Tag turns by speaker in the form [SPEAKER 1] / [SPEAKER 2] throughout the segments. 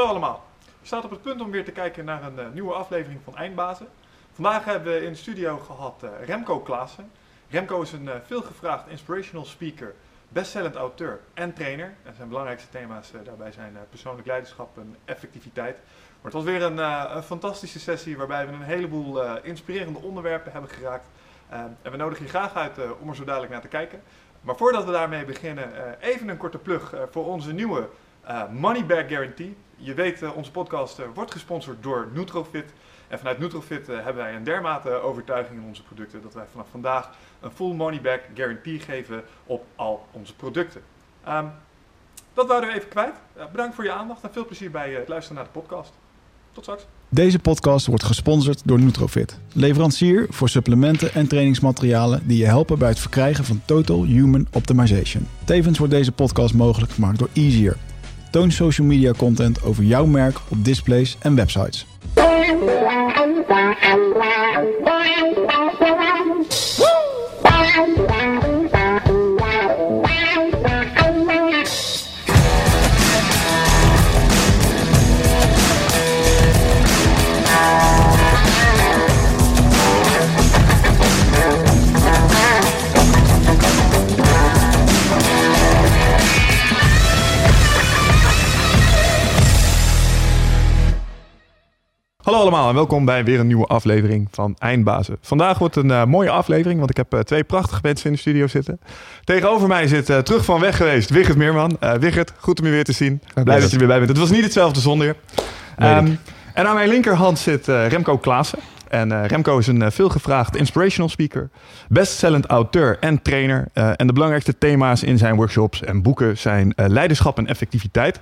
[SPEAKER 1] Hallo allemaal. Je staat op het punt om weer te kijken naar een eh, nieuwe aflevering van Eindbazen. Vandaag hebben we in de studio gehad eh, Remco Klaassen. Remco is een uh, veelgevraagd inspirational speaker, bestsellend auteur en trainer. En zijn belangrijkste thema's daarbij zijn persoonlijk leiderschap en effectiviteit. Maar het was weer een, een fantastische sessie waarbij we een heleboel inspirerende onderwerpen hebben geraakt. en we nodigen je graag uit om er zo dadelijk naar te kijken. Maar voordat we daarmee beginnen, even een korte plug voor onze nieuwe Money Back Guarantee. Je weet, uh, onze podcast uh, wordt gesponsord door Nutrofit. En vanuit Nutrofit uh, hebben wij een dermate overtuiging in onze producten dat wij vanaf vandaag een full money back guarantee geven op al onze producten. Um, dat waren we even kwijt. bedankt voor je aandacht en veel plezier bij het luisteren naar de podcast. Tot straks.
[SPEAKER 2] Deze podcast wordt gesponsord door Nutrofit, leverancier voor supplementen en trainingsmaterialen die je helpen bij het verkrijgen van Total Human Optimization. Tevens wordt deze podcast mogelijk gemaakt door Easier Toon social media content over jouw merk op displays en websites.
[SPEAKER 1] Hallo allemaal en welkom bij weer een nieuwe aflevering van Eindbazen. Vandaag wordt een uh, mooie aflevering, want ik heb uh, twee prachtige mensen in de studio zitten. Tegenover mij zit uh, terug van weg geweest Wigert Meerman. Wigert, goed om je weer te zien. Blij dat je er weer bij bent. Het was niet hetzelfde zonder je. Um, en aan mijn linkerhand zit Remco Klaassen. En Remco is een veelgevraagd inspirational speaker, bestsellend auteur en trainer. en de belangrijkste thema's in zijn workshops en boeken zijn leiderschap en effectiviteit.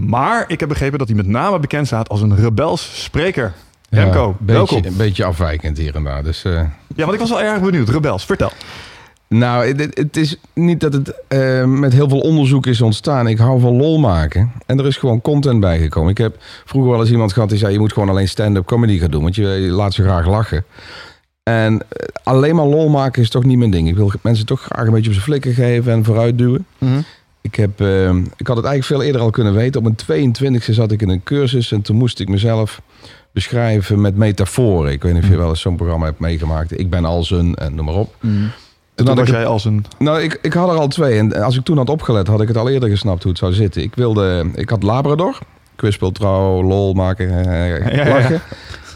[SPEAKER 1] Maar ik heb begrepen dat hij met name bekend staat als een rebels spreker. Remco,
[SPEAKER 3] ja, beetje, welkom. Een beetje afwijkend hier en daar. Dus, uh...
[SPEAKER 1] Ja, want ik was wel erg benieuwd. Rebels, vertel.
[SPEAKER 3] Nou, het, het is niet dat het uh, met heel veel onderzoek is ontstaan. Ik hou van lol maken. En er is gewoon content bijgekomen. Ik heb vroeger wel eens iemand gehad die zei... je moet gewoon alleen stand-up comedy gaan doen. Want je, laat ze graag lachen. En eh, alleen maar lol maken is toch niet mijn ding. Ik wil mensen toch graag een beetje op zijn flikken geven en vooruit duwen. Mm ik, heb, uh, ik had het eigenlijk veel eerder al kunnen weten. Op mijn 22e zat ik in een cursus en toen moest ik mezelf beschrijven met metaforen. Ik weet niet of je mm. wel eens zo'n programma hebt meegemaakt. Ik ben als een en noem maar op.
[SPEAKER 1] Mm. Toen, toen was jij als een...
[SPEAKER 3] Nou, ik, ik had er al twee. En als ik toen had opgelet, had ik het al eerder gesnapt hoe het zou zitten. Ik wilde... Ik had Labrador. Kwispeltrouw, lol maken, eh, lachen.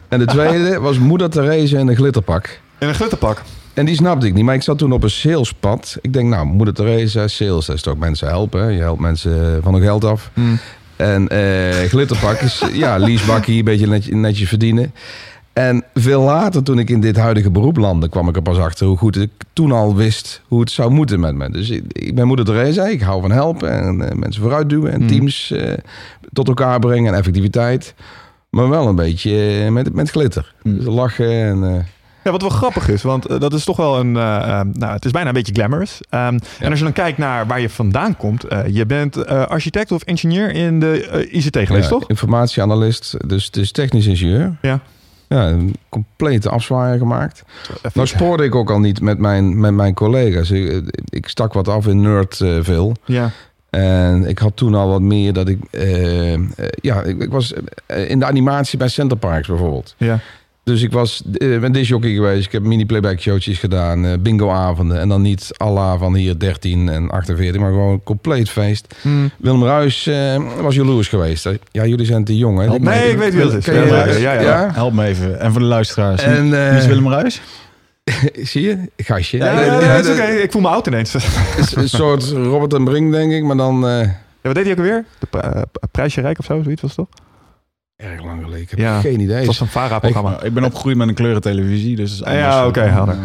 [SPEAKER 3] En de tweede was Moeder Therese in een glitterpak.
[SPEAKER 1] In een glitterpak?
[SPEAKER 3] En die snapte ik niet. Maar ik zat toen op een salespad. Ik denk, nou, moeder Theresa, sales, dat is toch mensen helpen. Je helpt mensen van hun geld af. Hmm. En uh, glitterpak is, ja, leasebakkie, een beetje netjes, netjes verdienen. En veel later, toen ik in dit huidige beroep landde, kwam ik er pas achter hoe goed ik toen al wist hoe het zou moeten met me. Dus ik, ben moeder Theresa, ik hou van helpen en uh, mensen vooruit duwen en hmm. teams uh, tot elkaar brengen en effectiviteit. Maar wel een beetje met, met glitter. Mm. Dus lachen en
[SPEAKER 1] ja, wat wel grappig is, want eh, dat is toch wel een. Uh, nou, het is bijna een beetje glamorous. Um, En als je dan kijkt naar waar je vandaan komt, je bent architect of ingenieur in de ICT geweest, toch?
[SPEAKER 3] Informatieanalist, dus, dus technisch ingenieur.
[SPEAKER 1] Ja.
[SPEAKER 3] Ja, een complete afzwaaier gemaakt. Nou spoorde ik ook al niet met mijn, met mijn collega's. Ik, ik stak wat af in nerdville.
[SPEAKER 1] ja.
[SPEAKER 3] En ik had toen al wat meer dat ik... ja, ik, ik was in de animatie bij Center Parks bijvoorbeeld.
[SPEAKER 1] Ja.
[SPEAKER 3] Dus ik was, uh, ben disjockey geweest. Ik heb mini-playback showtjes gedaan. Uh, bingo-avonden. En dan niet alla van hier 13 en 48. Maar gewoon compleet feest. Hmm. Willem Ruis uh, was jaloers geweest. Ja, jullie zijn te jong. Hè?
[SPEAKER 1] nee, ik weet wie dat is.
[SPEAKER 2] Ja, ja, ja, Help me even. En voor de luisteraars. En, wie is Willem Ruis?
[SPEAKER 3] Zie je? Gastje.
[SPEAKER 1] Ja, oké. Ik voel me oud ineens.
[SPEAKER 3] een soort Robert en Brink, denk ik. Maar dan... ja,
[SPEAKER 1] wat deed hij ook alweer? De prijsje Rijk of zo? Zoiets was het toch?
[SPEAKER 3] Erg lang geleden. Ik heb ja, geen idee. Het
[SPEAKER 1] was een VARA-programma.
[SPEAKER 2] Ik, ik, ben opgegroeid met een kleurentelevisie, dus
[SPEAKER 1] Ja, oké, okay, helder.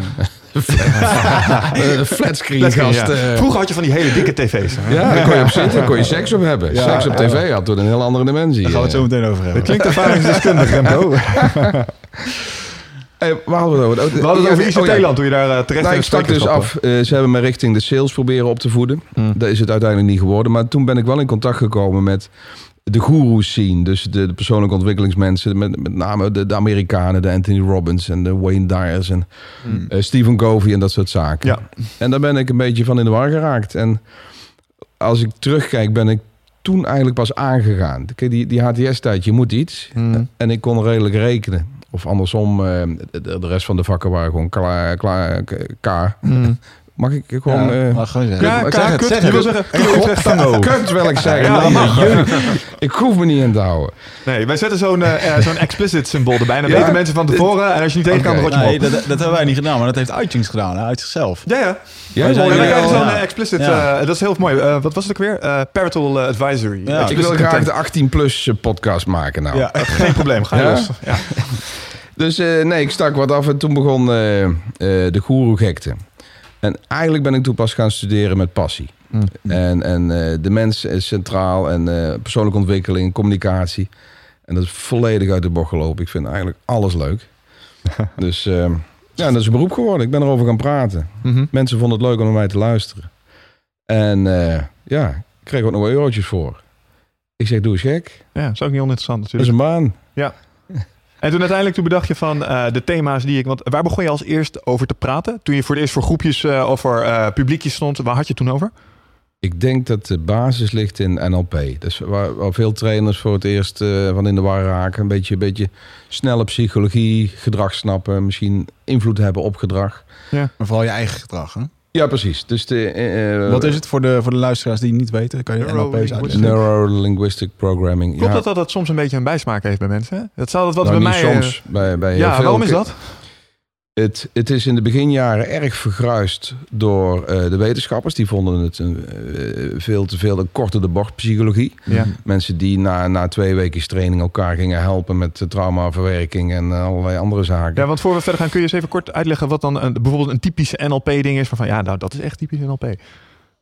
[SPEAKER 3] Flatscreen gast.
[SPEAKER 1] Ja. Vroeger had je van die hele dikke tv's.
[SPEAKER 3] Ja, daar kon je op zitten, kon je seks op hebben. seks op tv had toen een heel andere dimensie.
[SPEAKER 2] Daar gaan we het zo meteen over hebben.
[SPEAKER 1] Dat klinkt ervaringsdeskundig, Remco.
[SPEAKER 3] Hey, waar hadden we het over?
[SPEAKER 1] We hadden het over ICT-land, oh, toen je daar uh, terecht
[SPEAKER 3] nou, ik stak dus af. Uh, ze hebben me richting de sales proberen op te voeden. Mm. Dat is het uiteindelijk niet geworden. Maar toen ben ik wel in contact gekomen met de goeroes zien. Dus de, de, persoonlijke ontwikkelingsmensen. Met, met name de, de, Amerikanen, de Anthony Robbins en de Wayne Dyers en hmm. uh, Stephen Covey en dat soort zaken.
[SPEAKER 1] Ja.
[SPEAKER 3] En daar ben ik een beetje van in de war geraakt. En als ik terugkijk, ben ik toen eigenlijk pas aangegaan. Kijk, die, die HTS-tijd, je moet iets.
[SPEAKER 1] Hmm.
[SPEAKER 3] En ik kon redelijk rekenen. Of andersom, eh, de, de rest van de vakken waren gewoon klaar, klaar K.
[SPEAKER 1] Hmm.
[SPEAKER 3] Mag ik gewoon...
[SPEAKER 2] Ja,
[SPEAKER 3] eh,
[SPEAKER 2] mag gewoon zeggen.
[SPEAKER 1] Ja,
[SPEAKER 3] maar
[SPEAKER 1] K,
[SPEAKER 3] zeg het,
[SPEAKER 1] kut.
[SPEAKER 3] zeg
[SPEAKER 1] Je wil
[SPEAKER 3] het.
[SPEAKER 1] zeggen, kut,
[SPEAKER 3] wil ik zeggen.
[SPEAKER 1] Ja,
[SPEAKER 3] Nee,
[SPEAKER 1] mag.
[SPEAKER 3] jullie- ik hoef me niet in te houden.
[SPEAKER 1] Nee, wij zetten zo'n eh, eh, zo'n explicit symbool erbij. En dan
[SPEAKER 3] Ja.
[SPEAKER 1] weten mensen van tevoren. En als je niet tegen kan, dan
[SPEAKER 2] Nee,
[SPEAKER 1] op.
[SPEAKER 2] dat, dat hebben wij niet gedaan, maar dat heeft iTunes gedaan, hè, uit zichzelf.
[SPEAKER 1] Ja, ja.
[SPEAKER 3] Ja,
[SPEAKER 1] krijgen zo'n explicit...
[SPEAKER 2] Ja.
[SPEAKER 1] eh, dat is heel mooi. Eh, wat was het ook weer? Eh, parental advisory.
[SPEAKER 3] Ik wil graag
[SPEAKER 1] content.
[SPEAKER 3] de 18-plus podcast maken nou.
[SPEAKER 2] Ja.
[SPEAKER 1] Geen probleem, ga je
[SPEAKER 3] Ja?
[SPEAKER 1] los. Ja.
[SPEAKER 3] Dus eh, nee, ik stak wat af en toen begon eh, eh, de goeroe-gekte. En eigenlijk ben ik toen pas gaan studeren met passie.
[SPEAKER 1] Mm.
[SPEAKER 3] En, en eh, de mens is centraal en eh, persoonlijke ontwikkeling, communicatie. En dat is volledig uit de bocht gelopen. Ik vind eigenlijk alles leuk. dus eh, ja, dat is een beroep geworden. Ik ben erover gaan praten.
[SPEAKER 1] Mhm.
[SPEAKER 3] Mensen vonden het leuk om naar mij te luisteren. En eh, ja, ik kreeg ook nog wel eurotjes voor. Ik zeg, doe eens gek.
[SPEAKER 1] ja, dat is ook niet oninteressant
[SPEAKER 3] Dat is
[SPEAKER 1] natuurlijk.
[SPEAKER 3] een baan.
[SPEAKER 1] En toen uiteindelijk toen bedacht je van eh, de thema's die ik... Want waar begon je als eerst over te praten? Toen je voor het eerst voor groepjes eh, of voor eh, publiekjes stond. Waar had je het toen over?
[SPEAKER 3] Ik denk dat de basis ligt in NLP. Dus waar, waar veel trainers voor het eerst eh, van in de war raken. Een beetje, een beetje snelle psychologie, gedrag snappen. Misschien invloed hebben op gedrag.
[SPEAKER 2] Maar vooral je eigen gedrag, hè?
[SPEAKER 3] Ja, precies. Dus de, eh,
[SPEAKER 2] Wat is het voor de, voor de luisteraars die het niet weten? Kan je NLP eens
[SPEAKER 1] Neurolinguistic.
[SPEAKER 2] uitleggen?
[SPEAKER 3] Neuro-linguistic programming.
[SPEAKER 1] Klopt
[SPEAKER 3] ja,
[SPEAKER 1] dat dat het soms een beetje een bijsmaak heeft bij mensen? Dat zal dat wat
[SPEAKER 3] nou,
[SPEAKER 1] bij
[SPEAKER 3] niet
[SPEAKER 1] mij... eh,
[SPEAKER 3] soms. bij, bij
[SPEAKER 1] ja,
[SPEAKER 3] heel veel.
[SPEAKER 1] waarom is dat?
[SPEAKER 3] Het, het is in de beginjaren erg vergruist door eh, de wetenschappers. Die vonden het een, eh, veel te veel een korte de bocht psychologie.
[SPEAKER 1] Ja.
[SPEAKER 3] Mensen die na, na twee weken training elkaar gingen helpen met traumaverwerking en eh, allerlei andere zaken.
[SPEAKER 1] ja, want voor we verder gaan kun je eens even kort uitleggen wat dan een, bijvoorbeeld een typisch NLP-ding is. Van, van ja, nou dat is echt typisch NLP.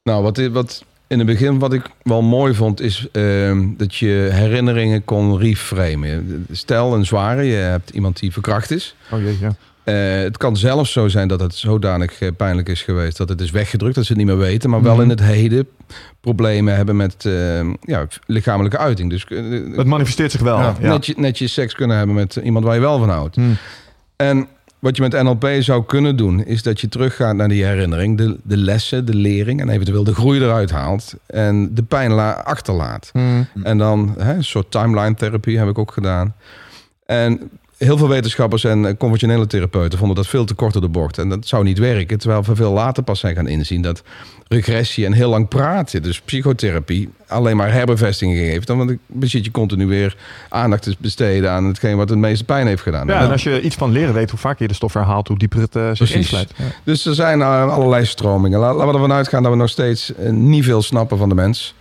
[SPEAKER 3] Nou, wat, wat in het begin wat ik wel mooi vond, is ehm, dat je herinneringen kon reframen. Stel een zware, je hebt iemand die verkracht is.
[SPEAKER 1] Oh jee, ja.
[SPEAKER 3] Eh, het kan zelfs zo zijn dat het zodanig eh, pijnlijk is geweest dat het is weggedrukt, dat ze het niet meer weten, maar wel
[SPEAKER 1] Mhm.
[SPEAKER 3] in het heden problemen hebben met ehm, ja, lichamelijke uiting. Dus eh,
[SPEAKER 1] Het manifesteert zich wel.
[SPEAKER 3] ja, je, net je seks kunnen hebben met iemand waar je wel van houdt.
[SPEAKER 1] Hm.
[SPEAKER 3] En wat je met NLP zou kunnen doen, is dat je teruggaat naar die herinnering, de, de lessen, de lering en eventueel de groei eruit haalt en de pijn la- achterlaat.
[SPEAKER 1] Hm.
[SPEAKER 3] En dan hè, een soort timeline therapie heb ik ook gedaan. En heel veel wetenschappers en eh, conventionele therapeuten vonden dat veel te kort op de bocht. En dat zou niet werken, terwijl we veel later pas zijn gaan inzien dat regressie en heel lang praten, dus psychotherapie, alleen maar herbevestiging geeft. Dan want je continu weer aandacht te besteden aan hetgeen wat het meeste pijn heeft gedaan.
[SPEAKER 1] Ja, en als je iets van leren weet, hoe vaker je de stof herhaalt, hoe dieper het eh, zich insluit. Ja. Dus
[SPEAKER 3] er zijn eh, allerlei stromingen. La- Laten we ervan uitgaan dat we nog steeds niet veel snappen van de mens.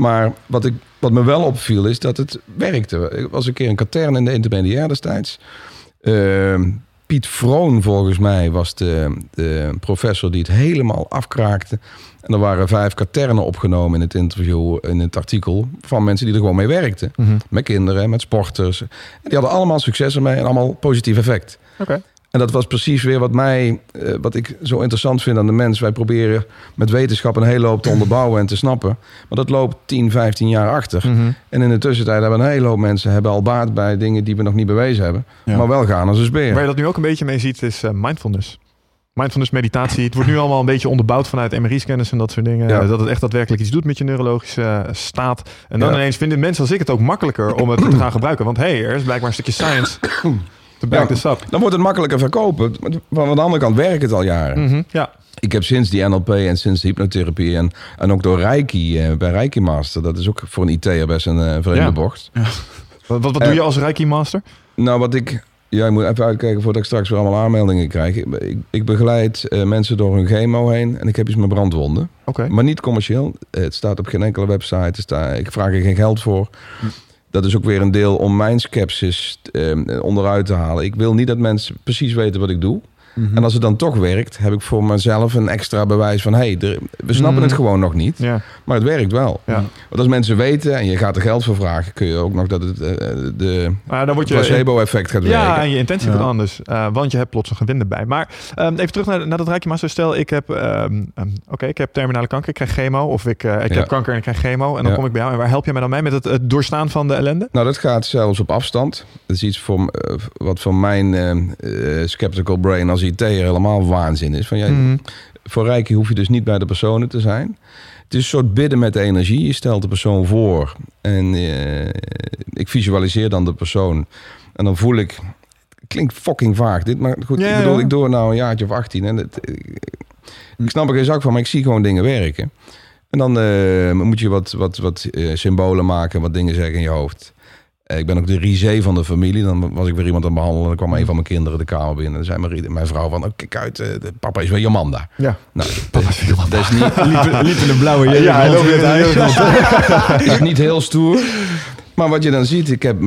[SPEAKER 3] Maar wat, ik, wat me wel opviel is dat het werkte. Ik was een keer een katern in de intermediair destijds. Ehm, Piet Vroon volgens mij was de, de professor die het helemaal afkraakte. En er waren vijf katernen opgenomen in het interview, in het artikel... van mensen die er gewoon mee werkten.
[SPEAKER 1] Mhm.
[SPEAKER 3] Met kinderen, met sporters. En die hadden allemaal succes ermee en allemaal positief effect.
[SPEAKER 1] Oké.
[SPEAKER 3] En dat was precies weer wat mij, eh, wat ik zo interessant vind aan de mens. Wij proberen met wetenschap een hele hoop te onderbouwen en te snappen. Maar dat loopt 10, 15 jaar achter.
[SPEAKER 1] Mhm.
[SPEAKER 3] En in de tussentijd hebben een hele hoop mensen hebben al baat bij dingen die we nog niet bewezen hebben.
[SPEAKER 2] Ja.
[SPEAKER 3] Maar wel gaan als een speer.
[SPEAKER 1] Waar je dat nu ook een beetje mee ziet, is eh, mindfulness. Mindfulness meditatie. Het wordt nu allemaal een beetje onderbouwd vanuit MRI-scanners en dat soort dingen.
[SPEAKER 3] Ja.
[SPEAKER 1] Dat het echt daadwerkelijk iets doet met je neurologische eh, staat. En dan
[SPEAKER 3] Ja.
[SPEAKER 1] ineens vinden mensen als ik het ook makkelijker om het te gaan gebruiken. Want hé, hey, er is blijkbaar een stukje science to back
[SPEAKER 3] Ja.
[SPEAKER 1] this up.
[SPEAKER 3] Dan wordt het makkelijker verkopen. Maar van de andere kant werkt het al jaren.
[SPEAKER 1] Mhm, Ja,
[SPEAKER 3] Ik heb sinds die NLP en sinds de hypnotherapie en, en ook door Reiki, eh, bij Reiki Master. Dat is ook voor een IT'er best een eh, vreemde
[SPEAKER 1] Ja.
[SPEAKER 3] bocht.
[SPEAKER 1] wat, wat, wat
[SPEAKER 3] Eh.
[SPEAKER 1] doe je als Reiki Master?
[SPEAKER 3] Nou, wat ik. Ja, ik moet even uitkijken voordat ik straks weer allemaal aanmeldingen krijg. Ik, ik, ik begeleid eh, mensen door hun chemo heen en ik heb iets met brandwonden.
[SPEAKER 1] Oké.
[SPEAKER 3] Maar niet commercieel. Eh, Het staat op geen enkele website. Staat, ik vraag er geen geld voor. Dat is ook weer een deel om mijn sceptisch eh, onderuit te halen. Ik wil niet dat mensen precies weten wat ik doe.
[SPEAKER 2] Mhm.
[SPEAKER 3] En als het dan toch werkt, heb ik voor mezelf een extra bewijs van... hé, hey, er- we snappen
[SPEAKER 1] Mhm.
[SPEAKER 3] het gewoon nog niet,
[SPEAKER 1] Ja,
[SPEAKER 3] maar het werkt wel.
[SPEAKER 1] ja.
[SPEAKER 3] Want als mensen weten en je gaat er geld voor vragen... kun je ook nog dat het eh, de
[SPEAKER 1] je...
[SPEAKER 3] placebo-effect gaat
[SPEAKER 1] Ja,
[SPEAKER 3] werken.
[SPEAKER 1] en je intentie
[SPEAKER 2] Ja.
[SPEAKER 1] wordt anders. eh, want je hebt plots een gewin erbij. Maar ehm, even terug naar, naar dat Rijkje. Stel, ik heb, ehm, ehm, oké, ik heb terminale kanker, ik krijg chemo. Of ik, eh, ik
[SPEAKER 3] Ja.
[SPEAKER 1] heb kanker en ik krijg chemo. En dan
[SPEAKER 3] Ja.
[SPEAKER 1] kom ik bij jou. En waar help je mij dan mee? Met het, het doorstaan van de ellende?
[SPEAKER 3] Nou, dat gaat zelfs op afstand. Dat is iets voor, wat voor mijn skeptical brain als IT'er helemaal waanzin is. Van, ja,
[SPEAKER 1] Mhm.
[SPEAKER 3] Voor Reiki hoef je dus niet bij de personen te zijn. Het is een soort bidden met de energie. Je stelt de persoon voor en eh, ik visualiseer dan de persoon. En dan voel ik, klinkt fucking vaag dit, maar goed,
[SPEAKER 1] Ja,
[SPEAKER 3] ik bedoel,
[SPEAKER 1] ja.
[SPEAKER 3] ik doe het nou een jaartje of 18 en het, ik snap er geen zak van, maar ik zie gewoon dingen werken. En dan eh, moet je wat, wat, wat eh, symbolen maken, wat dingen zeggen in je hoofd. Eh, Ik ben ook de risé van de familie. Dan was ik weer iemand aan het behandelen. Dan kwam een van mijn kinderen de kamer binnen. En dan zei mijn, mijn vrouw van, oh, kijk uit, eh, de papa is weer Jomanda.
[SPEAKER 1] Ja.
[SPEAKER 3] Nou, dat is niet,
[SPEAKER 2] Liep, liep in een blauwe jurk.
[SPEAKER 1] Ja, hij loopt
[SPEAKER 2] in het
[SPEAKER 1] de
[SPEAKER 3] is niet heel stoer. Maar wat je dan ziet, ik heb,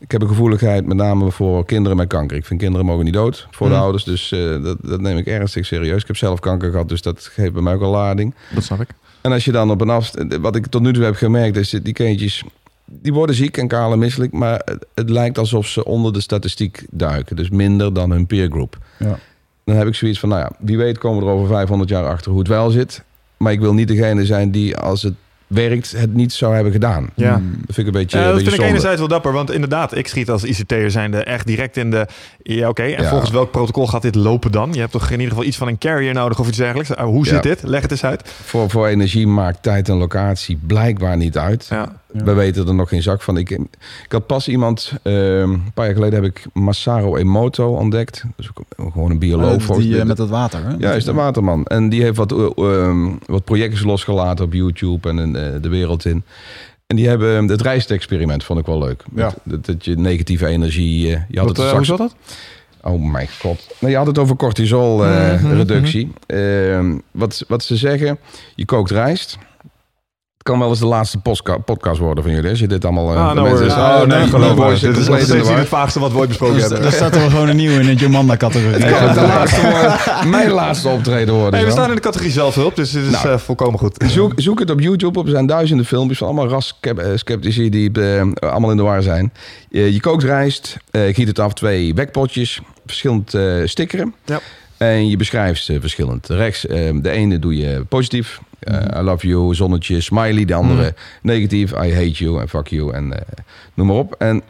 [SPEAKER 3] ik heb een gevoeligheid met name voor kinderen met kanker. Ik vind kinderen mogen niet dood voor de
[SPEAKER 1] Mm.
[SPEAKER 3] ouders. Dus eh, dat, dat neem ik ernstig serieus. Ik heb zelf kanker gehad, dus dat geeft bij mij ook een lading.
[SPEAKER 1] Dat snap ik.
[SPEAKER 3] En als je dan op een afstand... Wat ik tot nu toe heb gemerkt, is dat die kindjes... Die worden ziek en kaal en misselijk. Maar het, het lijkt alsof ze onder de statistiek duiken. Dus minder dan hun peergroep.
[SPEAKER 2] Ja.
[SPEAKER 3] Dan heb ik zoiets van, nou ja, wie weet komen we er over 500 jaar achter hoe het wel zit. Maar ik wil niet degene zijn die als het werkt het niet zou hebben gedaan.
[SPEAKER 1] Ja.
[SPEAKER 3] Dat vind ik een beetje,
[SPEAKER 1] Ja,
[SPEAKER 3] een
[SPEAKER 1] dat
[SPEAKER 3] beetje
[SPEAKER 1] vind ik enerzijds wel dapper, want inderdaad, ik schiet als ICT'er zijnde echt direct in de... Ja, oké, en
[SPEAKER 3] Ja.
[SPEAKER 1] volgens welk protocol gaat dit lopen dan? Je hebt toch in ieder geval iets van een carrier nodig of iets dergelijks? Uh, hoe zit
[SPEAKER 3] Ja.
[SPEAKER 1] dit? Leg het eens uit.
[SPEAKER 3] Voor, voor energie maakt tijd en locatie blijkbaar niet uit.
[SPEAKER 1] Ja.
[SPEAKER 2] Ja.
[SPEAKER 3] We weten er nog geen zak van. Ik, ik had pas iemand, ehm, een paar jaar geleden heb ik Masaru Emoto ontdekt. Dat is ook gewoon een bioloog. Volgens
[SPEAKER 2] die, eh, met dat water, hè?
[SPEAKER 3] Ja, is de waterman. En die heeft wat, eh, ehm, wat projectjes losgelaten op YouTube en eh, de wereld in. En die hebben ehm, het rijstexperiment vond ik wel leuk.
[SPEAKER 2] Ja.
[SPEAKER 3] Dat, dat, dat je negatieve energie. je had
[SPEAKER 1] Wat,
[SPEAKER 3] het
[SPEAKER 1] hoe zat dat?
[SPEAKER 3] Oh mijn god. Nee, je had het over cortisol eh,
[SPEAKER 1] Mhm,
[SPEAKER 3] reductie. Ehm, wat, wat ze zeggen, je kookt rijst. Kan wel eens de laatste podcast worden van jullie. Als je dit allemaal... eh,
[SPEAKER 1] Ah,
[SPEAKER 3] de
[SPEAKER 1] no
[SPEAKER 3] mensen-
[SPEAKER 1] worries.
[SPEAKER 2] Ah,
[SPEAKER 1] Oh, nee,
[SPEAKER 2] nee,
[SPEAKER 1] geloof me.
[SPEAKER 3] worries.
[SPEAKER 1] Dit is nog steeds niet het vaagste wat we ooit besproken
[SPEAKER 2] Dus,
[SPEAKER 1] hebben.
[SPEAKER 2] daar staat er gewoon een nieuwe in het Jomanda-categorie.
[SPEAKER 3] Ik worden, mijn laatste optreden worden.
[SPEAKER 1] Hey, we staan in de categorie zelfhulp, dus dit is
[SPEAKER 3] Nou.
[SPEAKER 1] eh, volkomen goed.
[SPEAKER 3] Zoek, zoek het op YouTube op. Er zijn duizenden filmpjes van allemaal ras-sceptici die eh, allemaal in de war zijn. Je, je kookt rijst, eh giet het af, twee wekpotjes, verschillend eh stickeren.
[SPEAKER 1] Ja.
[SPEAKER 3] En je beschrijft ze verschillend. Rechts, eh, de ene doe je positief. eh,
[SPEAKER 1] Mhm.
[SPEAKER 3] I love you, zonnetje, smiley. De andere negatief, I hate you en fuck you en eh, noem maar op. En eh,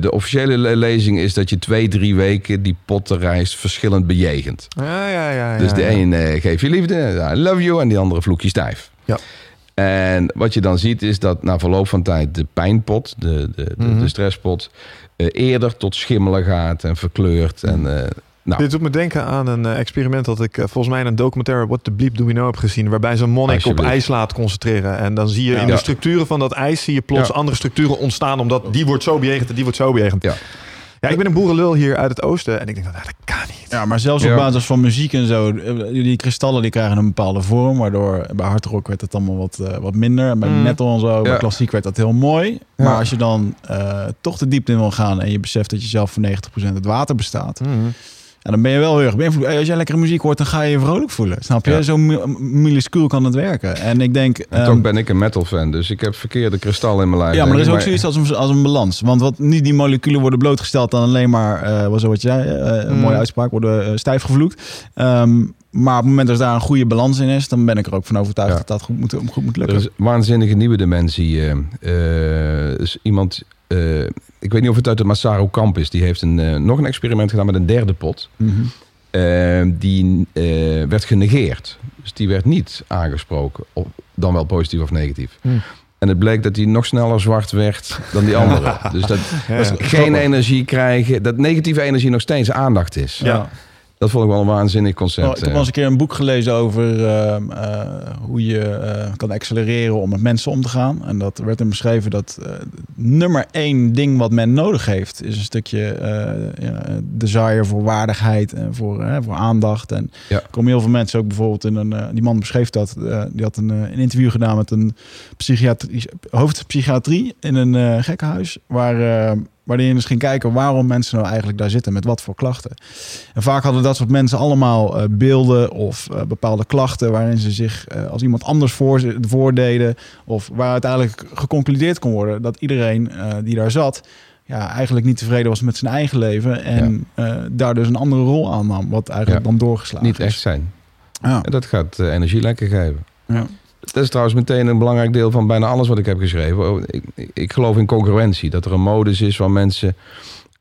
[SPEAKER 3] de officiële le- lezing is dat je twee, drie weken die potten rijst verschillend bejegent.
[SPEAKER 1] Ja, ja, ja.
[SPEAKER 3] Dus de een eh, geeft je liefde, I love you, en die andere vloek je stijf.
[SPEAKER 1] Ja.
[SPEAKER 3] En wat je dan ziet is dat na verloop van tijd de pijnpot, de, de, de,
[SPEAKER 1] Mhm.
[SPEAKER 3] de stresspot, eerder tot schimmelen gaat en verkleurt. En, nou,
[SPEAKER 1] Dit doet me denken aan een eh, experiment dat ik eh, volgens mij in een documentaire What the Bleep Do We Know heb gezien. Waarbij zo'n monnik op ijs laat concentreren. En dan zie je
[SPEAKER 2] Ja.
[SPEAKER 1] in de structuren van dat ijs zie je plots
[SPEAKER 3] Ja.
[SPEAKER 1] andere structuren ontstaan. Omdat die wordt zo bejegend en die wordt zo bejegend.
[SPEAKER 3] Ja.
[SPEAKER 1] Ja, ik ben een boerenlul hier uit het oosten. En ik denk, nou, dat kan niet.
[SPEAKER 2] Ja, maar zelfs
[SPEAKER 3] Ja.
[SPEAKER 2] op basis van muziek en zo. eh, Die kristallen die krijgen een bepaalde vorm. Waardoor bij hardrock werd het allemaal wat, wat minder. En bij
[SPEAKER 1] Mm.
[SPEAKER 2] metal en zo, bij
[SPEAKER 3] Ja.
[SPEAKER 2] klassiek werd dat heel mooi.
[SPEAKER 3] Ja.
[SPEAKER 2] Maar als je dan eh, toch de diepte in wil gaan... en je beseft dat je zelf voor 90% uit water bestaat...
[SPEAKER 1] Mhm.
[SPEAKER 2] En dan ben je wel heel erg beïnvloed. Als jij lekkere muziek hoort, dan ga je je vrolijk voelen. Snap je?
[SPEAKER 3] Ja.
[SPEAKER 2] Zo mi- minuscuul kan het werken. En ik denk...
[SPEAKER 3] en
[SPEAKER 2] ehm,
[SPEAKER 3] toch ben ik een metal fan, dus ik heb verkeerde kristallen in mijn lijf.
[SPEAKER 2] ja, maar er is ook zoiets als een, als een balans. Want wat niet die moleculen worden blootgesteld aan alleen maar, eh wat zo wat je zei, eh, een
[SPEAKER 1] Mm.
[SPEAKER 2] mooie uitspraak, worden eh, stijf gevloekt. Ehm, maar op het moment dat daar een goede balans in is, dan ben ik er ook van overtuigd
[SPEAKER 3] Ja.
[SPEAKER 2] dat dat goed moet, goed moet
[SPEAKER 3] Er
[SPEAKER 2] lukken.
[SPEAKER 3] is een waanzinnige nieuwe dimensie. eh, is iemand, eh, ik weet niet of het uit de Masaru kamp is, die heeft een, eh, nog een experiment gedaan met een derde pot.
[SPEAKER 2] Mhm.
[SPEAKER 3] Eh, die eh, werd genegeerd. Dus die werd niet aangesproken, of, dan wel positief of negatief.
[SPEAKER 1] Hmm.
[SPEAKER 3] En het bleek dat die nog sneller zwart werd dan die andere. dus dat
[SPEAKER 1] Ja,
[SPEAKER 3] dat
[SPEAKER 1] ja.
[SPEAKER 3] geen energie krijgen, dat negatieve energie nog steeds aandacht is.
[SPEAKER 1] Ja.
[SPEAKER 3] Dat vond ik wel een waanzinnig
[SPEAKER 2] Oh,
[SPEAKER 3] concept.
[SPEAKER 2] ik heb
[SPEAKER 3] eh.
[SPEAKER 2] eens een keer een boek gelezen over ehm, eh, hoe je eh, kan accelereren om met mensen om te gaan. En dat werd in beschreven dat nummer één ding wat men nodig heeft, is een stukje ja, desire voor waardigheid en voor, voor aandacht. En
[SPEAKER 3] Ja.
[SPEAKER 2] er komen heel veel mensen ook bijvoorbeeld in een, die man beschreef dat, die had een, een interview gedaan met een psychiatrie, hoofdpsychiatrie in een gekkenhuis, waar, waarin je dus ging kijken waarom mensen nou eigenlijk daar zitten, met wat voor klachten. En vaak hadden dat soort mensen allemaal eh, beelden of eh, bepaalde klachten waarin ze zich eh, als iemand anders voor, voordeden. Of waar uiteindelijk geconcludeerd kon worden dat iedereen die daar zat, ja, eigenlijk niet tevreden was met zijn eigen leven. En daar dus een andere rol aan nam, wat eigenlijk
[SPEAKER 3] Ja.
[SPEAKER 2] dan doorgeslagen
[SPEAKER 3] niet
[SPEAKER 2] is.
[SPEAKER 3] echt zijn.
[SPEAKER 2] Ja.
[SPEAKER 3] En dat gaat energie lekker geven.
[SPEAKER 2] Ja.
[SPEAKER 3] Dat is trouwens meteen een belangrijk deel van bijna alles wat ik heb geschreven. Oh, Ik, ik, geloof in congruentie. Dat er een modus is waar mensen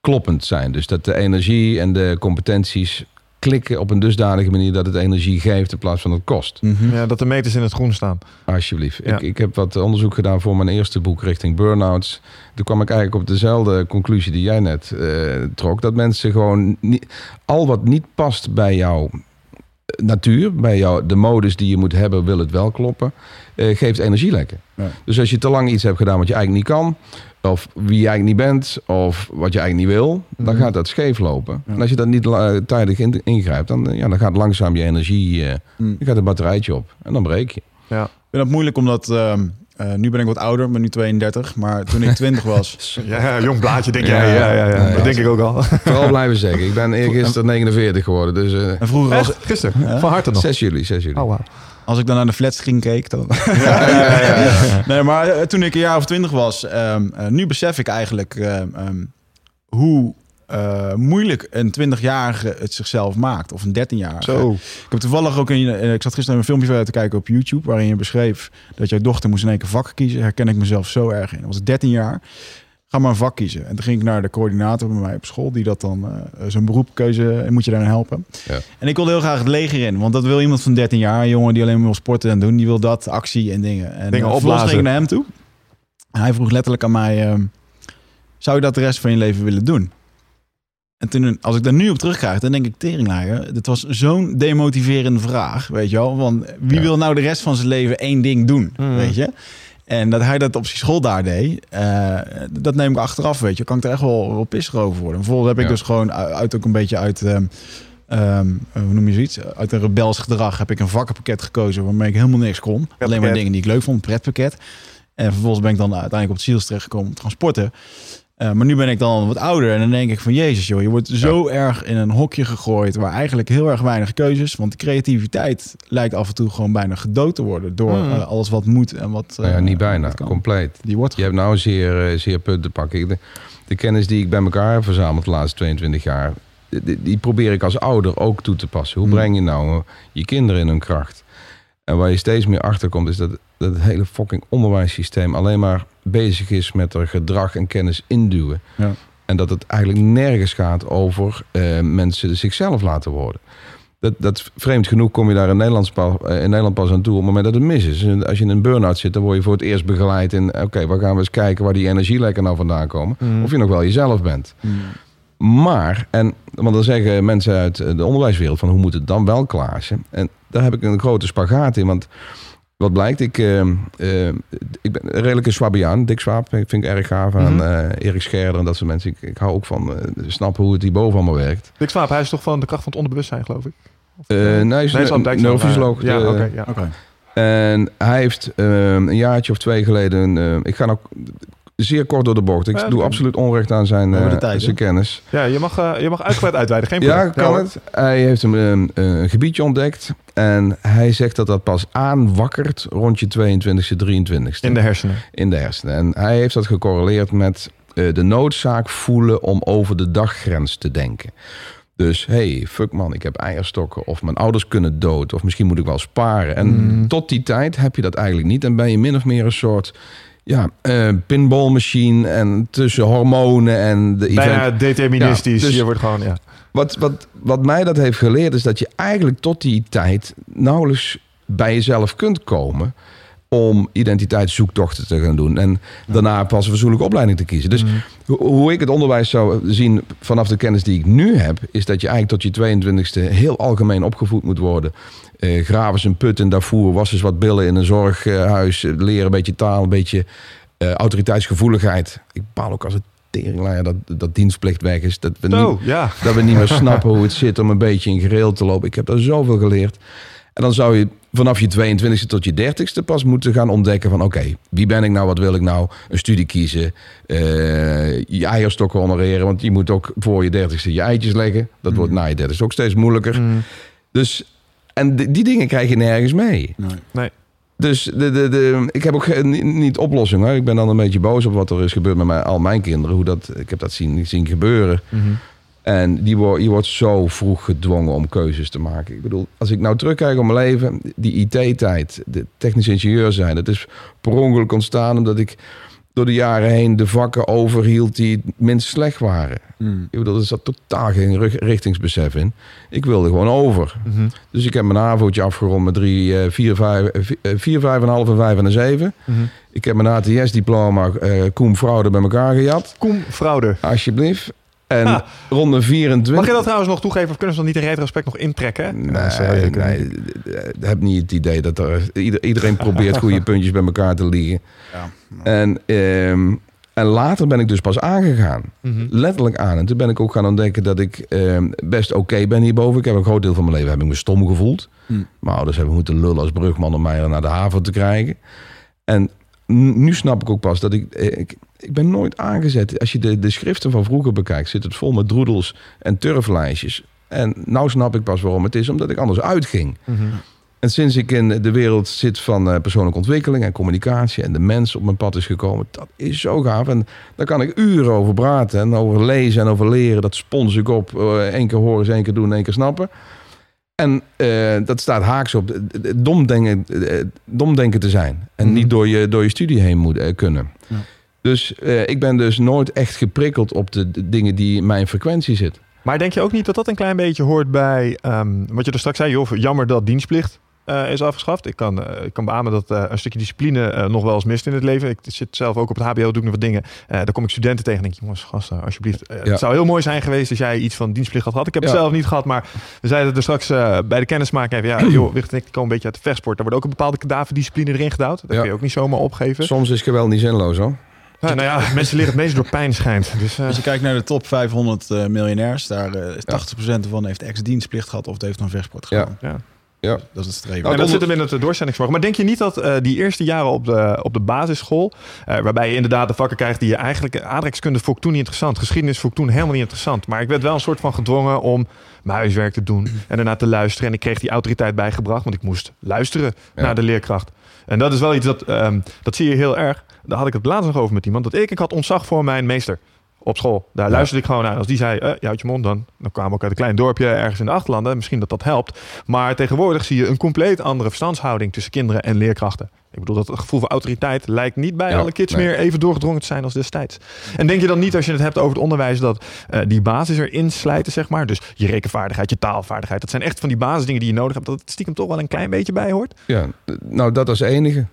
[SPEAKER 3] kloppend zijn. Dus dat de energie en de competenties klikken op een dusdanige manier dat het energie geeft in plaats van het kost.
[SPEAKER 2] Mhm.
[SPEAKER 1] Ja, dat de meters in het groen staan.
[SPEAKER 3] Alsjeblieft.
[SPEAKER 1] Ja.
[SPEAKER 3] Ik, ik heb wat onderzoek gedaan voor mijn eerste boek richting burn-outs. Toen kwam ik eigenlijk op dezelfde conclusie die jij net eh, trok. Dat mensen gewoon niet, al wat niet past bij jouw natuur, bij jou, de modus die je moet hebben, wil het wel kloppen, eh, geeft energielekken.
[SPEAKER 2] Ja.
[SPEAKER 3] Dus als je te lang iets hebt gedaan wat je eigenlijk niet kan, of wie je eigenlijk niet bent, of wat je eigenlijk niet wil, dan
[SPEAKER 1] Mhm.
[SPEAKER 3] gaat dat scheef lopen.
[SPEAKER 2] Ja.
[SPEAKER 3] En als je dat niet la- tijdig in- ingrijpt, dan, eh, ja, dan gaat langzaam je energie, eh,
[SPEAKER 2] Mm.
[SPEAKER 3] dan gaat een batterijtje op en dan breek je.
[SPEAKER 1] Ja.
[SPEAKER 2] Ik vind dat moeilijk omdat... eh, nu ben ik wat ouder, ben nu 32. Maar toen ik 20 was...
[SPEAKER 1] Ja, ja, jong blaadje denk
[SPEAKER 3] Ja,
[SPEAKER 1] jij. Ja, ja, ja.
[SPEAKER 3] nee,
[SPEAKER 1] dat denk ik ook al.
[SPEAKER 3] Vooral blijven zeggen. Ik ben eergisteren 49 geworden, dus eh
[SPEAKER 2] En vroeger als,
[SPEAKER 1] Echt? Gisteren.
[SPEAKER 2] Ja?
[SPEAKER 1] Van harte nog.
[SPEAKER 3] 6 juli, 6 juli.
[SPEAKER 1] Oh, wauw.
[SPEAKER 2] als ik dan naar de flatscreen keek... Dan...
[SPEAKER 3] Ja, ja, ja, ja.
[SPEAKER 2] Nee, maar eh, toen ik een jaar of twintig was, ehm, eh, nu besef ik eigenlijk ehm, ehm, hoe eh, moeilijk een 20-jarige het zichzelf maakt. Of een 13-jarige.
[SPEAKER 1] Zo.
[SPEAKER 2] Ik heb toevallig ook in, eh, ik zat gisteren een filmpje te kijken op YouTube, waarin je beschreef dat jouw dochter moest in één keer vak kiezen. Herken ik mezelf zo erg in. Dat was ik 13 jaar. Ga maar een vak kiezen. En toen ging ik naar de coördinator bij mij op school, die dat dan eh, zo'n beroepkeuze en moet je daarin helpen.
[SPEAKER 3] Ja.
[SPEAKER 2] En ik wilde heel graag het leger in, want dat wil iemand van 13 jaar, een jongen die alleen maar wil sporten en doen, die wil dat, actie en dingen. En
[SPEAKER 1] Dingen opblazen.
[SPEAKER 2] ging ik naar hem toe. En hij vroeg letterlijk aan mij, ehm, zou je dat de rest van je leven willen doen? En toen, als ik daar nu op terugkrijg, dan denk ik, teringlager, dit was zo'n demotiverende vraag, weet je wel. Want wie
[SPEAKER 3] Ja.
[SPEAKER 2] wil nou de rest van zijn leven één ding doen,
[SPEAKER 1] Mm.
[SPEAKER 2] weet je? En dat hij dat op zijn school daar deed, eh, dat neem ik achteraf, weet je. Kan ik er echt wel, wel pissig over worden. Vervolgens heb ik
[SPEAKER 3] Ja.
[SPEAKER 2] dus gewoon uit, uit ook een beetje uit, ehm, ehm, hoe noem je zoiets? Uit een rebels gedrag heb ik een vakkenpakket gekozen waarmee ik helemaal niks kon. Alleen maar dingen die ik leuk vond, een pretpakket. En vervolgens ben ik dan uiteindelijk op het ziels terechtgekomen om te gaan sporten. Eh, maar nu ben ik dan wat ouder en dan denk ik van Jezus joh, je wordt zo erg in een hokje gegooid waar eigenlijk heel erg weinig keuzes, want de creativiteit lijkt af en toe gewoon bijna gedood te worden door
[SPEAKER 1] Mm.
[SPEAKER 2] eh, alles wat moet en wat.
[SPEAKER 3] Nou ja,
[SPEAKER 2] eh,
[SPEAKER 3] niet bijna, compleet.
[SPEAKER 2] Die wordt
[SPEAKER 3] Je hebt nou zeer, zeer punten te pakken. De, de kennis die ik bij elkaar heb verzameld de laatste 22 jaar, die, die probeer ik als ouder ook toe te passen. Hoe
[SPEAKER 2] Hmm.
[SPEAKER 3] breng je nou je kinderen in hun kracht? En waar je steeds meer achter komt, is dat, dat het hele fucking onderwijssysteem alleen maar bezig is met er gedrag en kennis induwen.
[SPEAKER 2] Ja.
[SPEAKER 3] En dat het eigenlijk nergens gaat over eh, mensen zichzelf laten worden. Dat, dat vreemd genoeg kom je daar in Nederland, pas, eh, in Nederland pas aan toe op het moment dat het mis is. En Als je in een burn-out zit, dan word je voor het eerst begeleid in... oké, waar gaan we eens kijken waar die energielekken nou vandaan komen.
[SPEAKER 1] Mm.
[SPEAKER 3] Of je nog wel jezelf bent.
[SPEAKER 2] Mm.
[SPEAKER 3] Maar, en, want dan zeggen mensen uit de onderwijswereld van hoe moet het dan wel Klaasje? En daar heb ik een grote spagaat in, want wat blijkt, ik, eh, eh, ik ben een redelijke Swabiaan, Dick Swaap, vind ik erg gaaf aan
[SPEAKER 1] Mhm.
[SPEAKER 3] eh, Erik Scherder en dat soort mensen. Ik, ik hou ook van eh, snappen hoe het hierboven allemaal werkt.
[SPEAKER 1] Dick Swaap, hij is toch van de kracht van het onderbewustzijn, geloof ik? Of,
[SPEAKER 3] Eh,
[SPEAKER 1] eh,
[SPEAKER 3] nee, hij is
[SPEAKER 1] nee,
[SPEAKER 3] een neurofysioloog.
[SPEAKER 1] Ja, oké. ja.
[SPEAKER 2] Oké.
[SPEAKER 3] En hij heeft eh, een jaartje of twee geleden, eh, ik ga nou zeer kort door de bocht. Ik
[SPEAKER 1] Ja,
[SPEAKER 3] doe absoluut onrecht aan zijn, eh,
[SPEAKER 2] tijd,
[SPEAKER 3] zijn kennis.
[SPEAKER 1] Ja, je mag, eh, je mag uitgebreid uitweiden. Geen
[SPEAKER 3] Ja,
[SPEAKER 1] probleem.
[SPEAKER 3] kan
[SPEAKER 1] hoor.
[SPEAKER 3] het. Hij heeft een, een, een gebiedje ontdekt. En hij zegt dat dat pas aanwakkert rond je 22e, 23e.
[SPEAKER 1] In de hersenen.
[SPEAKER 3] in de hersenen. En hij heeft dat gecorreleerd met eh, de noodzaak voelen om over de daggrens te denken. Dus hey, fuck man, ik heb eierstokken. Of mijn ouders kunnen dood. Of misschien moet ik wel sparen. En
[SPEAKER 1] Mm.
[SPEAKER 3] tot die tijd heb je dat eigenlijk niet. En ben je min of meer een soort ja, eh pinballmachine. En tussen hormonen en de event.
[SPEAKER 1] Bijna deterministisch.
[SPEAKER 3] Ja, dus-
[SPEAKER 1] je wordt gewoon, ja.
[SPEAKER 3] Wat, wat, wat mij dat heeft geleerd is dat je eigenlijk tot die tijd nauwelijks bij jezelf kunt komen om identiteitszoektochten te gaan doen. En daarna pas een verzoenlijke opleiding te kiezen. Dus
[SPEAKER 1] Mm.
[SPEAKER 3] ho- hoe ik het onderwijs zou zien vanaf de kennis die ik nu heb... is dat je eigenlijk tot je 22e heel algemeen opgevoed moet worden. Eh, graven eens een put in Darfur, was eens wat billen in een zorghuis... eh, leren een beetje taal, een beetje eh, autoriteitsgevoeligheid. Ik bepaal ook als het teringlaaier dat, dat dienstplicht weg is. Dat we niet,
[SPEAKER 1] ja.
[SPEAKER 3] dat we niet meer snappen hoe het zit om een beetje in gereel te lopen. Ik heb daar zoveel geleerd. En dan zou je vanaf je 22e tot je 30ste pas moeten gaan ontdekken van... oké, wie ben ik nou, wat wil ik nou? Een studie kiezen, eh, je eierstokken honoreren... want je moet ook voor je 30ste je eitjes leggen. Dat wordt na je 30ste ook steeds moeilijker.
[SPEAKER 1] Mm.
[SPEAKER 3] Dus, en die, die dingen krijg je nergens mee.
[SPEAKER 2] Nee.
[SPEAKER 3] Dus de, de, de, ik heb ook geen- niet, niet oplossing. Hoor. Ik ben dan een beetje boos op wat er is gebeurd met mijn, al mijn kinderen. Hoe dat, ik heb dat zien, zien gebeuren.
[SPEAKER 1] Mhm.
[SPEAKER 3] En die wordt, je wordt zo vroeg gedwongen om keuzes te maken. Ik bedoel, als ik nou terugkijk op mijn leven, die IT-tijd, de technisch ingenieur zijn, dat is per ongeluk ontstaan omdat ik door de jaren heen de vakken overhield die het minst slecht waren.
[SPEAKER 2] Mm.
[SPEAKER 3] Ik bedoel, er zat totaal geen richtingsbesef in. Ik wilde gewoon over.
[SPEAKER 1] Mhm.
[SPEAKER 3] Dus ik heb mijn AVO'tje afgerond met drie, eh, vier, vijf, eh, eh, vier, vijf en een half en vijf en een zeven.
[SPEAKER 1] Mhm.
[SPEAKER 3] Ik heb mijn ATS-diploma eh Koem Fraude bij elkaar gejat.
[SPEAKER 1] Koen Frauder.
[SPEAKER 3] Alsjeblieft. En
[SPEAKER 1] Ah.
[SPEAKER 3] ronde 24...
[SPEAKER 1] Mag je dat trouwens nog toegeven of kunnen ze dat niet in retrospect nog intrekken?
[SPEAKER 3] Nee, nee, ik heb niet het idee dat er... ieder- iedereen probeert goede puntjes bij elkaar te liegen.
[SPEAKER 2] Ja.
[SPEAKER 3] En, ehm, en later ben ik dus pas aangegaan.
[SPEAKER 1] Mhm.
[SPEAKER 3] Letterlijk aan. En toen ben ik ook gaan ontdekken dat ik ehm, best oké ben hierboven. Ik heb een groot deel van mijn leven heb ik me stom gevoeld.
[SPEAKER 2] Hmm.
[SPEAKER 3] Mijn ouders hebben moeten lullen als brugman om mij naar de haven te krijgen. En nu snap ik ook pas dat ik... eh, ik ik ben nooit aangezet. Als je de, de schriften van vroeger bekijkt, zit het vol met droedels en turflijstjes. En nou snap ik pas waarom het is, omdat ik anders uitging.
[SPEAKER 1] Mhm.
[SPEAKER 3] En sinds ik in de wereld zit van eh, persoonlijke ontwikkeling en communicatie en de mens op mijn pad is gekomen, dat is zo gaaf. En daar kan ik uren over praten en over lezen en over leren. Dat spons ik op. Eén keer horen, één keer doen, één keer snappen. En eh, dat staat haaks op eh, eh, domdenken, eh, domdenken te zijn. En
[SPEAKER 1] Mhm.
[SPEAKER 3] niet door je, door je studie heen moet, eh, kunnen.
[SPEAKER 2] Ja.
[SPEAKER 3] Dus eh, ik ben dus nooit echt geprikkeld op de, de dingen die in mijn frequentie zitten.
[SPEAKER 1] Maar denk je ook niet dat dat een klein beetje hoort bij ehm, wat je er straks zei? Joh, jammer dat dienstplicht eh, is afgeschaft. Ik kan, eh, ik kan beamen dat een stukje discipline nog wel eens mist in het leven. Ik zit zelf ook op het HBO, doe ik nog wat dingen. Daar kom ik studenten tegen en denk, jongens, gasten, alsjeblieft.
[SPEAKER 3] Ja.
[SPEAKER 1] Het zou heel mooi zijn geweest als jij iets van dienstplicht had gehad. Ik heb het zelf niet gehad, maar we zeiden er straks bij de kennismaking even. Ja, joh, Wicht en ik komen een beetje uit de vechtsport. Daar wordt ook een bepaalde kadaverdiscipline erin gedouwd. Dat
[SPEAKER 3] Ja.
[SPEAKER 1] kun je ook niet zomaar opgeven.
[SPEAKER 3] Soms is geweld niet zinloos hoor.
[SPEAKER 1] Ja, nou ja, mensen leren het meest door pijn schijnt. Dus, eh,
[SPEAKER 2] Als je kijkt naar de top 500 eh, miljonairs, daar eh, is 80% ervan heeft ex-dienstplicht gehad of het heeft een vechtsport
[SPEAKER 3] Ja.
[SPEAKER 2] gedaan.
[SPEAKER 1] ja.
[SPEAKER 3] Ja.
[SPEAKER 2] Dat is het streven.
[SPEAKER 3] Nou,
[SPEAKER 1] en dat
[SPEAKER 3] onder-
[SPEAKER 1] zit hem in het doorzettingsvermogen. Maar denk je niet dat eh, die eerste jaren op de, op de basisschool, eh, waarbij je inderdaad de vakken krijgt die je eigenlijk, aardrijkskunde vond ik toen niet interessant, geschiedenis vond ik toen helemaal niet interessant. Maar ik werd wel een soort van gedwongen om mijn huiswerk te doen en daarna te luisteren. En ik kreeg die autoriteit bijgebracht, want ik moest luisteren
[SPEAKER 3] Ja.
[SPEAKER 1] naar de leerkracht. En dat is wel iets dat, ehm, dat zie je heel erg. Daar had ik het laatst nog over met iemand. Dat ik, ik had ontzag voor mijn meester op school. Daar
[SPEAKER 3] Ja.
[SPEAKER 1] luisterde ik gewoon naar. Als die zei, eh, je houdt je mond dan. Dan kwamen we ook uit een klein dorpje ergens in de achterlanden. Misschien dat dat helpt. Maar tegenwoordig zie je een compleet andere verstandshouding tussen kinderen en leerkrachten. Ik bedoel, dat gevoel van autoriteit lijkt niet bij
[SPEAKER 3] Ja,
[SPEAKER 1] alle kids
[SPEAKER 3] nee.
[SPEAKER 1] meer even doorgedrongen te zijn als destijds. En denk je dan niet, als je het hebt over het onderwijs, dat eh, die basis erin slijten, zeg maar. Dus je rekenvaardigheid, je taalvaardigheid. Dat zijn echt van die basisdingen die je nodig hebt. Dat het stiekem toch wel een klein beetje bij hoort.
[SPEAKER 3] Ja, nou dat als enige.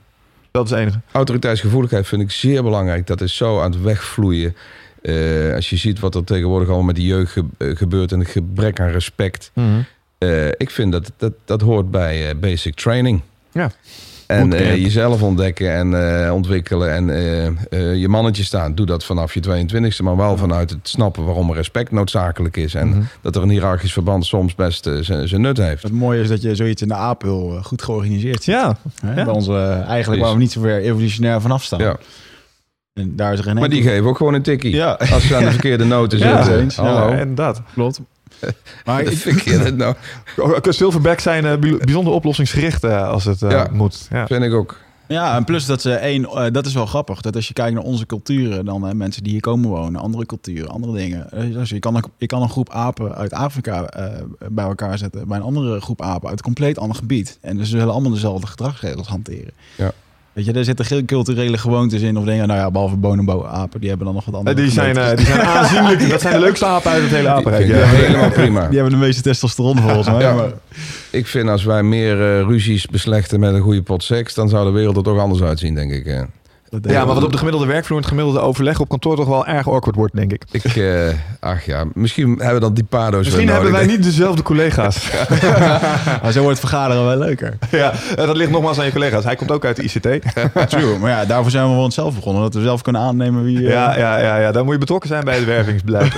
[SPEAKER 1] Dat is het enige.
[SPEAKER 3] Autoriteitsgevoeligheid vind ik zeer belangrijk. Dat is zo aan het wegvloeien. Eh, als je ziet wat er tegenwoordig allemaal met de jeugd eh, gebeurt en het gebrek aan respect. Eh, ik vind dat dat, dat hoort bij basic training.
[SPEAKER 1] Ja.
[SPEAKER 3] En eh, jezelf ontdekken en eh, ontwikkelen en eh, eh, je mannetje staan. Doe dat vanaf je 22e, maar wel vanuit het snappen waarom respect noodzakelijk is. En
[SPEAKER 1] Mhm.
[SPEAKER 3] dat er een hiërarchisch verband soms best eh, zijn zijn nut heeft.
[SPEAKER 2] Het mooie is dat je zoiets in de apel goed georganiseerd ziet.
[SPEAKER 1] Ja,
[SPEAKER 2] Hè?
[SPEAKER 1] Ja.
[SPEAKER 2] Bij onze, eigenlijk waar we niet zo ver evolutionair vanaf staan.
[SPEAKER 3] Ja.
[SPEAKER 2] En daar is er geen
[SPEAKER 3] Maar die geven ook gewoon een tikkie.
[SPEAKER 2] Ja,
[SPEAKER 3] Als ze aan de verkeerde noten
[SPEAKER 1] Ja,
[SPEAKER 3] zitten. Hallo.
[SPEAKER 1] en dat.
[SPEAKER 2] klopt. Maar
[SPEAKER 3] De
[SPEAKER 2] ik,
[SPEAKER 3] verkeerde nou,
[SPEAKER 1] Silverback zijn eh, bij- bijzonder oplossingsgericht eh, als het eh,
[SPEAKER 3] Ja.
[SPEAKER 1] moet. Ja.
[SPEAKER 3] vind ik ook.
[SPEAKER 2] ja, en plus dat ze één, eh, dat is wel grappig. Dat als je kijkt naar onze culturen, dan eh, mensen die hier komen wonen, andere culturen, andere dingen. Dus je, kan een, je kan een groep apen uit Afrika eh, bij elkaar zetten, bij een andere groep apen uit een compleet ander gebied. En ze zullen allemaal dezelfde gedragsregels hanteren.
[SPEAKER 3] Ja.
[SPEAKER 2] Weet je, er zitten geen culturele gewoontes in of dingen. Nou ja, behalve bonenbo-apen, die hebben dan nog wat
[SPEAKER 1] Eh,
[SPEAKER 2] andere
[SPEAKER 1] die, zijn, eh, die zijn aanzienlijk. Dat zijn de leukste apen uit het hele apenrijk.
[SPEAKER 3] Ja, helemaal prima.
[SPEAKER 2] Die hebben de meeste testosteron volgens mij.
[SPEAKER 3] Ja.
[SPEAKER 2] maar-
[SPEAKER 3] Ik vind als wij meer eh, ruzies beslechten met een goede pot seks, dan zou de wereld er toch anders uitzien, denk ik.
[SPEAKER 2] Dat
[SPEAKER 1] Ja, maar wat
[SPEAKER 2] wel.
[SPEAKER 1] op de gemiddelde werkvloer en het gemiddelde overleg op kantoor toch wel erg awkward wordt, denk ik.
[SPEAKER 3] Ik, eh, ach ja, misschien hebben we dan die pado's
[SPEAKER 1] Misschien hebben wij niet dezelfde collega's.
[SPEAKER 2] Maar zo wordt vergaderen wel leuker.
[SPEAKER 1] ja, eh, dat ligt nogmaals aan je collega's. Hij komt ook uit de ICT.
[SPEAKER 2] True. Maar ja, daarvoor zijn we voor onszelf begonnen. Dat we zelf kunnen aannemen wie... eh,
[SPEAKER 1] Ja, ja, ja, ja, dan moet je betrokken zijn bij het wervingsbeleid.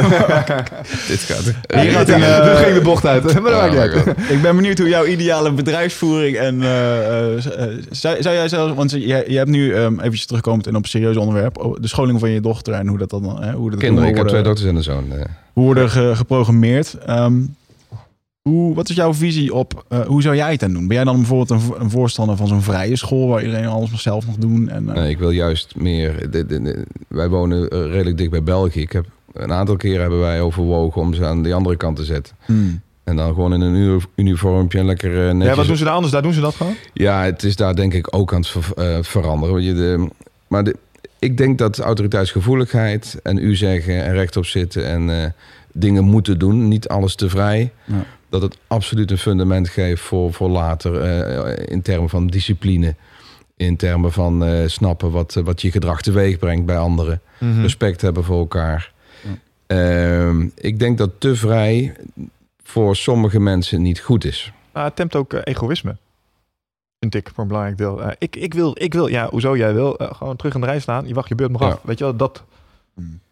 [SPEAKER 3] Dit gaat...
[SPEAKER 2] Hier gaat
[SPEAKER 1] Ja,
[SPEAKER 2] een,
[SPEAKER 1] ging de bocht uit. Maar
[SPEAKER 3] Oh
[SPEAKER 1] uit.
[SPEAKER 2] Ik ben benieuwd hoe jouw ideale bedrijfsvoering en... eh, eh, eh, zou, zou jij zelfs... Want je, je hebt nu, um, eventjes terugkomend en op een serieus onderwerp... oh, de scholing van je dochter en hoe dat dan... Hè, hoe dat
[SPEAKER 3] Kinderen, ik heb twee
[SPEAKER 2] worden,
[SPEAKER 3] dochters en een zoon. eh.
[SPEAKER 2] hoe worden ge- geprogrammeerd. Ehm, hoe, wat is jouw visie op... eh, hoe zou jij het dan doen? Ben jij dan bijvoorbeeld een, vo- een voorstander van zo'n vrije school... waar iedereen alles nog zelf mag doen? En, eh,
[SPEAKER 3] Nee, ik wil juist meer... de- de- de- wij wonen eh, redelijk dicht bij België. Ik heb, een aantal keren hebben wij overwogen om ze aan die andere kant te zetten.
[SPEAKER 2] hmm.
[SPEAKER 3] En dan gewoon in een uni- uniformpje en lekker eh, netjes...
[SPEAKER 1] Ja, wat doen ze daar anders? Daar doen ze dat gewoon?
[SPEAKER 3] Ja, het is daar denk ik ook aan het ver- eh, veranderen. Want je de, maar de, ik denk dat autoriteitsgevoeligheid en u zeggen en rechtop zitten en eh, dingen moeten doen, niet alles te vrij,
[SPEAKER 2] Ja.
[SPEAKER 3] dat het absoluut een fundament geeft voor, voor later eh, in termen van discipline, in termen van eh, snappen wat, wat je gedrag teweeg brengt bij anderen,
[SPEAKER 1] Mhm.
[SPEAKER 3] respect hebben voor elkaar. Ehm, ik denk dat te vrij voor sommige mensen niet goed is.
[SPEAKER 1] Maar het tempt ook egoïsme. Vind ik voor een belangrijk deel. Eh, ik, ik, wil, ik wil, ja, hoezo jij wil, eh, gewoon terug in de rij staan. Je wacht je beurt nog
[SPEAKER 3] Ja.
[SPEAKER 1] af. Weet je wel, dat.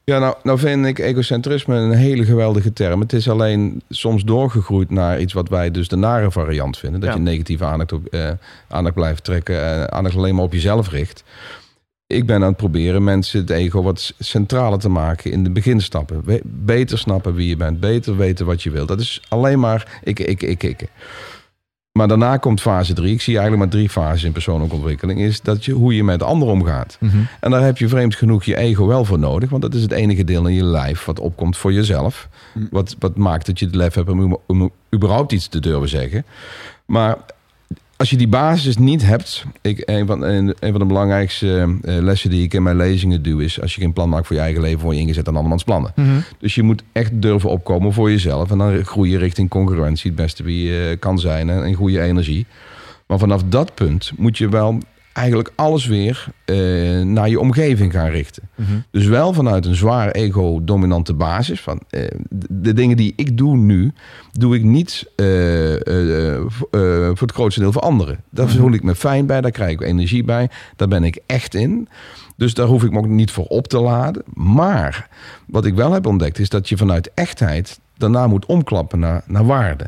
[SPEAKER 3] Ja, nou, nou vind ik egocentrisme een hele geweldige term. Het is alleen soms doorgegroeid naar iets wat wij dus de nare variant vinden. Dat
[SPEAKER 1] Ja.
[SPEAKER 3] je negatieve aandacht, op, eh, aandacht blijft trekken, aandacht alleen maar op jezelf richt. Ik ben aan het proberen mensen het ego wat centraler te maken in de beginstappen. Beter snappen wie je bent, beter weten wat je wilt. Dat is alleen maar ik, ik, ik, ik. Maar daarna komt fase drie. Ik zie eigenlijk maar drie fases in persoonlijke ontwikkeling. Is dat je, hoe je met anderen omgaat. En daar heb je vreemd genoeg je ego wel voor nodig. Want dat is het enige deel in je lijf wat opkomt voor jezelf.
[SPEAKER 2] Mm.
[SPEAKER 3] Wat, wat maakt dat je het lef hebt om, om überhaupt iets te durven zeggen. Maar als je die basis niet hebt. Ik, een, van, een, een van de belangrijkste eh, lessen die ik in mijn lezingen doe. Is als je geen plan maakt voor je eigen leven. word je ingezet aan andermans plannen. Dus je moet echt durven opkomen voor jezelf. En dan groei je richting concurrentie. Het beste wie je kan zijn. En, en goede energie. Maar vanaf dat punt moet je wel eigenlijk alles weer eh, naar je omgeving gaan richten. Dus wel vanuit een zwaar ego-dominante basis. Van, eh, de, de dingen die ik doe nu, doe ik niet eh, voor voor het grootste deel voor anderen. Daar voel ik me fijn bij, daar krijg ik energie bij. Daar ben ik echt in. Dus daar hoef ik me ook niet voor op te laden. Maar wat ik wel heb ontdekt, is dat je vanuit echtheid daarna moet omklappen naar, naar waarde.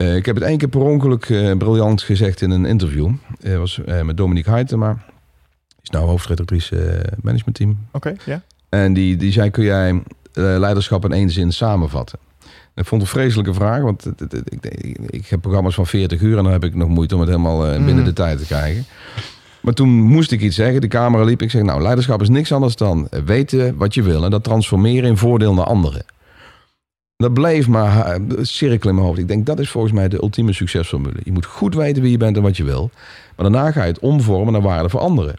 [SPEAKER 3] Eh, ik heb het één keer per ongeluk eh, briljant gezegd in een interview. Was eh, met Dominique Huytema. Die is nou hoofdredactrice managementteam.
[SPEAKER 1] Oké, ja.
[SPEAKER 3] En die, die zei, kun jij leiderschap in één zin samenvatten? En ik vond het een vreselijke vraag, want het- het- het- ik, ik, heb programma's van 40 uur... en dan heb ik nog moeite om het helemaal binnen
[SPEAKER 1] Mhm.
[SPEAKER 3] de tijd te krijgen. Maar toen moest ik iets zeggen, de camera liep. Ik zeg, nou, leiderschap is niks anders dan weten wat je wil... en dat transformeren in voordeel naar anderen. Dat bleef maar eh, cirkelen in mijn hoofd. Ik denk, dat is volgens mij de ultieme succesformule. Je moet goed weten wie je bent en wat je wil. Maar daarna ga je het omvormen naar waarde voor anderen.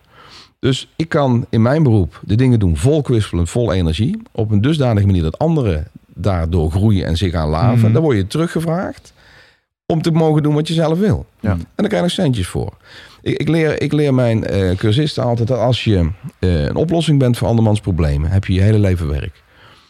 [SPEAKER 3] Dus ik kan in mijn beroep de dingen doen vol kwispelend, vol energie. Op een dusdanige manier dat anderen daardoor groeien en zich aan laven.
[SPEAKER 1] Mhm.
[SPEAKER 3] Dan word je teruggevraagd om te mogen doen wat je zelf wil.
[SPEAKER 1] Ja.
[SPEAKER 3] En dan krijg je nog centjes voor. Ik, ik, leer, ik leer mijn eh, cursisten altijd dat als je eh, een oplossing bent voor andermans problemen, heb je je hele leven werk.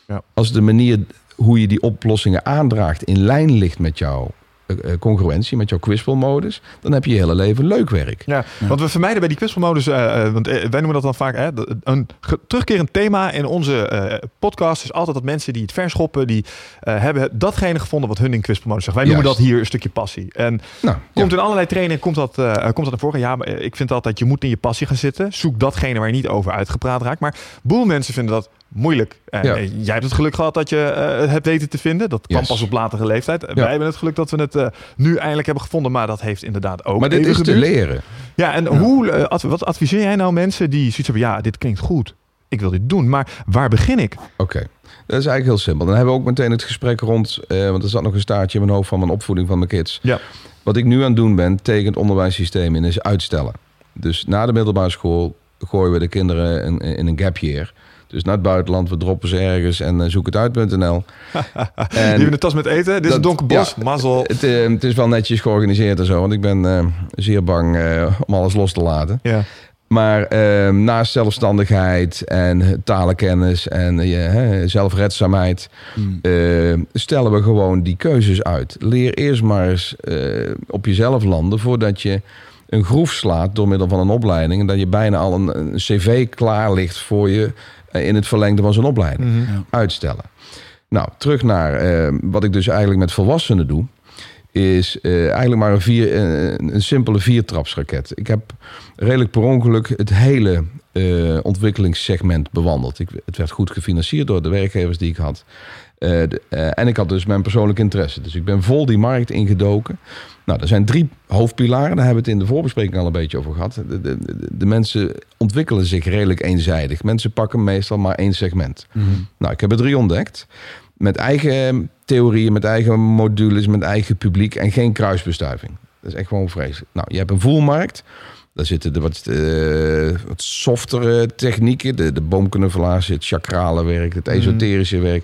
[SPEAKER 1] Ja.
[SPEAKER 3] Als de manier hoe je die oplossingen aandraagt in lijn ligt met jouw eh, eh, congruentie, met jouw kwispelmodus, dan heb je je hele leven leuk werk.
[SPEAKER 1] Ja, want we vermijden bij die kwispelmodus, eh, eh, want wij noemen dat dan vaak, hè, een terugkerend thema in onze eh, podcast is altijd dat mensen die het verschoppen, die eh, hebben datgene gevonden wat hun in kwispelmodus zegt. Wij noemen
[SPEAKER 3] Juist.
[SPEAKER 1] dat hier een stukje passie. En
[SPEAKER 3] Nou,
[SPEAKER 1] komt in allerlei trainingen komt dat, eh, komt dat naar voren. Ja, maar ik vind altijd, je moet in je passie gaan zitten. Zoek datgene waar je niet over uitgepraat raakt. Maar boel mensen vinden dat moeilijk. En
[SPEAKER 3] Ja.
[SPEAKER 1] eh, jij hebt het geluk gehad dat je eh, het hebt weten te vinden. Dat kwam
[SPEAKER 3] Yes.
[SPEAKER 1] pas op latere leeftijd. Wij hebben het geluk dat we het eh, nu eindelijk hebben gevonden. Maar dat heeft inderdaad ook
[SPEAKER 3] maar dit is te leren.
[SPEAKER 1] Ja, en hoe, adv- wat adviseer jij nou mensen die zoiets hebben, ja, dit klinkt goed. Ik wil dit doen, maar waar begin ik?
[SPEAKER 3] Oké, dat is eigenlijk heel simpel. Dan hebben we ook meteen het gesprek rond, want er zat nog een staartje in mijn hoofd van mijn opvoeding van mijn kids.
[SPEAKER 1] Ja.
[SPEAKER 3] Wat ik nu aan het doen ben tegen het onderwijssysteem in is uitstellen. Dus na de middelbare school gooien we de kinderen in, in een gap year. Dus naar het buitenland, we droppen ze ergens en eh, zoek het uit.nl.
[SPEAKER 1] Die hebben een tas met eten. Dit is een donker bos.
[SPEAKER 3] ja,
[SPEAKER 1] Mazzel.
[SPEAKER 3] Het, eh, het is wel netjes georganiseerd en zo, want ik ben eh, zeer bang om alles los te laten.
[SPEAKER 1] Ja.
[SPEAKER 3] Maar naast zelfstandigheid en talenkennis en zelfredzaamheid...
[SPEAKER 2] Mm.
[SPEAKER 3] eh, stellen we gewoon die keuzes uit. Leer eerst maar eens op jezelf landen voordat je een groef slaat door middel van een opleiding. En dat je bijna al een, een cv klaar ligt voor je in het verlengde van zo'n opleiding.
[SPEAKER 1] Mhm.
[SPEAKER 2] Ja.
[SPEAKER 3] Uitstellen. Nou, terug naar eh, wat ik dus eigenlijk met volwassenen doe. Is eh, eigenlijk maar een, vier, eh, een simpele viertrapsraket. Ik heb redelijk per ongeluk het hele eh, ontwikkelingssegment bewandeld. Ik, het werd goed gefinancierd door de werkgevers die ik had. Eh, de- eh, en ik had dus mijn persoonlijke interesse. Dus ik ben vol die markt ingedoken. Nou, er zijn drie hoofdpilaren. Daar hebben we het in de voorbespreking al een beetje over gehad. De, de, de, mensen ontwikkelen zich redelijk eenzijdig. Mensen pakken meestal maar één segment.
[SPEAKER 2] Mhm.
[SPEAKER 3] Nou, ik heb er drie ontdekt. Met eigen theorieën, met eigen modules, met eigen publiek en geen kruisbestuiving. Dat is echt gewoon vreselijk. Nou, je hebt een voelmarkt. Daar zitten de wat, eh, wat softere technieken. De, de boomknuffelaar zit, chakrale werk, het esoterische werk.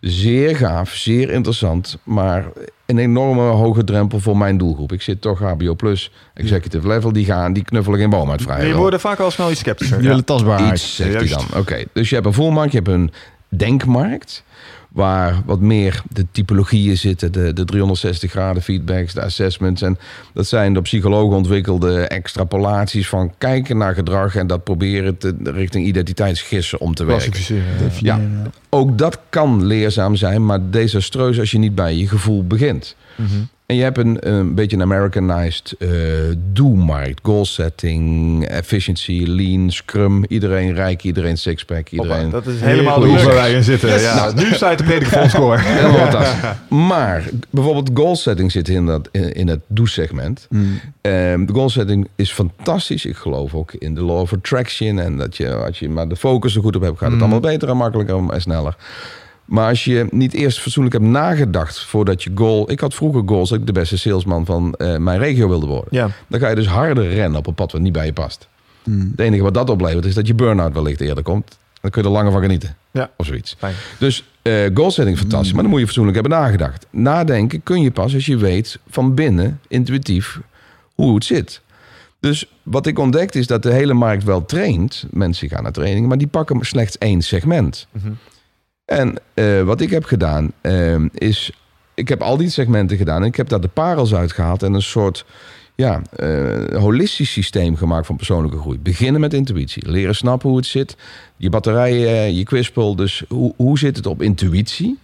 [SPEAKER 3] Zeer gaaf, zeer interessant, maar een enorme hoge drempel voor mijn doelgroep. Ik zit toch HBO Plus, executive level, die gaan, die knuffelen geen boom uit vrij.
[SPEAKER 1] Je wordt vaak al snel iets sceptischer.
[SPEAKER 2] Willen tastbaarheid.
[SPEAKER 3] Iets, zegt hij dan. Oké, dus je hebt een volmarkt, je hebt een denkmarkt... waar wat meer de typologieën zitten, de, de 360 graden feedbacks, de assessments. En dat zijn door psychologen ontwikkelde extrapolaties van kijken naar gedrag... en dat proberen te, richting identiteitsgissen om te werken.
[SPEAKER 2] Definiëren.
[SPEAKER 3] Ook dat kan leerzaam zijn, maar desastreus als je niet bij je gevoel begint.
[SPEAKER 1] Mhm.
[SPEAKER 3] En je hebt een, een beetje een Americanized eh do-markt. Goal setting, efficiency, lean, scrum. Iedereen rijk, iedereen sixpack, iedereen...
[SPEAKER 1] Dat is helemaal de hoek waar wij in zitten. Ja. nu sta je te prediken voor ons score.
[SPEAKER 3] Helemaal fantastisch. Maar bijvoorbeeld goal setting zit in, dat, in, in het do-segment.
[SPEAKER 2] Mm.
[SPEAKER 3] Ehm, de goal setting is fantastisch. Ik geloof ook in de law of attraction. En dat je, als je maar de focus er goed op hebt, gaat het allemaal beter en makkelijker en sneller. Maar als je niet eerst fatsoenlijk hebt nagedacht voordat je goal... Ik had vroeger goals dat ik de beste salesman van eh, mijn regio wilde worden.
[SPEAKER 1] Ja.
[SPEAKER 3] Dan ga je dus harder rennen op een pad wat niet bij je past.
[SPEAKER 2] Mm.
[SPEAKER 3] Het enige wat dat oplevert is dat je burn-out wellicht eerder komt. Dan kun je er langer van genieten.
[SPEAKER 1] Ja.
[SPEAKER 3] Of zoiets.
[SPEAKER 1] Fijn.
[SPEAKER 3] Dus eh goal setting fantastisch, maar dan moet je fatsoenlijk hebben nagedacht. Nadenken kun je pas als je weet van binnen, intuïtief, hoe het zit. Dus wat ik ontdekte is dat de hele markt wel traint. Mensen gaan naar trainingen, maar die pakken slechts één segment.
[SPEAKER 1] Mhm.
[SPEAKER 3] En eh, wat ik heb gedaan eh, is, ik heb al die segmenten gedaan en ik heb daar de parels uitgehaald en een soort ja, eh, holistisch systeem gemaakt van persoonlijke groei. Beginnen met intuïtie, leren snappen hoe het zit, je batterijen, je kwispel. Dus hoe, hoe zit het op intuïtie?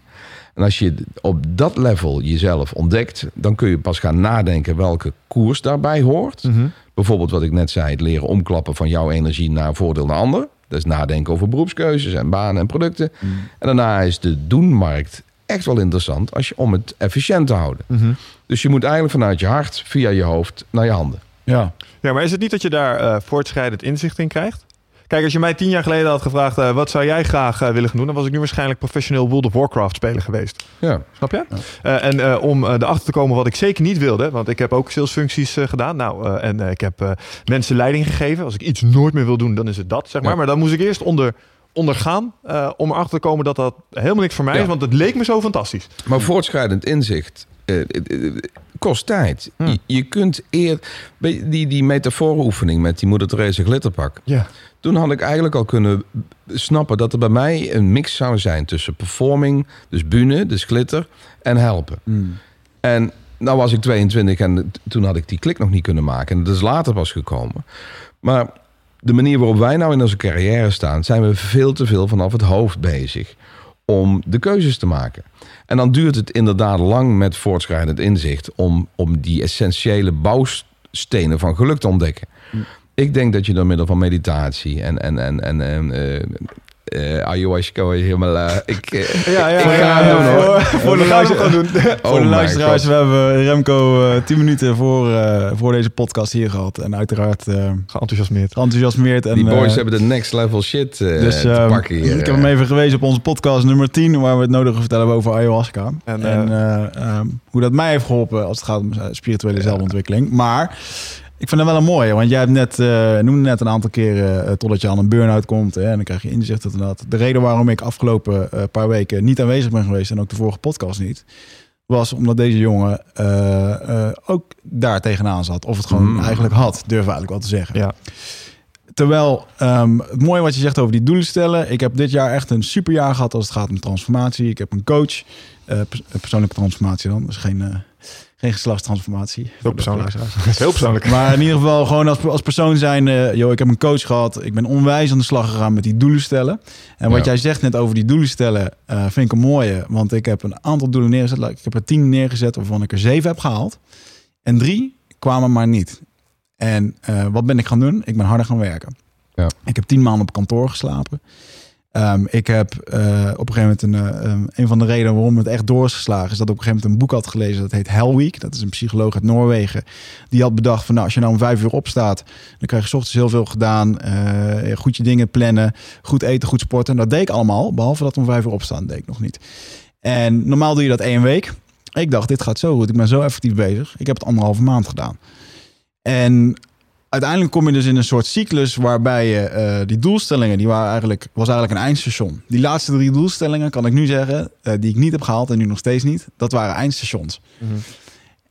[SPEAKER 3] En als je op dat level jezelf ontdekt, dan kun je pas gaan nadenken welke koers daarbij hoort.
[SPEAKER 1] Mhm.
[SPEAKER 3] Bijvoorbeeld wat ik net zei, het leren omklappen van jouw energie naar voordeel naar ander. Dat is nadenken over beroepskeuzes en banen en producten. En daarna is de doenmarkt echt wel interessant als je, om het efficiënt te houden.
[SPEAKER 1] Mhm.
[SPEAKER 3] Dus je moet eigenlijk vanuit je hart, via je hoofd, naar je handen.
[SPEAKER 2] Ja.
[SPEAKER 1] Ja, maar is het niet dat je daar eh, voortschrijdend inzicht in krijgt? Kijk, als je mij tien jaar geleden had gevraagd... eh, wat zou jij graag eh, willen gaan doen... dan was ik nu waarschijnlijk professioneel World of Warcraft speler geweest.
[SPEAKER 3] Ja.
[SPEAKER 1] Snap je? Eh, en om erachter te komen wat ik zeker niet wilde... want ik heb ook salesfuncties gedaan. Nou, en ik heb mensen leiding gegeven. Als ik iets nooit meer wil doen, dan is het dat, zeg maar.
[SPEAKER 3] Ja.
[SPEAKER 1] Maar dan moest ik eerst onder, ondergaan... om erachter te komen dat dat helemaal niks voor mij
[SPEAKER 3] Ja.
[SPEAKER 1] is. Want het leek me zo fantastisch.
[SPEAKER 3] Maar voortschrijdend inzicht kost tijd.
[SPEAKER 1] Hm.
[SPEAKER 3] Je, je kunt eer... Die, die metafooroefening met die moeder Therese glitterpak.
[SPEAKER 1] Ja.
[SPEAKER 3] Toen had ik eigenlijk al kunnen snappen dat er bij mij een mix zou zijn tussen performing, dus bühne, dus glitter, en helpen.
[SPEAKER 2] Mm.
[SPEAKER 3] En nou was ik 22 en toen had ik die klik nog niet kunnen maken. En dat is later pas gekomen. Maar de manier waarop wij nou in onze carrière staan, zijn we veel te veel vanaf het hoofd bezig om de keuzes te maken. En dan duurt het inderdaad lang met voortschrijdend inzicht om, om die essentiële bouwstenen van geluk te ontdekken. Ik denk dat je door middel van meditatie en, en, en, en, en eh, eh, ayahuasca helemaal... eh, ik, eh,
[SPEAKER 1] Ja, ja,
[SPEAKER 3] ik ga
[SPEAKER 1] ja,
[SPEAKER 3] het doen
[SPEAKER 1] ja.
[SPEAKER 3] hoor.
[SPEAKER 1] Voor, voor de gewoon doen.
[SPEAKER 3] Oh
[SPEAKER 2] voor de
[SPEAKER 3] my
[SPEAKER 2] luisteraars, we hebben Remco eh 10 minuten voor, eh, voor deze podcast hier gehad. En uiteraard eh
[SPEAKER 1] Geenthousiasmeerd.
[SPEAKER 2] enthousiasmeerd. En,
[SPEAKER 3] Die boys hebben de next level shit eh,
[SPEAKER 2] dus,
[SPEAKER 3] te
[SPEAKER 2] eh,
[SPEAKER 3] pakken hier.
[SPEAKER 2] Ik heb hem even gewezen op onze podcast nummer 10, waar we het nodige vertellen hebben over ayahuasca.
[SPEAKER 1] En,
[SPEAKER 2] En, eh, ehm, hoe dat mij heeft geholpen als het gaat om spirituele zelfontwikkeling. Maar ik vind dat wel een mooie, want jij hebt net, eh, noemde net een aantal keren eh, totdat je aan een burn-out komt. Hè, en dan krijg je inzicht inderdaad. De reden waarom ik afgelopen eh, paar weken niet aanwezig ben geweest en ook de vorige podcast niet, was omdat deze jongen ook daar tegenaan zat. Of het gewoon
[SPEAKER 3] Mm.
[SPEAKER 2] eigenlijk had, durf eigenlijk wel te zeggen.
[SPEAKER 1] Ja.
[SPEAKER 2] Terwijl ehm, het mooie wat je zegt over die doelen stellen. Ik heb dit jaar echt een superjaar gehad als het gaat om transformatie. Ik heb een coach, pers- persoonlijke transformatie dan. Dus geen, geen geslachtstransformatie.
[SPEAKER 1] Heel persoonlijk. Heel persoonlijk.
[SPEAKER 2] Maar in ieder geval gewoon als, als persoon zijn. joh, ik heb een coach gehad. Ik ben onwijs aan de slag gegaan met die doelen stellen. En wat
[SPEAKER 3] Ja.
[SPEAKER 2] jij zegt net over die doelen stellen, eh, vind ik een mooie. Want ik heb een aantal doelen neergezet. Ik heb er tien neergezet waarvan ik er zeven heb gehaald. En drie kwamen maar niet. En eh, wat ben ik gaan doen? Ik ben harder gaan werken.
[SPEAKER 3] Ja.
[SPEAKER 2] Ik heb tien maanden op kantoor geslapen. Ehm, ik heb eh, op een gegeven moment een, eh, um, een van de redenen waarom het echt door is geslagen, is dat ik op een gegeven moment een boek had gelezen. Dat heet Hell Week. Dat is een psycholoog uit Noorwegen. Die had bedacht van nou, als je nou om vijf uur opstaat, dan krijg je 's ochtends heel veel gedaan. eh, goed je dingen plannen, goed eten, goed sporten. En dat deed ik allemaal, behalve dat om vijf uur opstaan, deed ik nog niet. En normaal doe je dat één week. Ik dacht, dit gaat zo goed. Ik ben zo effectief bezig. Ik heb het anderhalve maand gedaan. En uiteindelijk kom je dus in een soort cyclus waarbij je eh, die doelstellingen, die waren eigenlijk, was eigenlijk een eindstation. Die laatste drie doelstellingen, kan ik nu zeggen, eh, die ik niet heb gehaald en nu nog steeds niet, dat waren eindstations.
[SPEAKER 1] Mhm.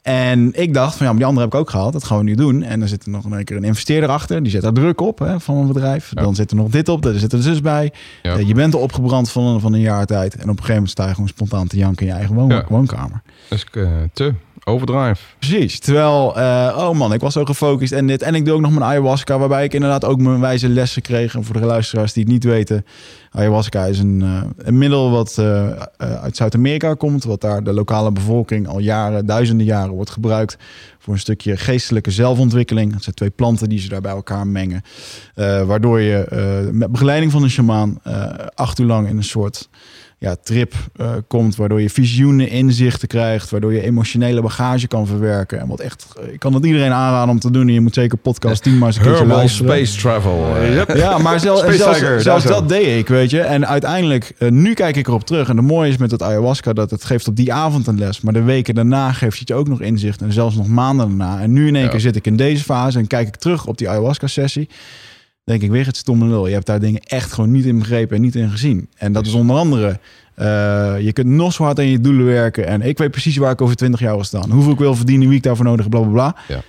[SPEAKER 2] En ik dacht van ja, maar die andere heb ik ook gehaald. Dat gaan we nu doen. En dan zit er nog een keer een investeerder achter. Die zet daar druk op hè, van een bedrijf.
[SPEAKER 3] Ja.
[SPEAKER 2] Dan zit er nog dit op. Er zit er zus bij.
[SPEAKER 3] Ja.
[SPEAKER 2] Eh, je bent er opgebrand van, een- van een jaar tijd. En op een gegeven moment sta je gewoon spontaan te janken in je eigen woon-
[SPEAKER 3] Ja.
[SPEAKER 2] woonkamer.
[SPEAKER 3] Dat is eh, te overdrive.
[SPEAKER 2] Precies. Terwijl, eh, oh man, ik was zo gefocust en dit. En ik doe ook nog mijn ayahuasca, waarbij ik inderdaad ook mijn wijze lessen kreeg. En voor de luisteraars die het niet weten, ayahuasca is een, eh, een middel wat eh, uit Zuid-Amerika komt. Wat daar de lokale bevolking al jaren, duizenden jaren wordt gebruikt. Voor een stukje geestelijke zelfontwikkeling. Het zijn twee planten die ze daar bij elkaar mengen. Waardoor je met begeleiding van een shamaan acht uur lang in een soort ja, trip eh, komt, waardoor je visioenen, inzichten krijgt, waardoor je emotionele bagage kan verwerken. En wat echt, eh, ik kan het iedereen aanraden om te doen. En je moet zeker podcast 10 maar eens een keertje
[SPEAKER 3] Herbal
[SPEAKER 2] luisteren.
[SPEAKER 3] space travel. eh.
[SPEAKER 2] Ja, maar zel-
[SPEAKER 1] Space
[SPEAKER 2] zelfs,
[SPEAKER 1] Tiger,
[SPEAKER 2] zelfs
[SPEAKER 1] daar zo.
[SPEAKER 2] dat deed ik, weet je. En uiteindelijk, eh, nu kijk ik erop terug. En de mooie is met het ayahuasca dat het geeft op die avond een les. Maar de weken daarna geeft het je ook nog inzicht. En zelfs nog maanden daarna. En nu in één
[SPEAKER 3] Ja.
[SPEAKER 2] keer zit ik in deze fase en kijk ik terug op die ayahuasca-sessie. Denk ik weer het stomme lul. Je hebt daar dingen echt gewoon niet in begrepen en niet in gezien. En dat is onder andere... eh, je kunt nog zo hard aan je doelen werken. En ik weet precies waar ik over 20 jaar wil staan. Hoeveel ik wil verdienen, wie ik daarvoor nodig heb, bla bla bla.
[SPEAKER 3] Ja.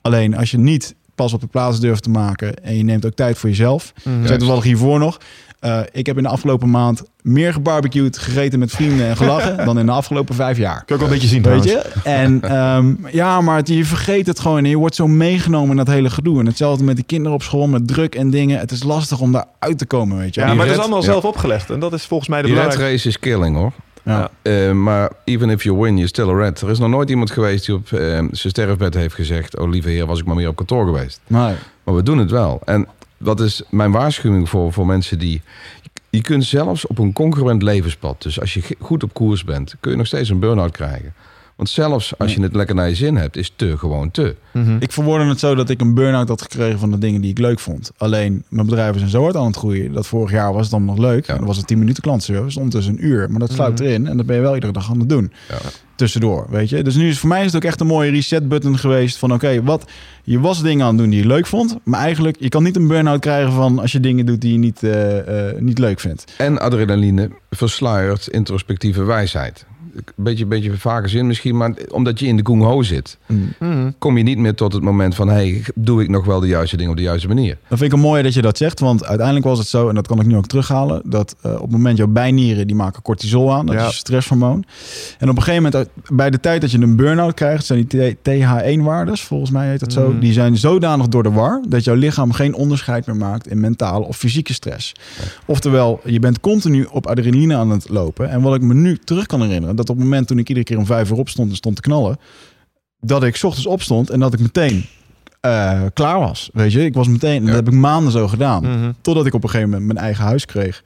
[SPEAKER 2] Alleen als je niet pas op de plaats durft te maken en je neemt ook tijd voor jezelf. Ik zei toevallig hiervoor nog. eh, ik heb in de afgelopen maand meer gebarbecued, gegeten met vrienden en gelachen dan in de afgelopen vijf jaar.
[SPEAKER 1] Kun je ook wel een beetje zien
[SPEAKER 2] Weet je? En ehm, ja, maar het- je vergeet het gewoon en je wordt zo meegenomen in dat hele gedoe. En hetzelfde met die kinderen op school, met druk en dingen. Het is lastig om daar uit te komen, weet je.
[SPEAKER 1] Ja, maar het is allemaal
[SPEAKER 3] ja.
[SPEAKER 1] zelf opgelegd. En dat is volgens mij de
[SPEAKER 3] Die
[SPEAKER 1] belangrijkste...
[SPEAKER 3] race is killing hoor.
[SPEAKER 2] Ja.
[SPEAKER 3] Eh, maar even if you win, you're still a red. Er is nog nooit iemand geweest die op eh, zijn sterfbed heeft gezegd... oh lieve heer, was ik maar meer op kantoor geweest.
[SPEAKER 2] Nee.
[SPEAKER 3] Maar we doen het wel. En wat is mijn waarschuwing voor, voor mensen die... Je kunt zelfs op een congruent levenspad... dus als je goed op koers bent... kun je nog steeds een burn-out krijgen. Want zelfs als je het lekker naar je zin hebt... is te gewoon te.
[SPEAKER 1] Mhm.
[SPEAKER 2] Ik verwoordde het zo dat ik een burn-out had gekregen van de dingen die ik leuk vond. Alleen, mijn bedrijven zijn zo hard aan het groeien. Dat vorig jaar was het dan nog leuk.
[SPEAKER 3] Ja.
[SPEAKER 2] Dan was het 10 minuten klantservice, ondertussen een uur. Maar dat sluit
[SPEAKER 1] Mhm.
[SPEAKER 2] erin en dat ben je wel iedere dag aan het doen.
[SPEAKER 3] Ja.
[SPEAKER 2] Tussendoor, weet je. Dus nu is voor mij is het ook echt een mooie reset-button geweest. Van oké, wat je was dingen aan het doen die je leuk vond. Maar eigenlijk, je kan niet een burn-out krijgen van als je dingen doet die je niet, eh, eh, niet leuk vindt.
[SPEAKER 3] En adrenaline versluiert introspectieve wijsheid. Een beetje, beetje vaker zin misschien, maar omdat je in de gung ho zit...
[SPEAKER 1] Mhm.
[SPEAKER 3] kom je niet meer tot het moment van... hey, doe ik nog wel de juiste dingen op de juiste manier?
[SPEAKER 2] Dan vind ik het mooi dat je dat zegt, want uiteindelijk was het zo, en dat kan ik nu ook terughalen, dat eh, op het moment jouw bijnieren, die maken cortisol aan, dat
[SPEAKER 1] Ja.
[SPEAKER 2] is een stresshormoon. En op een gegeven moment, bij de tijd dat je een burn-out krijgt, zijn die TH1-waardes, volgens mij heet dat zo,
[SPEAKER 1] Mhm.
[SPEAKER 2] die zijn zodanig door de war, dat jouw lichaam geen onderscheid meer maakt in mentale of fysieke stress. Oftewel, je bent continu op adrenaline aan het lopen. En wat ik me nu terug kan herinneren, dat op het moment toen ik iedere keer om vijf uur opstond en stond te knallen, dat ik 's ochtends opstond en dat ik meteen eh, klaar was. Weet je, ik was meteen, en
[SPEAKER 3] Ja.
[SPEAKER 2] dat heb ik maanden zo gedaan.
[SPEAKER 1] Mhm.
[SPEAKER 2] Totdat ik op een gegeven moment mijn eigen huis kreeg.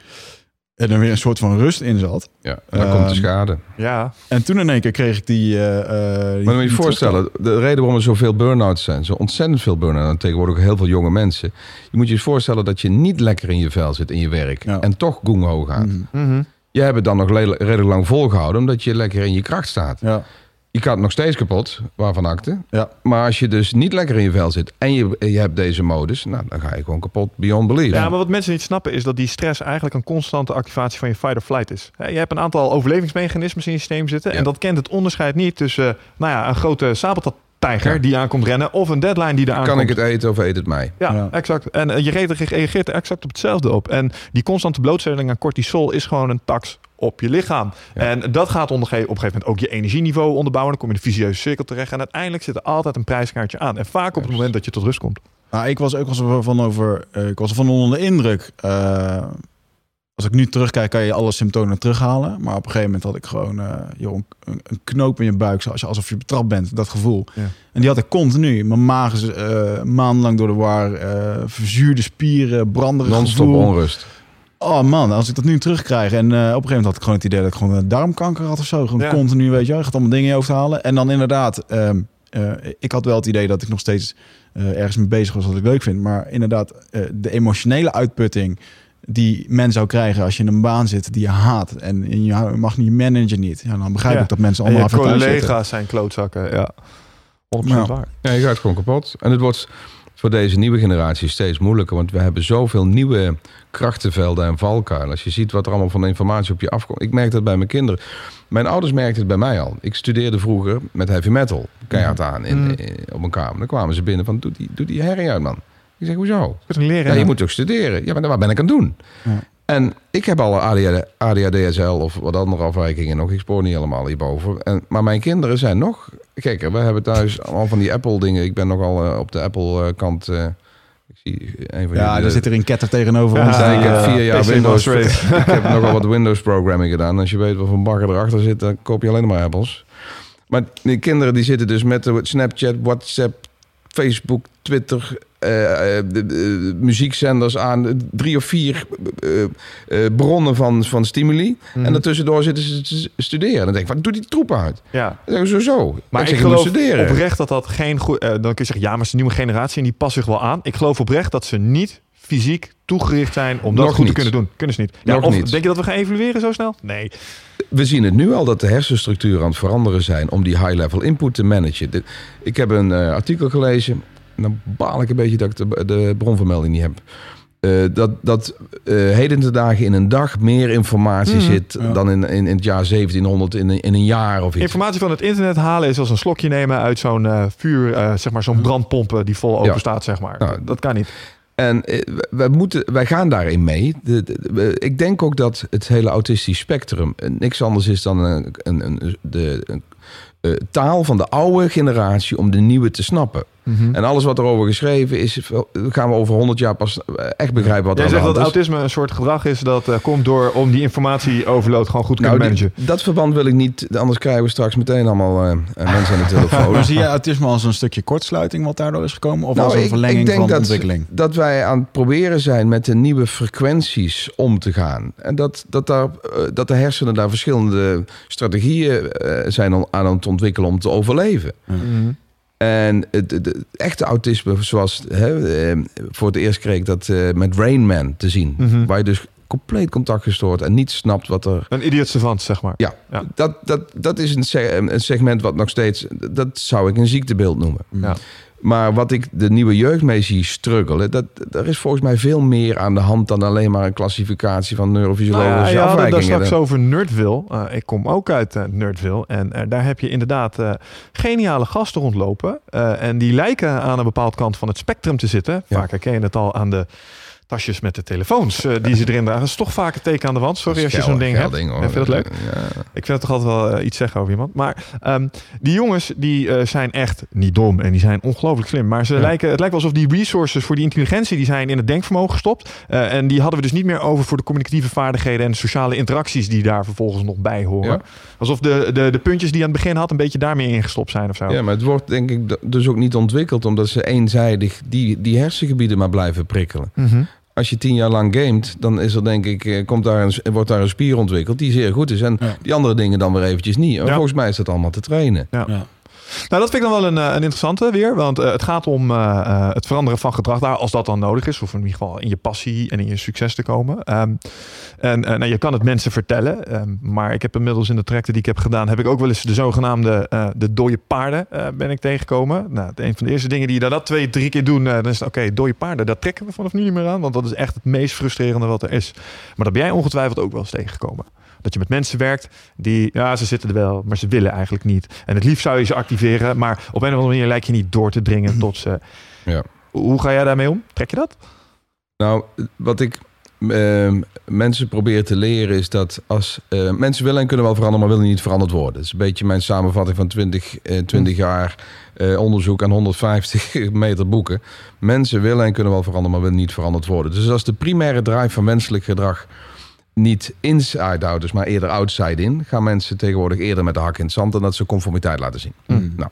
[SPEAKER 2] En er weer een soort van rust in zat.
[SPEAKER 3] Ja, en dan
[SPEAKER 2] Ehm,
[SPEAKER 3] komt de schade.
[SPEAKER 1] Ja,
[SPEAKER 2] En toen in één keer kreeg ik die... eh, eh, die-
[SPEAKER 3] Maar moet je je voorstellen, de reden waarom er zoveel burn-outs zijn, zo ontzettend veel burn-outs, en tegenwoordig ook heel veel jonge mensen. Je moet je eens voorstellen dat je niet lekker in je vel zit in je werk
[SPEAKER 2] Ja.
[SPEAKER 3] en toch gung ho gaat.
[SPEAKER 2] Mhm.
[SPEAKER 1] Mhm.
[SPEAKER 3] Je hebt het dan nog redelijk lang volgehouden, omdat je lekker in je kracht staat.
[SPEAKER 2] Ja,
[SPEAKER 3] Je gaat nog steeds kapot, waarvan akte.
[SPEAKER 2] ja.
[SPEAKER 3] Maar als je dus niet lekker in je vel zit en je, je hebt deze modus, nou, dan ga je gewoon kapot beyond belief.
[SPEAKER 1] Ja, maar wat mensen niet snappen is dat die stress eigenlijk een constante activatie van je fight or flight is. Je hebt een aantal overlevingsmechanismes in je systeem zitten
[SPEAKER 3] Ja.
[SPEAKER 1] en dat kent het onderscheid niet tussen eh, nou ja, een grote
[SPEAKER 3] Ja.
[SPEAKER 1] die aankomt rennen of een deadline die er aankomt.
[SPEAKER 3] kan ik het eten of eet het mij?
[SPEAKER 1] Ja,
[SPEAKER 2] Ja.
[SPEAKER 1] exact. En eh, je reageert- reageert er exact op hetzelfde op. En die constante blootstelling aan cortisol is gewoon een tax op je lichaam.
[SPEAKER 3] Ja.
[SPEAKER 1] En dat gaat op een gegeven moment ook je energieniveau onderbouwen. Dan kom je in een vicieuze cirkel terecht. En uiteindelijk zit er altijd een prijskaartje aan. En vaak op het moment dat je tot rust komt.
[SPEAKER 2] Nou, ik was ook wel van over... eh, ik was ervan onder de indruk. eh, als ik nu terugkijk, kan je alle symptomen terughalen. Maar op een gegeven moment had ik gewoon eh, joh, een, een knoop in je buik. Zoals je, alsof je betrapt bent, dat gevoel.
[SPEAKER 1] Ja.
[SPEAKER 2] En die had ik continu. Mijn maag is eh, maandenlang door de war. eh, verzuurde spieren, branderig
[SPEAKER 3] Non-stop onrust.
[SPEAKER 2] Oh man, als ik dat nu terugkrijg. En eh, op een gegeven moment had ik gewoon het idee dat ik gewoon een darmkanker had of zo. Gewoon
[SPEAKER 1] Ja.
[SPEAKER 2] continu, weet je wel. Je gaat allemaal dingen in je hoofd halen. En dan inderdaad, ehm, eh, ik had wel het idee dat ik nog steeds eh, ergens mee bezig was wat ik leuk vind. Maar inderdaad, eh, de emotionele uitputting die men zou krijgen als je in een baan zit die je haat. En je mag niet managen niet. Ja, dan begrijp
[SPEAKER 1] Ja.
[SPEAKER 2] ik dat mensen allemaal
[SPEAKER 1] collega's zijn klootzakken. Ja, 100%
[SPEAKER 2] Nou.
[SPEAKER 1] waar.
[SPEAKER 3] Ja, je gaat gewoon kapot. En het wordt voor deze nieuwe generatie steeds moeilijker. Want we hebben zoveel nieuwe krachtenvelden en valkuilen. Als je ziet wat er allemaal van informatie op je afkomt. Ik merk dat bij mijn kinderen. Mijn ouders merkten het bij mij al. Ik studeerde vroeger met heavy metal. Keihard aan in,
[SPEAKER 1] Mm.
[SPEAKER 3] in- op een kamer. Dan kwamen ze binnen van, doe die, doe die herrie uit, man. Ik zeg, hoezo?
[SPEAKER 1] Kunt leren.
[SPEAKER 3] Ja, je moet toch studeren? Ja, maar wat ben ik aan het doen?
[SPEAKER 2] Ja.
[SPEAKER 3] En ik heb al ADHD, ADHDSL of wat andere afwijkingen nog. Ik spoor niet helemaal hierboven. En, maar mijn kinderen zijn nog gekker. We hebben thuis allemaal van die Apple dingen. Ik ben nogal eh, op de Apple eh, kant. eh, ik zie een van
[SPEAKER 2] Ja, daar zit er een ketter tegenover
[SPEAKER 1] Ja,
[SPEAKER 2] ons.
[SPEAKER 3] ja, ik heb vier jaar
[SPEAKER 1] PC
[SPEAKER 3] Windows. Ik heb nogal wat Windows programming gedaan. Als je weet wat voor bagger erachter zit, dan koop je alleen maar Apples. Maar die kinderen die zitten dus met Snapchat, WhatsApp, Facebook, Twitter, de- de- muziekzenders aan. Drie of vier eh, eh, bronnen van, van stimuli.
[SPEAKER 1] Mhm.
[SPEAKER 3] En daartussendoor zitten ze te studeren. Dan denk ik, wat doe die troep uit?
[SPEAKER 1] Ja.
[SPEAKER 3] Dan zo, zo.
[SPEAKER 1] Maar ik,
[SPEAKER 3] zeg,
[SPEAKER 1] geloof
[SPEAKER 3] studeren.
[SPEAKER 1] oprecht dat dat geen goed... eh, dan kun je zeggen, ja, maar het is een nieuwe generatie en die past zich wel aan. Ik geloof oprecht dat ze niet fysiek toegericht zijn om dat
[SPEAKER 3] Nog
[SPEAKER 1] goed
[SPEAKER 3] niet.
[SPEAKER 1] te kunnen doen. Kunnen ze niet. Ja,
[SPEAKER 3] Nog
[SPEAKER 1] of
[SPEAKER 3] niet.
[SPEAKER 1] denk je dat we gaan evalueren zo snel? Nee.
[SPEAKER 3] We zien het nu al dat de hersenstructuren aan het veranderen zijn om die high-level input te managen. Ik heb een eh, artikel gelezen. Dan baal ik een beetje dat ik de, de bronvermelding niet heb. Eh, dat dat eh, heden te dagen in een dag meer informatie
[SPEAKER 1] Mhm.
[SPEAKER 3] zit
[SPEAKER 2] Ja.
[SPEAKER 3] dan in, in, in het jaar 1700 in, een- in een jaar of iets.
[SPEAKER 1] Informatie van het internet halen is als een slokje nemen uit zo'n eh, vuur, zeg maar zo'n brandpomp eh, die vol open
[SPEAKER 3] Ja.
[SPEAKER 1] staat, zeg maar.
[SPEAKER 3] Nou,
[SPEAKER 1] dat kan niet.
[SPEAKER 3] En wij, moeten, wij gaan daarin mee. De, de- ik denk ook dat het hele autistisch spectrum niks anders is dan een, een, een, de een, taal van de oude generatie om de nieuwe te snappen. En alles wat erover geschreven is, gaan we over 100 jaar pas eh, echt begrijpen wat
[SPEAKER 1] Jij
[SPEAKER 3] er aan
[SPEAKER 1] zegt
[SPEAKER 3] de
[SPEAKER 1] dat
[SPEAKER 3] hand is.
[SPEAKER 1] autisme een soort gedrag is dat eh, komt door om die informatie overload gewoon goed te
[SPEAKER 3] Nou, die-
[SPEAKER 1] managen.
[SPEAKER 3] dat verband wil ik niet, anders krijgen we straks meteen allemaal eh, mensen aan de telefoon.
[SPEAKER 2] Maar zie je autisme als een stukje kortsluiting wat daardoor is gekomen? Of
[SPEAKER 3] Nou,
[SPEAKER 2] als een
[SPEAKER 3] ik-
[SPEAKER 2] verlenging
[SPEAKER 3] ik denk
[SPEAKER 2] van
[SPEAKER 3] dat,
[SPEAKER 2] ontwikkeling?
[SPEAKER 3] Dat wij aan het proberen zijn met de nieuwe frequenties om te gaan. En dat, dat, daar, dat de hersenen daar verschillende strategieën zijn om- aan het ontwikkelen om te overleven.
[SPEAKER 1] Mhm.
[SPEAKER 3] En het, het- het echte autisme, zoals hè, eh, voor het eerst kreeg ik dat eh, met Rain Man te zien.
[SPEAKER 1] Mhm.
[SPEAKER 3] Waar je dus compleet contact gestoord en niet snapt wat er
[SPEAKER 1] Een idiot savant, zeg maar.
[SPEAKER 3] ja,
[SPEAKER 1] Ja.
[SPEAKER 3] Dat, dat, dat is een segment wat nog steeds... Dat zou ik een ziektebeeld noemen.
[SPEAKER 1] Ja.
[SPEAKER 3] Maar wat ik de nieuwe jeugd mee zie struggelen... Dat, er is volgens mij veel meer aan de hand... dan alleen maar een klassificatie van
[SPEAKER 1] Nou
[SPEAKER 3] neurofysiologische
[SPEAKER 1] ja, je had het daar
[SPEAKER 3] afwijkingen.
[SPEAKER 1] straks over Nerdville. Eh, ik kom ook uit eh, Nerdville. En eh, daar heb je inderdaad geniale gasten rondlopen. En die lijken aan een bepaald kant van het spectrum te zitten.
[SPEAKER 3] Ja.
[SPEAKER 1] Vaak herken je het al aan de tasjes met de telefoons eh, die ze erin dragen. Dat is toch vaak een teken aan de wand. Sorry als je zo'n ding hebt.
[SPEAKER 3] Gelding, hoor.
[SPEAKER 1] Ja, vind je dat leuk?
[SPEAKER 3] Ja.
[SPEAKER 1] Ik vind het toch altijd wel eh, iets zeggen over iemand. Maar ehm, die jongens die eh, zijn echt niet dom en die zijn ongelooflijk slim. Maar ze
[SPEAKER 2] Ja.
[SPEAKER 1] lijken, het lijkt wel alsof die resources voor die intelligentie die zijn in het denkvermogen gestopt. Eh, en die hadden we dus niet meer over voor de communicatieve vaardigheden en de sociale interacties die daar vervolgens nog bij horen.
[SPEAKER 3] Ja.
[SPEAKER 1] Alsof de, de, de puntjes die aan het begin had een beetje daarmee ingestopt zijn of zo.
[SPEAKER 3] Ja, maar het wordt denk ik dus ook niet ontwikkeld... omdat ze eenzijdig die, die hersengebieden maar blijven prikkelen.
[SPEAKER 1] Mhm.
[SPEAKER 3] Als je tien jaar lang gamet, dan is er denk ik, eh, komt daar een, wordt daar een spier ontwikkeld die zeer goed is. En
[SPEAKER 2] Ja.
[SPEAKER 3] die andere dingen dan weer eventjes niet.
[SPEAKER 1] Ja.
[SPEAKER 3] volgens mij is dat allemaal te trainen.
[SPEAKER 2] Ja.
[SPEAKER 1] Nou, dat vind ik dan wel een, eh, een interessante weer. Want eh, het gaat om eh, het veranderen van gedrag daar, als dat dan nodig is. Of in ieder geval in je passie en in je succes te komen. Ehm, en nou, je kan het mensen vertellen. ehm, maar ik heb inmiddels in de trajecten die ik heb gedaan... heb ik ook wel eens de zogenaamde de dode paarden ben ik tegengekomen. Nou, een van de eerste dingen die je dat twee, drie keer doen... dan is het oké, dode paarden, dat trekken we vanaf nu niet meer aan. Want dat is echt het meest frustrerende wat er is. Maar dat ben jij ongetwijfeld ook wel eens tegengekomen. Dat je met mensen werkt die, ja, ze zitten er wel, maar ze willen eigenlijk niet. En het liefst zou je ze activeren, maar op een of andere manier lijkt je niet door te dringen tot ze.
[SPEAKER 3] Ja.
[SPEAKER 1] Hoe ga jij daarmee om? Trek je dat?
[SPEAKER 3] Nou, wat ik ehm, mensen probeer te leren is dat als eh, mensen willen en kunnen wel veranderen, maar willen niet veranderd worden. Dat is een beetje mijn samenvatting van 20, eh, 20 jaar eh, onderzoek aan 150 meter boeken. Mensen willen en kunnen wel veranderen, maar willen niet veranderd worden. Dus als de primaire drive van menselijk gedrag niet inside out is, maar eerder outside in, gaan mensen tegenwoordig eerder met de hak in het zand en dat ze conformiteit laten zien.
[SPEAKER 1] Hmm.
[SPEAKER 3] Nou,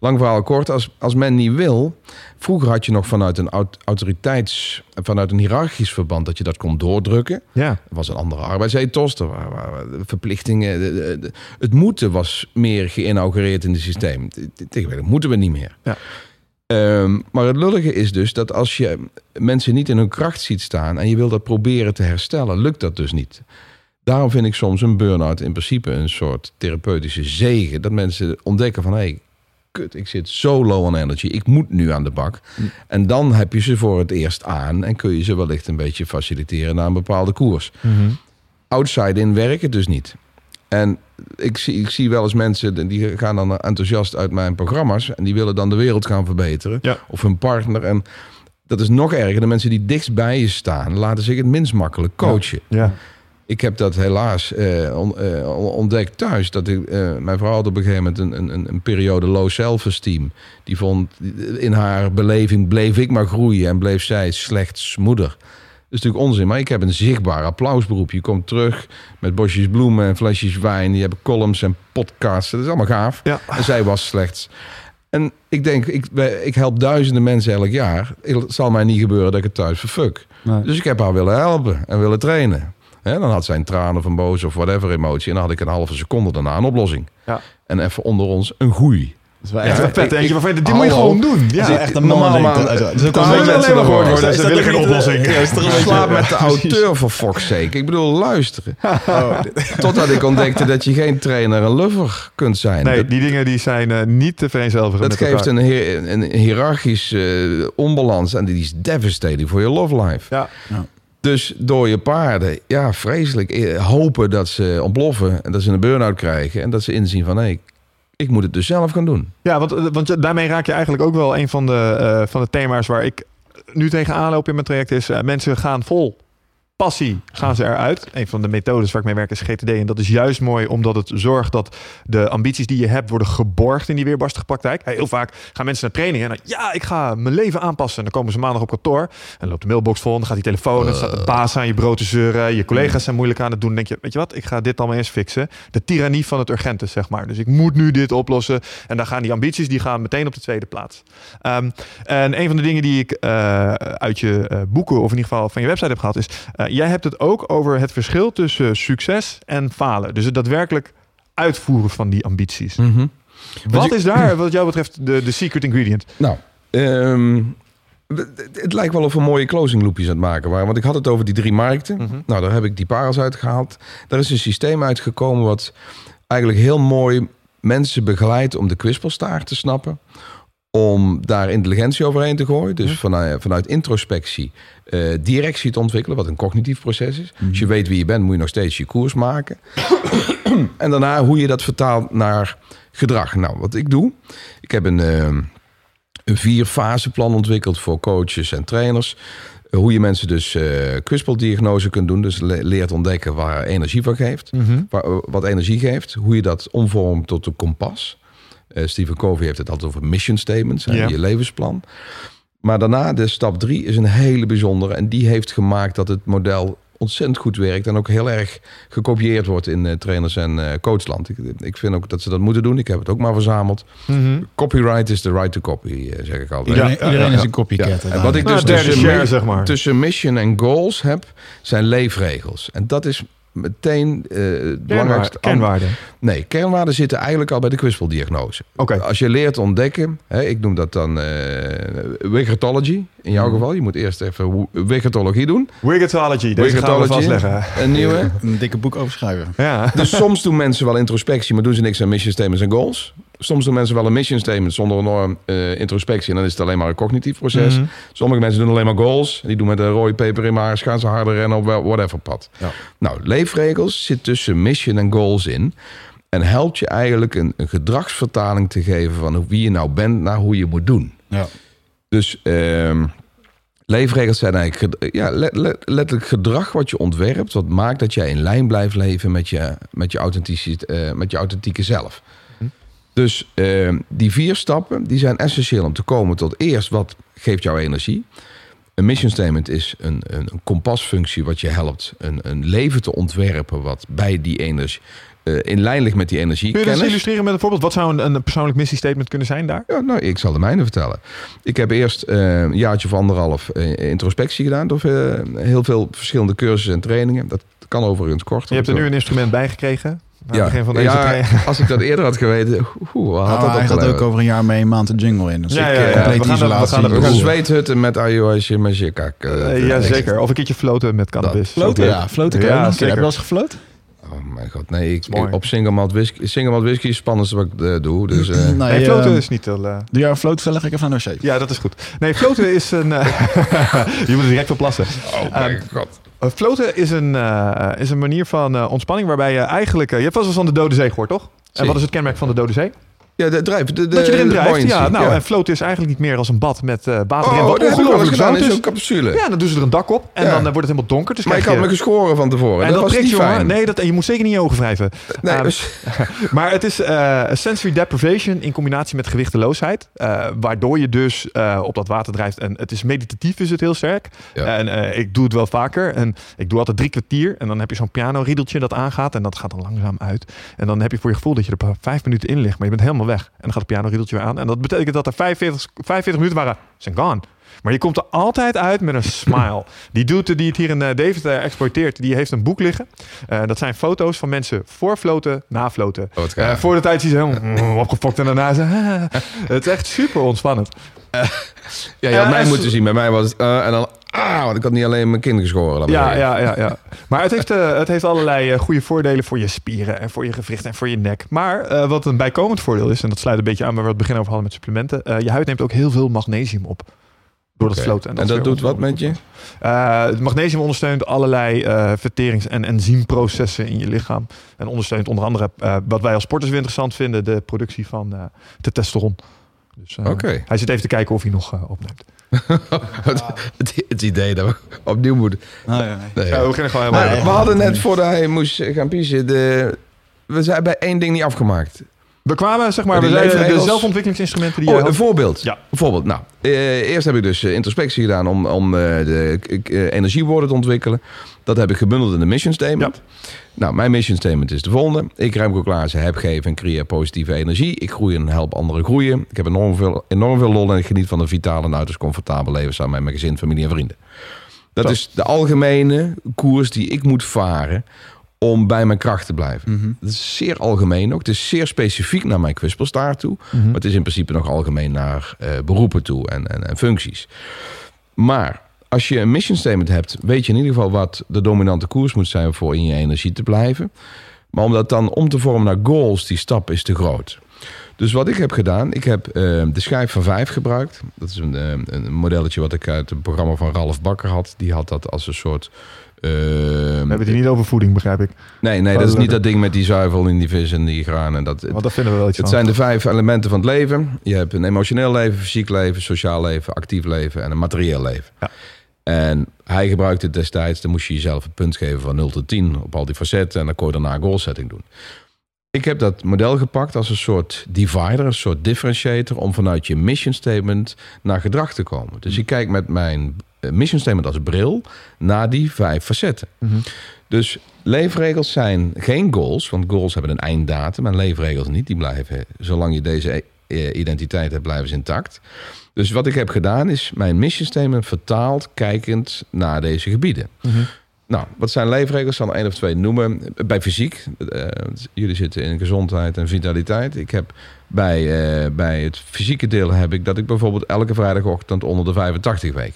[SPEAKER 3] lang verhaal kort, als, als men niet wil, vroeger had je nog vanuit een aut- autoriteits, vanuit een hiërarchisch verband dat je dat kon doordrukken.
[SPEAKER 1] Ja.
[SPEAKER 3] Er was een andere arbeidsethos, er waren, waren verplichtingen. de- de- de- het moeten was meer geïnaugureerd in het systeem. Te- te- Tegenwoordig moeten we niet meer.
[SPEAKER 1] Ja.
[SPEAKER 3] Ehm, maar het lullige is dus dat als je mensen niet in hun kracht ziet staan en je wil dat proberen te herstellen, lukt dat dus niet. Daarom vind ik soms een burn-out in principe een soort therapeutische zegen. Dat mensen ontdekken van hé, hey, kut, ik zit zo low on energy. Ik moet nu aan de bak. En dan heb je ze voor het eerst aan en kun je ze wellicht een beetje faciliteren naar een bepaalde koers. Outside in werken dus niet. En ik zie, ik zie wel eens mensen die gaan dan enthousiast uit mijn programma's en die willen dan de wereld gaan verbeteren.
[SPEAKER 1] Ja.
[SPEAKER 3] Of hun partner. En dat is nog erger. De mensen die dichtst bij je staan, laten zich het minst makkelijk coachen.
[SPEAKER 1] Ja.
[SPEAKER 3] Ik heb dat helaas eh, on- eh, ontdekt thuis. Dat ik, eh, mijn vrouw had op een gegeven moment een, een, een periode low self-esteem. Die vond, in haar beleving bleef ik maar groeien en bleef zij slechts moeder. Is natuurlijk onzin, maar ik heb een zichtbaar applausberoep. Je komt terug met bosjes bloemen en flesjes wijn. Je hebt columns en podcasts. Dat is allemaal gaaf.
[SPEAKER 1] Ja.
[SPEAKER 3] En zij was slechts. En ik denk, ik, ik help duizenden mensen elk jaar. Het zal mij niet gebeuren dat ik het thuis verfuck.
[SPEAKER 2] Nee.
[SPEAKER 3] Dus ik heb haar willen helpen en willen trainen. Hè, dan had zij een tranen van boos of whatever emotie. En dan had ik een halve seconde daarna een oplossing.
[SPEAKER 1] Ja.
[SPEAKER 3] En even onder ons een groei.
[SPEAKER 2] Dat is wel
[SPEAKER 1] Ja,
[SPEAKER 2] echt,
[SPEAKER 1] een vet eentje waarvan je, dit moet je gewoon doen. Ja,
[SPEAKER 2] echt een
[SPEAKER 3] Normaal,
[SPEAKER 2] man. is ook
[SPEAKER 3] alleen
[SPEAKER 2] beetje-
[SPEAKER 1] maar gehoord worden. Ze willen geen oplossing.
[SPEAKER 2] ja, is toch een
[SPEAKER 3] Slaap met de auteur voor fuck's sake. Ik bedoel, luisteren. Totdat ik ontdekte dat je geen trainer en lover kunt zijn.
[SPEAKER 1] Nee, die dingen die zijn eh, niet te vereenzelvigen
[SPEAKER 3] dat geeft een, hier- een hiërarchisch eh, onbalans. En die is devastating voor je love life.
[SPEAKER 1] Ja.
[SPEAKER 3] Dus door je paarden, ja, vreselijk. eh, Hopen dat ze ontploffen en dat ze een burn-out krijgen. En dat ze inzien van, hé, ik moet het dus zelf gaan doen.
[SPEAKER 1] Ja, want, eh, want daarmee raak je eigenlijk ook wel een van de, eh, van de thema's waar ik nu tegenaan loop in mijn traject. Is eh, mensen gaan vol passie gaan ze eruit. Een van de methodes waar ik mee werk is GTD. En dat is juist mooi omdat het zorgt dat de ambities die je hebt worden geborgd in die weerbarstige praktijk. Heel vaak gaan mensen naar trainingen en dan, ja, ik ga mijn leven aanpassen. En dan komen ze maandag op kantoor en loopt de mailbox vol. Dan gaat die telefoon dan staat de baas aan je brood te zeuren. Je collega's zijn moeilijk aan het doen. Dan denk je, weet je wat, ik ga dit allemaal eens fixen. De tirannie van het urgente, zeg maar. Dus ik moet nu dit oplossen. En dan gaan die ambities, die gaan meteen op de tweede plaats. Ehm, en een van de dingen die ik eh, uit je eh, boeken, of in ieder geval van je website heb gehad, is... eh, jij hebt het ook over het verschil tussen succes en falen. Dus het daadwerkelijk uitvoeren van die ambities. Wat
[SPEAKER 3] je-
[SPEAKER 1] is daar, wat jou betreft, de, de secret ingredient?
[SPEAKER 3] Nou, ehm, het, het lijkt wel of we mooie closing loopjes aan het maken waren. Want ik had het over die drie markten.
[SPEAKER 1] Mhm.
[SPEAKER 3] Nou, daar heb ik die parels uitgehaald. Daar is een systeem uitgekomen wat eigenlijk heel mooi mensen begeleidt om de kwispelstaart te snappen. Om daar intelligentie overheen te gooien. Dus vanuit, vanuit introspectie eh, directie te ontwikkelen, wat een cognitief proces is. Als je weet wie je bent, moet je nog steeds je koers maken. en daarna hoe je dat vertaalt naar gedrag. Nou, wat ik doe, ik heb een, eh, een vier-fase-plan ontwikkeld voor coaches en trainers. Hoe je mensen dus eh kwispeldiagnose kunt doen. Dus le- leert ontdekken waar energie van geeft. Waar, eh, wat energie geeft. Hoe je dat omvormt tot een kompas. Eh, Stephen Covey heeft het altijd over mission statements.
[SPEAKER 1] Ja.
[SPEAKER 3] Je levensplan. Maar daarna, de stap drie, is een hele bijzondere. En die heeft gemaakt dat het model ontzettend goed werkt. En ook heel erg gekopieerd wordt in eh, trainers- en eh, coachland. Ik, ik vind ook dat ze dat moeten doen. Ik heb het ook maar verzameld. Copyright is the right to copy, zeg ik altijd.
[SPEAKER 2] Iedereen, iedereen is een copycat.
[SPEAKER 3] Ja, en wat ik
[SPEAKER 1] Nou,
[SPEAKER 3] dus
[SPEAKER 1] derde
[SPEAKER 3] tussen,
[SPEAKER 1] share, zeg maar.
[SPEAKER 3] tussen mission en goals heb, zijn leefregels. En dat is meteen eh het belangrijkste.
[SPEAKER 1] Kernwaarde.
[SPEAKER 3] Nee, kernwaarden zitten eigenlijk al bij de kwispeldiagnose.
[SPEAKER 1] Oké.
[SPEAKER 3] Als je leert ontdekken, hè, ik noem dat dan eh wigatology in jouw geval. Je moet eerst even wigatologie doen.
[SPEAKER 1] Wigatology, deze gaan we vastleggen.
[SPEAKER 3] een nieuwe.
[SPEAKER 2] Een dikke boek over schrijven.
[SPEAKER 1] Ja.
[SPEAKER 3] Dus soms doen mensen wel introspectie, maar doen ze niks aan mission statements en goals. Soms doen mensen wel een mission statement zonder enorm eh, introspectie. En dan is het alleen maar een cognitief proces.
[SPEAKER 1] Mhm.
[SPEAKER 3] Sommige mensen doen alleen maar goals. Die doen met een rode peper in maar gaan ze harder rennen op wel- whatever pad.
[SPEAKER 2] Ja.
[SPEAKER 3] Nou, leefregels zit tussen mission en goals in. En helpt je eigenlijk een, een gedragsvertaling te geven van hoe- wie je nou bent naar hoe je moet doen.
[SPEAKER 2] Ja.
[SPEAKER 3] Dus ehm, leefregels zijn eigenlijk ja, let- let- letterlijk gedrag wat je ontwerpt, wat maakt dat jij in lijn blijft leven met je, met je, authentici- eh, met je authentieke zelf. Dus ehm, die vier stappen die zijn essentieel om te komen tot eerst wat geeft jou energie. Een mission statement is een, een, een kompasfunctie wat je helpt een, een leven te ontwerpen wat bij die energie eh, in lijn ligt met die energie.
[SPEAKER 1] Kun je dat eens illustreren met een voorbeeld? Wat zou een, een persoonlijk missiestatement kunnen zijn daar?
[SPEAKER 3] Ja, nou, ik zal de mijne vertellen. Ik heb eerst eh, een jaartje of anderhalf eh, introspectie gedaan. Door heel veel verschillende cursussen en trainingen. Dat kan overigens kort.
[SPEAKER 1] Je hebt er nu een instrument bij gekregen.
[SPEAKER 3] Ja,
[SPEAKER 1] begin van deze
[SPEAKER 3] ja, als ik dat eerder had geweten, hoe wat had
[SPEAKER 2] Ah,
[SPEAKER 3] dat
[SPEAKER 2] hij gaat ook over een jaar mee een maand de jungle in. Dus
[SPEAKER 1] Ja,
[SPEAKER 2] ik,
[SPEAKER 1] ja,
[SPEAKER 2] eh,
[SPEAKER 1] ja.
[SPEAKER 2] compleet
[SPEAKER 1] We gaan we
[SPEAKER 2] isolatie.
[SPEAKER 1] gaan er-
[SPEAKER 3] We gaan zweethutten met ayahuasca met shikak.
[SPEAKER 1] Eh, ja, zeker. Of een keertje floten met cannabis.
[SPEAKER 2] Floten, ja. Floten kan
[SPEAKER 1] Ja.
[SPEAKER 2] Heb je wel eens gefloten?
[SPEAKER 3] Oh, mijn god. Nee, ik,
[SPEAKER 1] mooi.
[SPEAKER 3] op single malt whisky, single malt whisky is het spannendste wat ik eh, doe. Dus, eh,
[SPEAKER 2] Nee,
[SPEAKER 1] Nee, floten
[SPEAKER 2] eh,
[SPEAKER 1] is niet heel... eh,
[SPEAKER 2] Doe jij een float verleg ik even aan dossier.
[SPEAKER 1] ja, dat is goed. Nee, floten is een... eh, je moet er direct op plassen.
[SPEAKER 3] oh mijn god.
[SPEAKER 1] Uh, floten is een, eh, is een manier van eh, ontspanning waarbij je eigenlijk... eh, je hebt vast wel eens van de Dode Zee gehoord, toch? En wat is het kenmerk van de Dode Zee?
[SPEAKER 3] Ja, de drijf. De, de,
[SPEAKER 1] dat je erin drijft. Ja, nou, en floten is eigenlijk niet meer als een bad met eh water.
[SPEAKER 3] Oh,
[SPEAKER 1] Wat
[SPEAKER 3] dat
[SPEAKER 1] ongelooflijk zout
[SPEAKER 3] in
[SPEAKER 1] is.
[SPEAKER 3] zo'n capsule.
[SPEAKER 1] Ja, dan doen ze er een dak op en
[SPEAKER 3] Ja.
[SPEAKER 1] dan eh, wordt het helemaal donker. Dus
[SPEAKER 3] maar
[SPEAKER 1] je...
[SPEAKER 3] me geschoren van tevoren.
[SPEAKER 1] en
[SPEAKER 3] dat, was
[SPEAKER 1] prikt, jongen.
[SPEAKER 3] fijn.
[SPEAKER 1] Nee, dat, en je moet zeker niet je ogen wrijven.
[SPEAKER 3] Nee,
[SPEAKER 1] Ehm,
[SPEAKER 3] dus-
[SPEAKER 1] Maar het is eh, sensory deprivation in combinatie met gewichteloosheid. waardoor je dus op dat water drijft. En het is meditatief is het heel sterk.
[SPEAKER 3] Ja.
[SPEAKER 1] En ik doe het wel vaker. En ik doe altijd drie kwartier. En dan heb je zo'n piano-riedeltje dat aangaat. En dat gaat dan langzaam uit. En dan heb je voor je gevoel dat je er vijf minuten in ligt. Maar je bent helemaal weg. En dan gaat het piano-riedeltje weer aan. En dat betekent dat er 45, 45 minuten waren. Zijn gone. Maar je komt er altijd uit met een smile. Die dude die het hier in eh, David eh, exploiteert, die heeft een boek liggen. Eh, dat zijn foto's van mensen voor floten, na floten.
[SPEAKER 3] Oh,
[SPEAKER 1] voor de tijd zie je ze helemaal opgefokt en daarna ze... het is echt super ontspannend.
[SPEAKER 3] ja, je had
[SPEAKER 1] eh,
[SPEAKER 3] mij
[SPEAKER 1] en
[SPEAKER 3] moeten zien. Bij mij was het... eh, en dan... Ah, want ik had niet alleen mijn kind geschoren.
[SPEAKER 1] Ja, ja, ja, ja. Maar het heeft, eh, het heeft allerlei eh, goede voordelen voor je spieren en voor je gewricht en voor je nek. Maar eh, wat een bijkomend voordeel is, en dat sluit een beetje aan waar we het begin over hadden met supplementen. eh, je huid neemt ook heel veel magnesium op. Door het
[SPEAKER 3] Oké.
[SPEAKER 1] floten.
[SPEAKER 3] En dat doet wat met je?
[SPEAKER 1] Eh, het magnesium ondersteunt allerlei eh, verterings- en enzymprocessen in je lichaam. En ondersteunt onder andere eh, wat wij als sporters weer interessant vinden, de productie van eh de testosteron. Dus, eh,
[SPEAKER 3] Oké.
[SPEAKER 1] Hij zit even te kijken of hij nog eh, opneemt.
[SPEAKER 3] het, idee dat we opnieuw moeten...
[SPEAKER 2] Nou, ja,
[SPEAKER 3] Nee,
[SPEAKER 1] Ja,
[SPEAKER 3] ja.
[SPEAKER 1] we beginnen gewoon helemaal.
[SPEAKER 3] We hadden net voordat hij moest gaan piezen... De, we zijn bij één ding niet afgemaakt.
[SPEAKER 1] We kwamen, zeg maar, we zeiden de zelfontwikkelingsinstrumenten die
[SPEAKER 3] Oh,
[SPEAKER 1] je
[SPEAKER 3] een
[SPEAKER 1] had.
[SPEAKER 3] voorbeeld.
[SPEAKER 1] Ja.
[SPEAKER 3] Een voorbeeld. Nou, eh, eerst heb ik dus eh, introspectie gedaan om, om eh, de eh, energiewoorden te ontwikkelen. Dat heb ik gebundeld in de mission statement. Nou, mijn mission statement is de volgende. Ik, Remco Klaassen, heb, geef en creëer positieve energie. Ik groei en help anderen groeien. Ik heb enorm veel, enorm veel lol en ik geniet van een vitale en uiterst comfortabel leven samen met mijn gezin, familie en vrienden. Dat is de algemene koers die ik moet varen om bij mijn kracht te blijven.
[SPEAKER 2] Mhm.
[SPEAKER 3] Dat is zeer algemeen ook. Het is zeer specifiek naar mijn kwispelstaart toe.
[SPEAKER 1] Mhm.
[SPEAKER 3] Maar het is in principe nog algemeen naar eh, beroepen toe en, en, en functies. Maar als je een mission statement hebt, weet je in ieder geval wat de dominante koers moet zijn voor in je energie te blijven. Maar om dat dan om te vormen naar goals, die stap is te groot. Dus wat ik heb gedaan, ik heb eh, de schijf van vijf gebruikt. Dat is een, eh, een modelletje wat ik uit het programma van Ralf Bakker had. Die had dat als een soort... eh,
[SPEAKER 1] We hebben het niet over voeding, begrijp ik.
[SPEAKER 3] nee, nee, dat is niet dat ding met die zuivel in die vis en die graan. En dat,
[SPEAKER 1] Want dat vinden we wel iets
[SPEAKER 3] het
[SPEAKER 1] van.
[SPEAKER 3] zijn de vijf elementen van het leven. Je hebt een emotioneel leven, fysiek leven, sociaal leven, actief leven en een materieel leven.
[SPEAKER 1] Ja.
[SPEAKER 3] En hij gebruikte het destijds, dan moest je jezelf een punt geven van 0 tot 10 op al die facetten. En dan kon je daarna goal setting doen. Ik heb dat model gepakt als een soort divider, een soort differentiator, om vanuit je mission statement naar gedrag te komen. Dus ik kijk met mijn eh, mission statement als bril naar die vijf facetten.
[SPEAKER 1] Mhm.
[SPEAKER 3] Dus leefregels zijn geen goals, want goals hebben een einddatum en leefregels niet. Die blijven, zolang je deze identiteit hebt, blijven ze intact. Dus wat ik heb gedaan is mijn mission statement vertaald, kijkend naar deze gebieden.
[SPEAKER 1] Mhm.
[SPEAKER 3] Nou, wat zijn leefregels? Ik zal er één of twee noemen. Bij fysiek, eh, jullie zitten in gezondheid en vitaliteit. Ik heb bij, eh, bij het fysieke deel heb ik dat ik bijvoorbeeld elke vrijdagochtend onder de 85 week.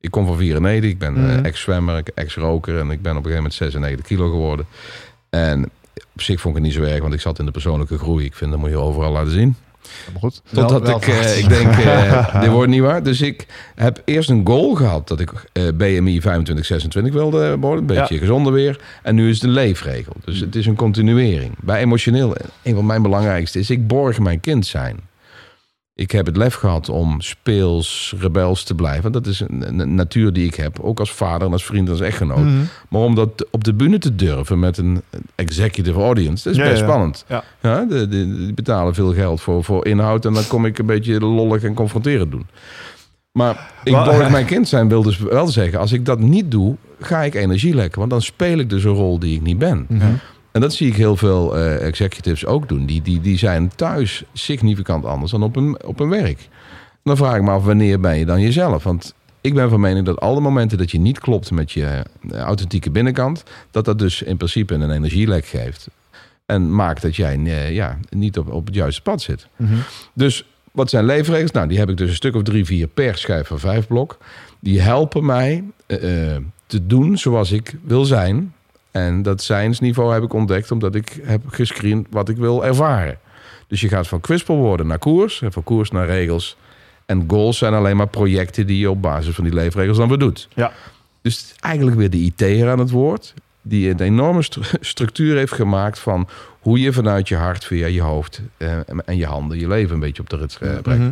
[SPEAKER 3] Ik kom van 94, ik ben eh,
[SPEAKER 1] Mhm.
[SPEAKER 3] ex-zwemmer, ex-roker en ik ben op een gegeven moment 96 kilo geworden. En op zich vond ik het niet zo erg, want ik zat in de persoonlijke groei. Ik vind dat moet je overal laten zien.
[SPEAKER 1] Goed.
[SPEAKER 3] Totdat
[SPEAKER 2] Wel-
[SPEAKER 3] ik,
[SPEAKER 2] wel
[SPEAKER 3] eh, ik denk, eh, dit wordt niet waar. Dus ik heb eerst een goal gehad dat ik eh, BMI 25, 26 wilde worden. Een beetje gezonder weer. En nu is het een leefregel. Dus het is een continuering. Bij emotioneel, een van mijn belangrijkste is, ik borg mijn kind zijn. Ik heb het lef gehad om speels, rebels te blijven. Dat is een, een natuur die ik heb. Ook als vader en als vriend en als echtgenoot.
[SPEAKER 1] Mhm.
[SPEAKER 3] Maar om dat op de bühne te durven met een executive audience, dat is
[SPEAKER 1] Ja,
[SPEAKER 3] best
[SPEAKER 1] ja.
[SPEAKER 3] spannend.
[SPEAKER 1] Ja.
[SPEAKER 3] Ja, de, de, die betalen veel geld voor, voor inhoud en dan kom ik een beetje lollig en confronterend doen. Maar ik mijn kind zijn wil dus wel zeggen, als ik dat niet doe, ga ik energie lekken. Want dan speel ik dus een rol die ik niet ben.
[SPEAKER 1] Mhm.
[SPEAKER 3] En dat zie ik heel veel eh, executives ook doen. Die, die, die zijn thuis significant anders dan op hun, op hun werk. Dan vraag ik me af, wanneer ben je dan jezelf? Want ik ben van mening dat alle momenten dat je niet klopt met je eh, authentieke binnenkant, dat dat dus in principe een energielek geeft. En maakt dat jij eh, ja, niet op, op het juiste pad zit.
[SPEAKER 1] Mhm.
[SPEAKER 3] Dus wat zijn leefregels? Nou, die heb ik dus een stuk of drie, vier per schijf van vijf blok. Die helpen mij te doen zoals ik wil zijn. En dat zijnsniveau heb ik ontdekt omdat ik heb gescreend wat ik wil ervaren. Dus je gaat van kwispelwoorden naar koers en van koers naar regels. En goals zijn alleen maar projecten die je op basis van die leefregels dan weer doet.
[SPEAKER 1] Ja.
[SPEAKER 3] Dus eigenlijk weer de IT'er aan het woord. Die een enorme stru- structuur heeft gemaakt van hoe je vanuit je hart via je hoofd eh, en je handen je leven een beetje op de rit eh, brengt.
[SPEAKER 1] Mhm.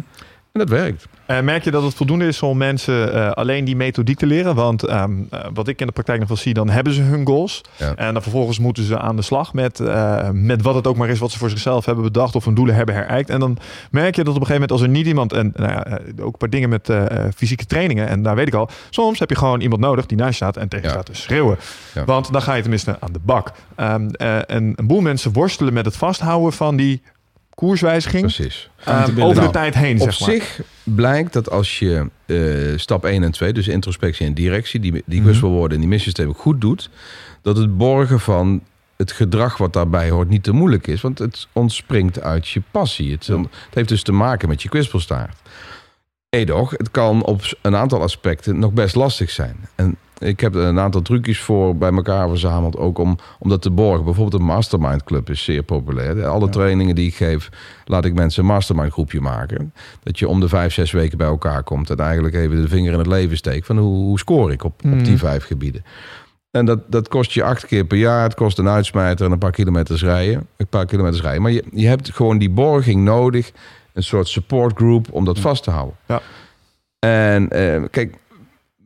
[SPEAKER 3] En dat werkt.
[SPEAKER 1] En merk je dat het voldoende is om mensen eh, alleen die methodiek te leren? Want ehm, eh, wat ik in de praktijk nog wel zie, dan hebben ze hun goals.
[SPEAKER 3] Ja.
[SPEAKER 1] En dan vervolgens moeten ze aan de slag met, eh, met wat het ook maar is wat ze voor zichzelf hebben bedacht of hun doelen hebben herijkt. En dan merk je dat op een gegeven moment als er niet iemand, en nou ja, eh, ook een paar dingen met eh, eh, fysieke trainingen, en daar weet ik al, soms heb je gewoon iemand nodig die naast je staat en tegen
[SPEAKER 3] Ja.
[SPEAKER 1] staat te schreeuwen. Want dan ga je tenminste aan de bak. Ehm, eh, en een boel mensen worstelen met het vasthouden van die koerswijziging
[SPEAKER 3] Precies.
[SPEAKER 1] ehm, over de
[SPEAKER 3] Nou,
[SPEAKER 1] tijd heen,
[SPEAKER 3] Op
[SPEAKER 1] zeg maar.
[SPEAKER 3] zich blijkt dat als je eh, stap 1 en 2, dus introspectie en directie, die, die
[SPEAKER 1] Mhm.
[SPEAKER 3] wisselwoorden en die missies goed doet, dat het borgen van het gedrag wat daarbij hoort niet te moeilijk is. Want het ontspringt uit je passie. Het, het heeft dus te maken met je kwispelstaart. Edoch, het kan op een aantal aspecten nog best lastig zijn. En ik heb een aantal trucjes voor bij elkaar verzameld, ook om, om dat te borgen. Bijvoorbeeld een mastermind club is zeer populair. Alle
[SPEAKER 2] Ja.
[SPEAKER 3] trainingen die ik geef, laat ik mensen een mastermind groepje maken. Dat je om de vijf, zes weken bij elkaar komt en eigenlijk even de vinger in het leven steekt van hoe, hoe score ik op, op
[SPEAKER 1] Mhm.
[SPEAKER 3] die vijf gebieden. En dat, dat kost je acht keer per jaar. Het kost een uitsmijter en een paar kilometers rijden. Een paar kilometers rijden. Maar je, je hebt gewoon die borging nodig. Een soort support group om dat vast te houden.
[SPEAKER 1] Ja.
[SPEAKER 3] En eh, kijk,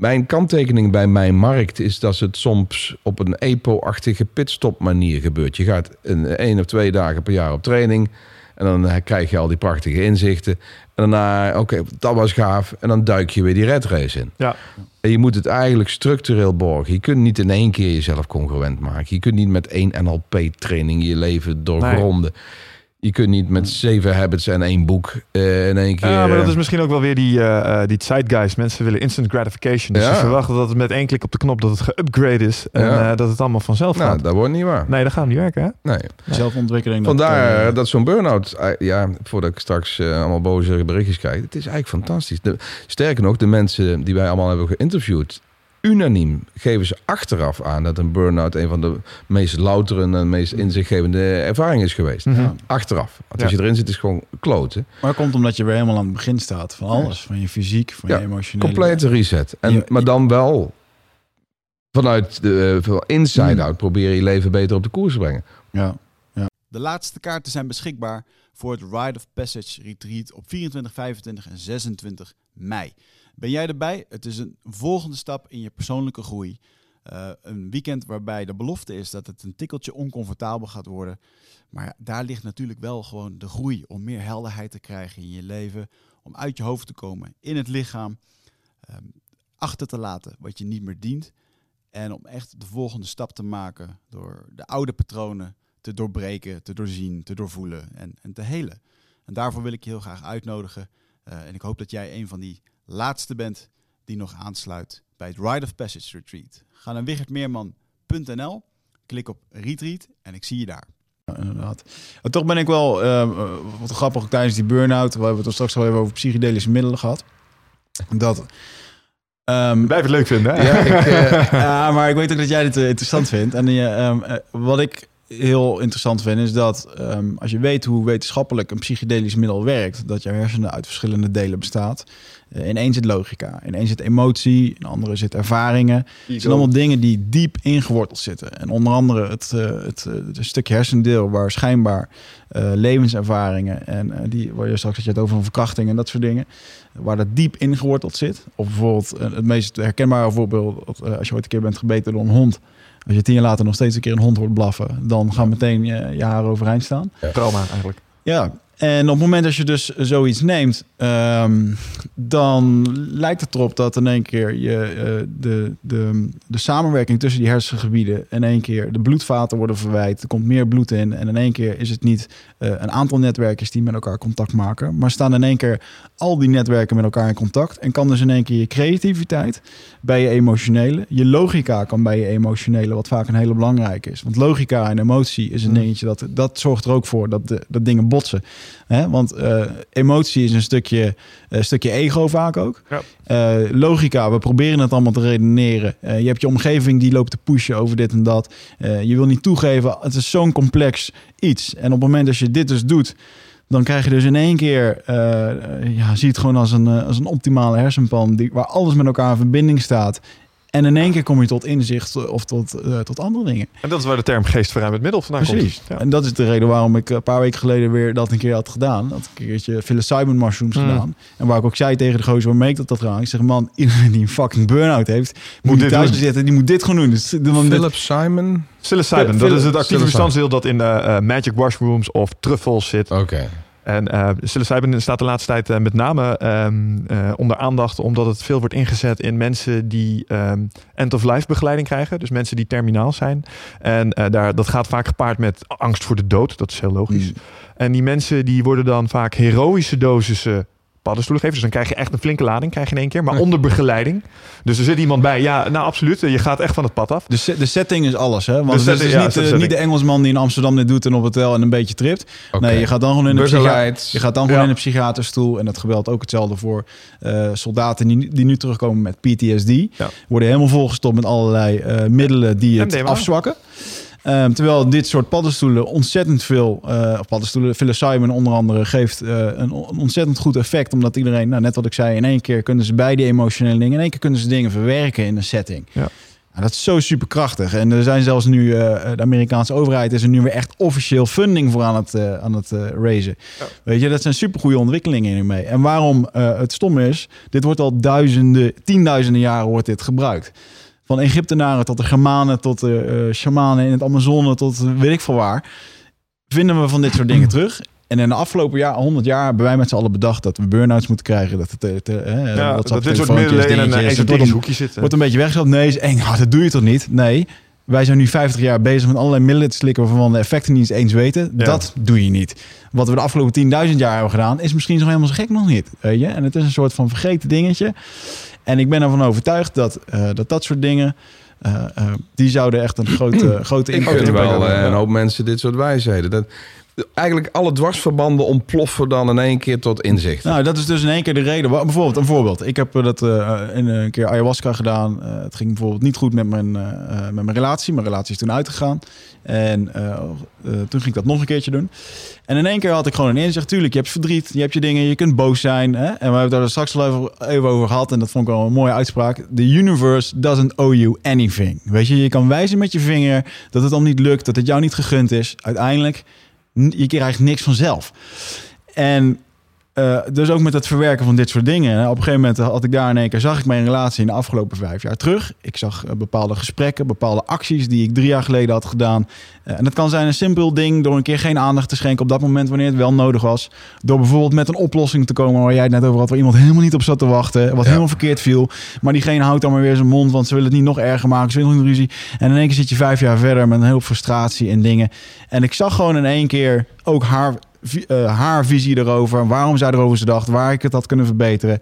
[SPEAKER 3] mijn kanttekening bij mijn markt is dat het soms op een EPO-achtige pitstop manier gebeurt. Je gaat een één of twee dagen per jaar op training. En dan eh, krijg je al die prachtige inzichten. En daarna, oké, dat was gaaf. En dan duik je weer die red race in.
[SPEAKER 1] Ja.
[SPEAKER 3] En je moet het eigenlijk structureel borgen. Je kunt niet in één keer jezelf congruent maken. Je kunt niet met één NLP-training je leven doorgronden. Je kunt niet met zeven habits en één boek eh, in één keer...
[SPEAKER 1] Ja, maar dat is
[SPEAKER 3] eh,
[SPEAKER 1] misschien ook wel weer die, eh, eh, die zeitgeist. Mensen willen instant gratification. Dus
[SPEAKER 3] Ja.
[SPEAKER 1] ze verwachten dat het met één klik op de knop dat het geupgrade is. En
[SPEAKER 3] Ja.
[SPEAKER 1] eh, dat het allemaal vanzelf
[SPEAKER 3] Nou,
[SPEAKER 1] gaat.
[SPEAKER 3] dat wordt niet waar.
[SPEAKER 1] Nee, dat gaat niet werken, hè?
[SPEAKER 3] Nee.
[SPEAKER 2] Zelfontwikkeling. dat,
[SPEAKER 3] Vandaar dat zo'n burn-out, ja, voordat ik straks allemaal boze berichtjes krijg, het is eigenlijk fantastisch. De, sterker nog, de mensen die wij allemaal hebben geïnterviewd, unaniem geven ze achteraf aan dat een burn-out een van de meest loutere en meest inzichtgevende ervaringen is geweest.
[SPEAKER 1] Mhm.
[SPEAKER 2] Ja.
[SPEAKER 3] Achteraf. Want
[SPEAKER 1] Ja.
[SPEAKER 3] als je erin zit, is het gewoon kloten.
[SPEAKER 2] Maar dat komt omdat je weer helemaal aan het begin staat van alles. Van je fysiek, van
[SPEAKER 3] Ja,
[SPEAKER 2] je emotionele...
[SPEAKER 3] Complete reset. En,
[SPEAKER 2] Je-
[SPEAKER 3] maar dan wel vanuit de
[SPEAKER 2] Mm.
[SPEAKER 3] inside-out proberen je leven beter op de koers te brengen.
[SPEAKER 2] Ja.
[SPEAKER 4] De laatste kaarten zijn beschikbaar voor het Ride of Passage Retreat op 24, 25 en 26 mei. Ben jij erbij? Het is een volgende stap in je persoonlijke groei. Eh, een weekend waarbij de belofte is dat het een tikkeltje oncomfortabel gaat worden. Maar daar ligt natuurlijk wel gewoon de groei om meer helderheid te krijgen in je leven. Om uit je hoofd te komen, in het lichaam. ehm, achter te laten wat je niet meer dient. En om echt de volgende stap te maken door de oude patronen te doorbreken, te doorzien, te doorvoelen en, en te helen. En daarvoor wil ik je heel graag uitnodigen. Eh, en ik hoop dat jij een van die laatste bent die nog aansluit bij het Ride of Passage Retreat. Ga naar wichertmeerman.nl, klik op Retreat en ik zie je daar.
[SPEAKER 2] Ja, inderdaad. En toch ben ik wel, eh, eh, wat grappig, tijdens die burn-out, we hebben het straks al even over psychedelische middelen gehad. Dat... ehm,
[SPEAKER 1] Blijf het leuk vinden, hè?
[SPEAKER 2] Ja, ik, eh, ja, maar ik weet ook dat jij dit interessant vindt. En je, ehm, eh, wat ik heel interessant vind, is dat ehm, als je weet hoe wetenschappelijk een psychedelisch middel werkt, dat je hersenen uit verschillende delen bestaat. Eh, in één zit logica, in één zit emotie, in de andere zit ervaringen. Het zijn allemaal dingen die diep ingeworteld zitten. En onder andere het, eh, het, eh, het stukje hersendeel waar schijnbaar eh, levenservaringen en eh, die waar je straks had je het over een verkrachting en dat soort dingen, waar dat diep ingeworteld zit. Of bijvoorbeeld het meest herkenbare voorbeeld, als je ooit een keer bent gebeten door een hond. Als je tien jaar later nog steeds een keer een hond hoort blaffen, dan gaan meteen je, je haren overeind staan.
[SPEAKER 1] Trauma eigenlijk.
[SPEAKER 2] Ja, en op het moment dat je dus zoiets neemt, ehm, dan lijkt het erop dat in één keer je, eh, de, de, de samenwerking tussen die hersengebieden in één keer de bloedvaten worden verwijt. Er komt meer bloed in en in één keer is het niet eh, een aantal netwerkers die met elkaar contact maken, maar staan in één keer al die netwerken met elkaar in contact en kan dus in één keer je creativiteit bij je emotionele, je logica kan bij je emotionele, wat vaak een hele belangrijke is. Want logica en emotie is een
[SPEAKER 1] Hmm.
[SPEAKER 2] dingetje dat dat zorgt er ook voor dat de, dat dingen botsen. Hè? Want eh, emotie is een stukje, een stukje ego vaak ook.
[SPEAKER 1] Ja.
[SPEAKER 2] Eh, logica, we proberen het allemaal te redeneren. Eh, je hebt je omgeving die loopt te pushen over dit en dat. Eh, je wil niet toegeven, het is zo'n complex iets. En op het moment dat je dit dus doet, dan krijg je dus in één keer, eh, eh, ja, zie het gewoon als een, eh, als een optimale hersenpan die, waar alles met elkaar in verbinding staat. En in één keer kom je tot inzicht of tot, eh, tot andere dingen.
[SPEAKER 1] En dat is waar de term geestverruimend middel vandaan
[SPEAKER 2] Precies.
[SPEAKER 1] komt. Ja.
[SPEAKER 2] En dat is de reden waarom ik een paar weken geleden weer dat een keer had gedaan. Dat ik een keertje psilocybin mushrooms
[SPEAKER 1] Mm.
[SPEAKER 2] gedaan. En waar ik ook zei tegen de gozer waarmee ik dat had gedaan. Ik zeg, man, iedereen die een fucking burn-out heeft, moet,
[SPEAKER 1] dit
[SPEAKER 2] thuis
[SPEAKER 1] doen.
[SPEAKER 2] zitten. Die moet dit gewoon doen. Dus, want dit-
[SPEAKER 3] Philip Simon.
[SPEAKER 1] Psilocybin, dat is het actieve bestanddeel dat in de eh, magic mushrooms of truffels zit.
[SPEAKER 3] Oké.
[SPEAKER 1] En psilocybin staat de laatste tijd eh, met name ehm, eh, onder aandacht omdat het veel wordt ingezet in mensen die ehm, end-of-life begeleiding krijgen. Dus mensen die terminaal zijn. En daar, dat gaat vaak gepaard met angst voor de dood. Dat is heel logisch.
[SPEAKER 2] Mm.
[SPEAKER 1] En die mensen die worden dan vaak heroïsche dosissen paddenstoelen geven. Dus dan krijg je echt een flinke lading krijg je in één keer. Maar onder begeleiding. Dus er zit iemand bij. Ja, nou absoluut. Je gaat echt van het pad af.
[SPEAKER 2] De, se- de setting is alles, hè? Want
[SPEAKER 1] De
[SPEAKER 2] het is dus
[SPEAKER 1] ja,
[SPEAKER 2] niet,
[SPEAKER 1] de
[SPEAKER 2] eh, niet de Engelsman die in Amsterdam dit doet en op het hotel en een beetje tript. Nee, je gaat dan gewoon in
[SPEAKER 3] Begeleid.
[SPEAKER 2] je gaat dan gewoon
[SPEAKER 1] Ja.
[SPEAKER 2] in een psychiaterstoel. En dat geldt ook hetzelfde voor eh, soldaten die, die nu terugkomen met PTSD. Worden helemaal volgestopt met allerlei eh, middelen die het afzwakken. Ehm, terwijl dit soort paddenstoelen ontzettend veel, of paddenstoelen, psilocybin onder andere, geeft eh, een, on- een ontzettend goed effect. Omdat iedereen, nou, net wat ik zei, in één keer kunnen ze bij die emotionele dingen, in één keer kunnen ze dingen verwerken in een setting.
[SPEAKER 1] Ja.
[SPEAKER 2] Nou, dat is zo superkrachtig. En er zijn zelfs nu, eh, de Amerikaanse overheid is er nu weer echt officieel funding voor aan het, eh, aan het raisen.
[SPEAKER 1] Ja.
[SPEAKER 2] Weet je, dat zijn supergoeie ontwikkelingen hiermee. En waarom het stom is, dit wordt al duizenden, tienduizenden jaren wordt dit gebruikt. Van Egyptenaren tot de Germanen, tot de eh shamanen in het Amazone, tot eh, weet ik veel waar. Vinden we van dit soort dingen terug. En in de afgelopen jaar, 100 jaar, hebben wij met z'n allen bedacht dat we burn-outs moeten krijgen. Dat het, eh, te, hè,
[SPEAKER 1] Ja, dat dit soort middelen in een esoterisch hoekje zitten.
[SPEAKER 2] Wordt een beetje weggestopt. Nee, is eng. Oh, dat doe je toch niet? Nee. Wij zijn nu 50 jaar bezig met allerlei middelen te slikken waarvan we de effecten niet eens eens weten.
[SPEAKER 1] Ja.
[SPEAKER 2] Dat doe je niet. Wat we de afgelopen 10.000 jaar hebben gedaan, is misschien zo helemaal zo gek nog niet. Weet je? En het is een soort van vergeten dingetje. En ik ben ervan overtuigd dat eh, dat, dat soort dingen, eh, eh, die zouden echt een grote, grote
[SPEAKER 3] Ik
[SPEAKER 2] impact
[SPEAKER 3] vind
[SPEAKER 2] hebben.
[SPEAKER 3] wel eh,
[SPEAKER 1] Ja.
[SPEAKER 3] een hoop mensen dit soort wijsheden. Dat, eigenlijk alle dwarsverbanden ontploffen dan in één keer tot inzicht.
[SPEAKER 2] Nou, dat is dus in één keer de reden. Bijvoorbeeld, een voorbeeld. Ik heb eh, dat eh, in een keer ayahuasca gedaan. Eh, het ging bijvoorbeeld niet goed met mijn, eh, eh, met mijn relatie. Mijn relatie is toen uitgegaan. En eh, eh, toen ging ik dat nog een keertje doen. En in één keer had ik gewoon een inzicht. Tuurlijk, je hebt verdriet, je hebt je dingen, je kunt boos zijn. Hè? En we hebben daar straks al even, over gehad. En dat vond ik wel een mooie uitspraak. The universe doesn't owe you anything. Weet je, je kan wijzen met je vinger dat het dan niet lukt, dat het jou niet gegund is. Uiteindelijk, je krijgt niks vanzelf. En eh, dus ook met het verwerken van dit soort dingen. Op een gegeven moment had ik daar in één keer, zag ik mijn relatie in de afgelopen vijf jaar terug. Ik zag eh, bepaalde gesprekken, bepaalde acties die ik drie jaar geleden had gedaan. Eh, en dat kan zijn een simpel ding door een keer geen aandacht te schenken op dat moment wanneer het wel nodig was. Door bijvoorbeeld met een oplossing te komen waar jij het net over had, waar iemand helemaal niet op zat te wachten, wat
[SPEAKER 3] Ja.
[SPEAKER 2] helemaal verkeerd viel. Maar diegene houdt dan maar weer zijn mond, want ze willen het niet nog erger maken, ze willen nog een ruzie. En in één keer zit je vijf jaar verder met een hoop frustratie en dingen. En ik zag gewoon in één keer ook haar, eh, haar visie erover. Waarom zij erover ze dacht. Waar ik het had kunnen verbeteren.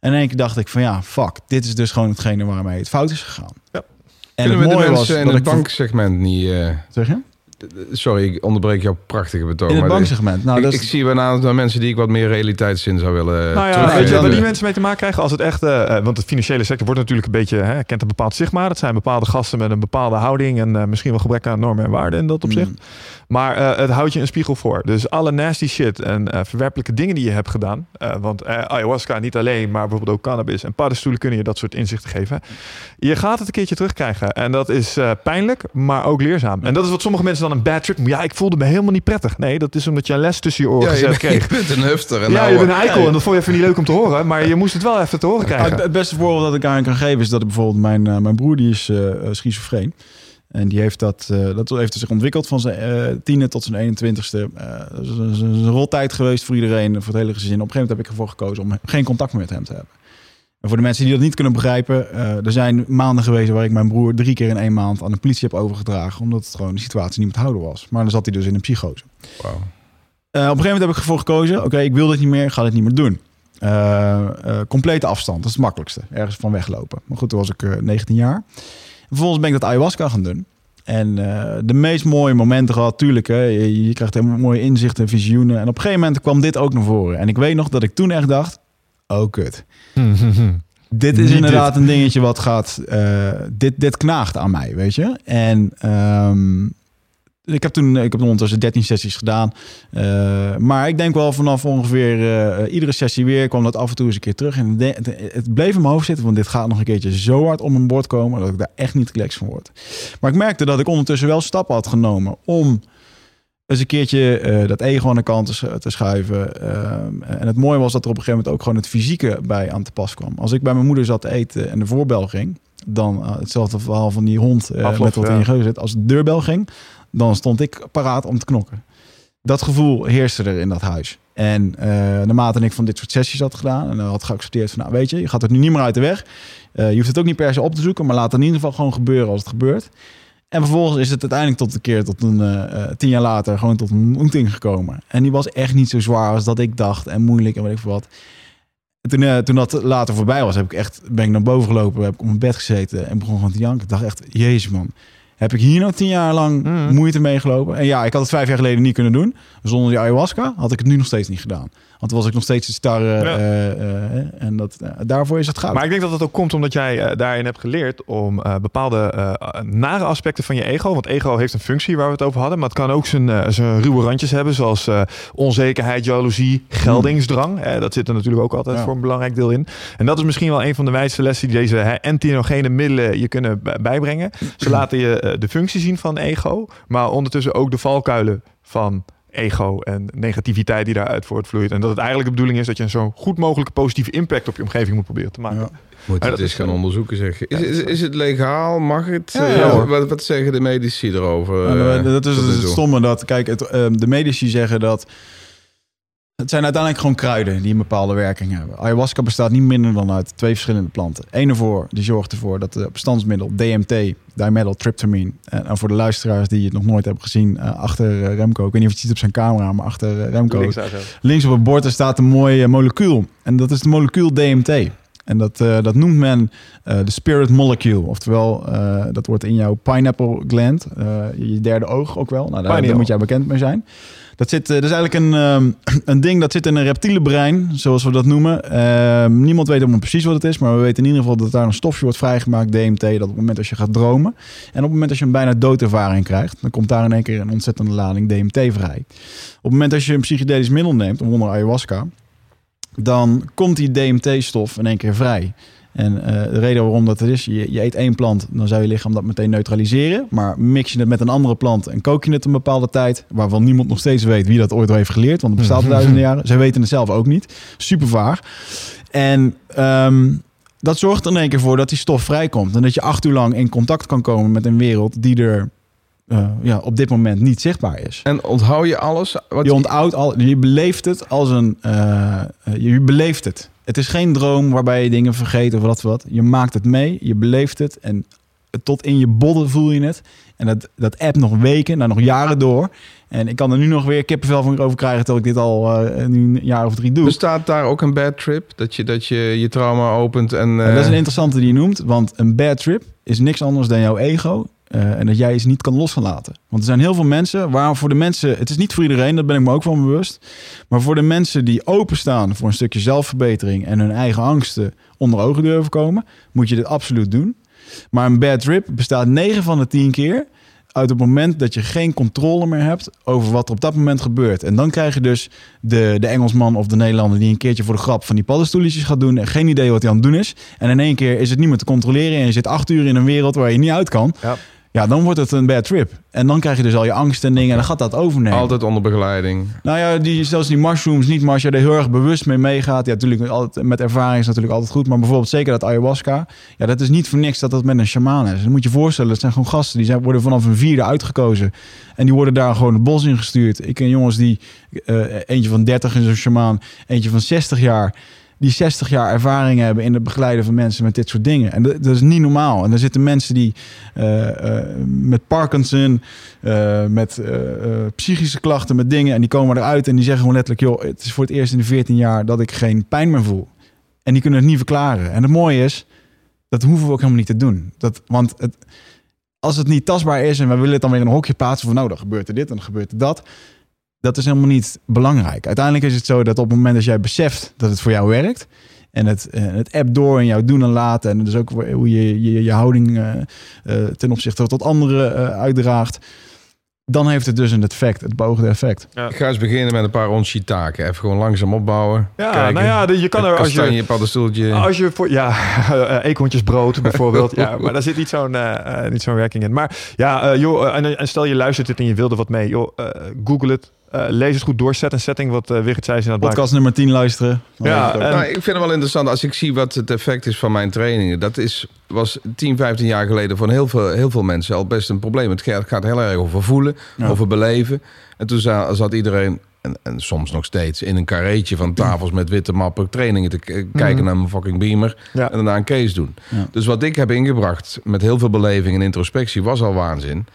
[SPEAKER 2] En in één keer dacht ik van ja, fuck. Dit is dus gewoon hetgene waarmee het fout is gegaan.
[SPEAKER 1] Ja.
[SPEAKER 2] En
[SPEAKER 3] Kunnen we de mensen in het banksegment niet... eh,
[SPEAKER 2] Zeg je?
[SPEAKER 3] Sorry, ik onderbreek jouw prachtige betoog.
[SPEAKER 2] In het banksegment. Nou,
[SPEAKER 3] ik,
[SPEAKER 2] dat
[SPEAKER 3] ik zie aantal mensen die ik wat meer realiteitszin zou willen
[SPEAKER 1] Nou ja, weet je waar die mensen mee te maken krijgen? Als het echt, eh, eh, want de financiële sector wordt natuurlijk een beetje, hè, kent een bepaald stigma. Dat zijn bepaalde gasten met een bepaalde houding en eh, misschien wel gebrek aan normen en waarden in dat opzicht.
[SPEAKER 2] Mm.
[SPEAKER 1] Maar eh, het houdt je een spiegel voor. Dus alle nasty shit en eh, verwerpelijke dingen die je hebt gedaan. eh, want eh, ayahuasca niet alleen, maar bijvoorbeeld ook cannabis en paddenstoelen kunnen je dat soort inzichten geven. Je gaat het een keertje terugkrijgen. En dat is eh, pijnlijk, maar ook leerzaam. En dat is wat sommige mensen dan een bad trip. Ja, ik voelde me helemaal niet prettig. Nee, dat is omdat je een les tussen je oren
[SPEAKER 3] Ja,
[SPEAKER 1] gezet kreeg.
[SPEAKER 3] je bent een hufter. En
[SPEAKER 1] Ja,
[SPEAKER 3] nou,
[SPEAKER 1] je bent een eikel
[SPEAKER 2] Ja,
[SPEAKER 1] en dat vond je even niet leuk om te horen. Maar je moest het wel even te horen krijgen.
[SPEAKER 2] het- het beste voorbeeld dat ik aan kan geven is dat ik bijvoorbeeld mijn, eh, mijn broer die is eh, eh, schizofreen. En die heeft dat, eh, dat heeft zich ontwikkeld van zijn eh tiende tot zijn 21ste. Eh, dat is een, dat is een roltijd geweest voor iedereen, voor het hele gezin. Op een gegeven moment heb ik ervoor gekozen om geen contact meer met hem te hebben. En voor de mensen die dat niet kunnen begrijpen, eh, er zijn maanden geweest waar ik mijn broer drie keer in één maand aan de politie heb overgedragen, omdat het gewoon de situatie niet met houden was. Maar dan zat hij dus in een psychose. Eh, op een gegeven moment heb ik ervoor gekozen, oké, ik wil dit niet meer, ik ga dit niet meer doen. Eh, complete afstand, dat is het makkelijkste. Ergens van weglopen. Maar goed, toen was ik eh, 19 jaar. En vervolgens ben ik dat ayahuasca gaan doen. En de meest mooie momenten gehad, tuurlijk. Hè, je, je krijgt helemaal mooie inzichten en visioenen. En op een gegeven moment kwam dit ook naar voren. En ik weet nog dat ik toen echt dacht, oh kut. Dit is
[SPEAKER 1] Niet
[SPEAKER 2] inderdaad een dingetje wat gaat. eh, dit, dit knaagt aan mij, weet je. En ehm, ik heb toen, ik heb ondertussen 13 sessies gedaan. Eh, maar ik denk wel vanaf ongeveer eh, iedere sessie weer kwam dat af en toe eens een keer terug. En het bleef in mijn hoofd zitten, want dit gaat nog een keertje zo hard om mijn bord komen dat ik daar echt niet relaxed van word. Maar ik merkte dat ik ondertussen wel stappen had genomen om eens een keertje eh, dat ego aan de kant te, te schuiven. Ehm, en het mooie was dat er op een gegeven moment ook gewoon het fysieke bij aan te pas kwam. Als ik bij mijn moeder zat te eten en de voorbel ging, dan eh, hetzelfde verhaal van die hond eh,
[SPEAKER 1] Aflof,
[SPEAKER 2] met wat
[SPEAKER 1] ja.
[SPEAKER 2] in je geuze zit. Als de deurbel ging, dan stond ik paraat om te knokken. Dat gevoel heerste er in dat huis. En naarmate ik van dit soort sessies had gedaan en had geaccepteerd van, nou weet je, je gaat het nu niet meer uit de weg. Je hoeft het ook niet per se op te zoeken, maar laat het in ieder geval gewoon gebeuren als het gebeurt. En vervolgens is het uiteindelijk tot een keer, tot een eh, eh, tien jaar later, gewoon tot een ontmoeting gekomen. En die was echt niet zo zwaar als dat ik dacht en moeilijk en weet ik veel wat. En toen, eh, toen dat later voorbij was, heb ik echt, ben ik naar boven gelopen, heb ik op mijn bed gezeten en begon gewoon te janken. Ik dacht echt, jezus man, heb ik hier nou tien jaar lang
[SPEAKER 1] Mm.
[SPEAKER 2] moeite mee gelopen? En ja, ik had het vijf jaar geleden niet kunnen doen. Zonder die ayahuasca had ik het nu nog steeds niet gedaan. Want was ik nog steeds te starre.
[SPEAKER 1] Ja.
[SPEAKER 2] eh, eh, en dat, eh, daarvoor is het goud.
[SPEAKER 1] Maar ik denk dat het ook komt omdat jij eh, daarin hebt geleerd om eh, bepaalde eh, nare aspecten van je ego. Want ego heeft een functie waar we het over hadden. Maar het kan ook zijn, eh, zijn ruwe randjes hebben. Zoals eh, onzekerheid, jaloezie, geldingsdrang. Eh, dat zit er natuurlijk ook altijd
[SPEAKER 2] Ja.
[SPEAKER 1] voor een belangrijk deel in. En dat is misschien wel een van de wijste lessen die deze hè, entheogene middelen je kunnen bijbrengen. Ze laten je eh, de functie zien van ego. Maar ondertussen ook de valkuilen van ego en negativiteit die daaruit voortvloeit. En dat het eigenlijk de bedoeling is dat je een zo goed mogelijke positieve impact op je omgeving moet proberen te maken.
[SPEAKER 2] Ja.
[SPEAKER 3] Moet
[SPEAKER 1] Maar
[SPEAKER 3] het
[SPEAKER 1] dat
[SPEAKER 3] eens
[SPEAKER 1] is
[SPEAKER 3] gaan onderzoeken, zeg. Is, is, is het legaal? Mag het?
[SPEAKER 2] Ja,
[SPEAKER 3] Eh,
[SPEAKER 2] ja,
[SPEAKER 3] wat, wat zeggen de medici erover? Eh,
[SPEAKER 2] dat is dus
[SPEAKER 3] nu
[SPEAKER 2] het stomme. Dat, kijk, het, ehm, de medici zeggen dat... Het zijn uiteindelijk gewoon kruiden die een bepaalde werking hebben. Ayahuasca bestaat niet minder dan uit twee verschillende planten. Eén ervoor, die zorgt ervoor dat de bestandsmiddel DMT, dimethyltryptamine... en, en voor de luisteraars die het nog nooit hebben gezien... eh, achter eh, Remco, ik weet niet of je het ziet op zijn camera... maar achter eh, Remco,
[SPEAKER 1] Links
[SPEAKER 2] op het bord er staat een mooi eh, molecuul. En dat is het molecuul DMT. En dat, eh, dat noemt men eh, de spirit molecule. Oftewel, eh, dat wordt in jouw pineapple gland, eh, je derde oog ook wel. Nou, daar, daar moet jij bekend mee zijn. Dat, zit, eh, dat is eigenlijk een, ehm, een ding dat zit in een reptiele brein, zoals we dat noemen. Ehm, niemand weet helemaal precies wat het is, maar we weten in ieder geval dat daar een stofje wordt vrijgemaakt, DMT, dat op het moment als je gaat dromen en op het moment als je een bijna doodervaring krijgt, dan komt daar in één keer een ontzettende lading DMT vrij. Op het moment dat je een psychedelisch middel neemt, onder ayahuasca, dan komt die DMT-stof in één keer vrij. En eh, de reden waarom dat is, je, je eet één plant, dan zou je lichaam dat meteen neutraliseren. Maar mix je het met een andere plant en kook je het een bepaalde tijd, waarvan niemand nog steeds weet wie dat ooit al heeft geleerd, want het bestaat al duizenden jaren. Zij weten het zelf ook niet. Super vaag. En ehm, dat zorgt er in één keer voor dat die stof vrijkomt. En dat je acht uur lang in contact kan komen met een wereld die er eh, ja, op dit moment niet zichtbaar is.
[SPEAKER 3] En onthoud je alles? Wat
[SPEAKER 2] Je onthoudt al, je beleeft het als een, eh, je beleeft het. Het is geen droom waarbij je dingen vergeet of wat wat. Je maakt het mee, je beleeft het en tot in je bodden voel je het. En dat, dat app nog weken, nou nog jaren door. En ik kan er nu nog weer kippenvel van over krijgen terwijl ik dit al eh, nu een jaar of drie doe.
[SPEAKER 3] Bestaat daar ook een bad trip? Dat je dat je, je trauma opent en...
[SPEAKER 2] En dat is
[SPEAKER 3] eh,
[SPEAKER 2] een interessante die je noemt, want een bad trip is niks anders dan jouw ego. Eh, en dat jij iets niet kan los gaan laten. Want er zijn heel veel mensen, waar voor de mensen, het is niet voor iedereen, dat ben ik me ook van bewust. Maar voor de mensen die openstaan voor een stukje zelfverbetering en hun eigen angsten onder ogen durven komen, moet je dit absoluut doen. Maar een bad trip bestaat 9 van de 10 keer uit het moment dat je geen controle meer hebt over wat er op dat moment gebeurt. En dan krijg je dus de, de Engelsman of de Nederlander die een keertje voor de grap van die paddenstoeltjes gaat doen en geen idee wat hij aan het doen is. En in één keer is het niet meer te controleren en je zit acht uur in een wereld waar je niet uit kan.
[SPEAKER 1] Ja.
[SPEAKER 2] Ja, dan wordt het een bad trip. En dan krijg je dus al je angst en dingen en dan gaat dat overnemen.
[SPEAKER 3] Altijd onder begeleiding.
[SPEAKER 2] Nou ja, die, zelfs die mushrooms niet, maar als je er heel erg bewust mee meegaat. Ja, natuurlijk altijd, met ervaring is natuurlijk altijd goed. Maar bijvoorbeeld zeker dat ayahuasca. Ja, dat is niet voor niks dat dat met een shamaan is. Dan moet je je voorstellen, dat zijn gewoon gasten. Die zijn, worden vanaf een vierde uitgekozen. En die worden daar gewoon het bos in gestuurd. Ik ken jongens die, eh, eentje van 30 is een shamaan. Eentje van 60 jaar. Die 60 jaar ervaring hebben in het begeleiden van mensen met dit soort dingen. En dat, dat is niet normaal. En er zitten mensen die eh, eh, met Parkinson, eh, met psychische klachten, met dingen. En die komen eruit en die zeggen gewoon letterlijk: joh, het is voor het eerst in de 14 jaar dat ik geen pijn meer voel. En die kunnen het niet verklaren. En het mooie is, dat hoeven we ook helemaal niet te doen. Dat, want het, als het niet tastbaar is en we willen het dan weer in een hokje plaatsen van nou, dan gebeurt er dit en dan gebeurt er dat. Dat is helemaal niet belangrijk. Uiteindelijk is het zo dat op het moment dat jij beseft dat het voor jou werkt en het, eh, het app door en jou doen en laten en dus ook hoe je je, je houding eh, eh, ten opzichte tot anderen eh, uitdraagt, dan heeft het dus een effect, het beoogde effect.
[SPEAKER 3] Ik ga eens beginnen met een paar on-shiitake. Even gewoon langzaam opbouwen.
[SPEAKER 1] Ja,
[SPEAKER 3] Kijken.
[SPEAKER 1] nou ja, de- je kan er als je...
[SPEAKER 3] Paddenstoeltje.
[SPEAKER 1] Als je voor, ja, eh, eekhoorntjesbrood bijvoorbeeld. ja, maar daar zit niet zo'n niet zo'n werking in. Maar ja, joh, en, en stel je luistert dit en je wilde wat mee. Joh, eh, Google het. Eh, lees het goed door. Set een setting, wat eh Wigert zei. Is inderdaad
[SPEAKER 2] Podcast nummer 10 luisteren.
[SPEAKER 1] Ja, en-
[SPEAKER 3] Nou, ik vind het wel interessant als ik zie wat het effect is van mijn trainingen. Dat is, was 10, 15 jaar geleden voor heel veel, heel veel mensen al best een probleem. Het gaat, gaat heel erg over voelen,
[SPEAKER 2] Ja.
[SPEAKER 3] over beleven. En toen za- zat iedereen, en, en soms nog steeds, in een karreetje van tafels met witte mappen trainingen te k- kijken
[SPEAKER 1] Mhm.
[SPEAKER 3] naar mijn fucking beamer.
[SPEAKER 1] Ja.
[SPEAKER 3] En daarna een case doen.
[SPEAKER 2] Ja.
[SPEAKER 3] Dus wat ik heb ingebracht met heel veel beleving en introspectie was al waanzin.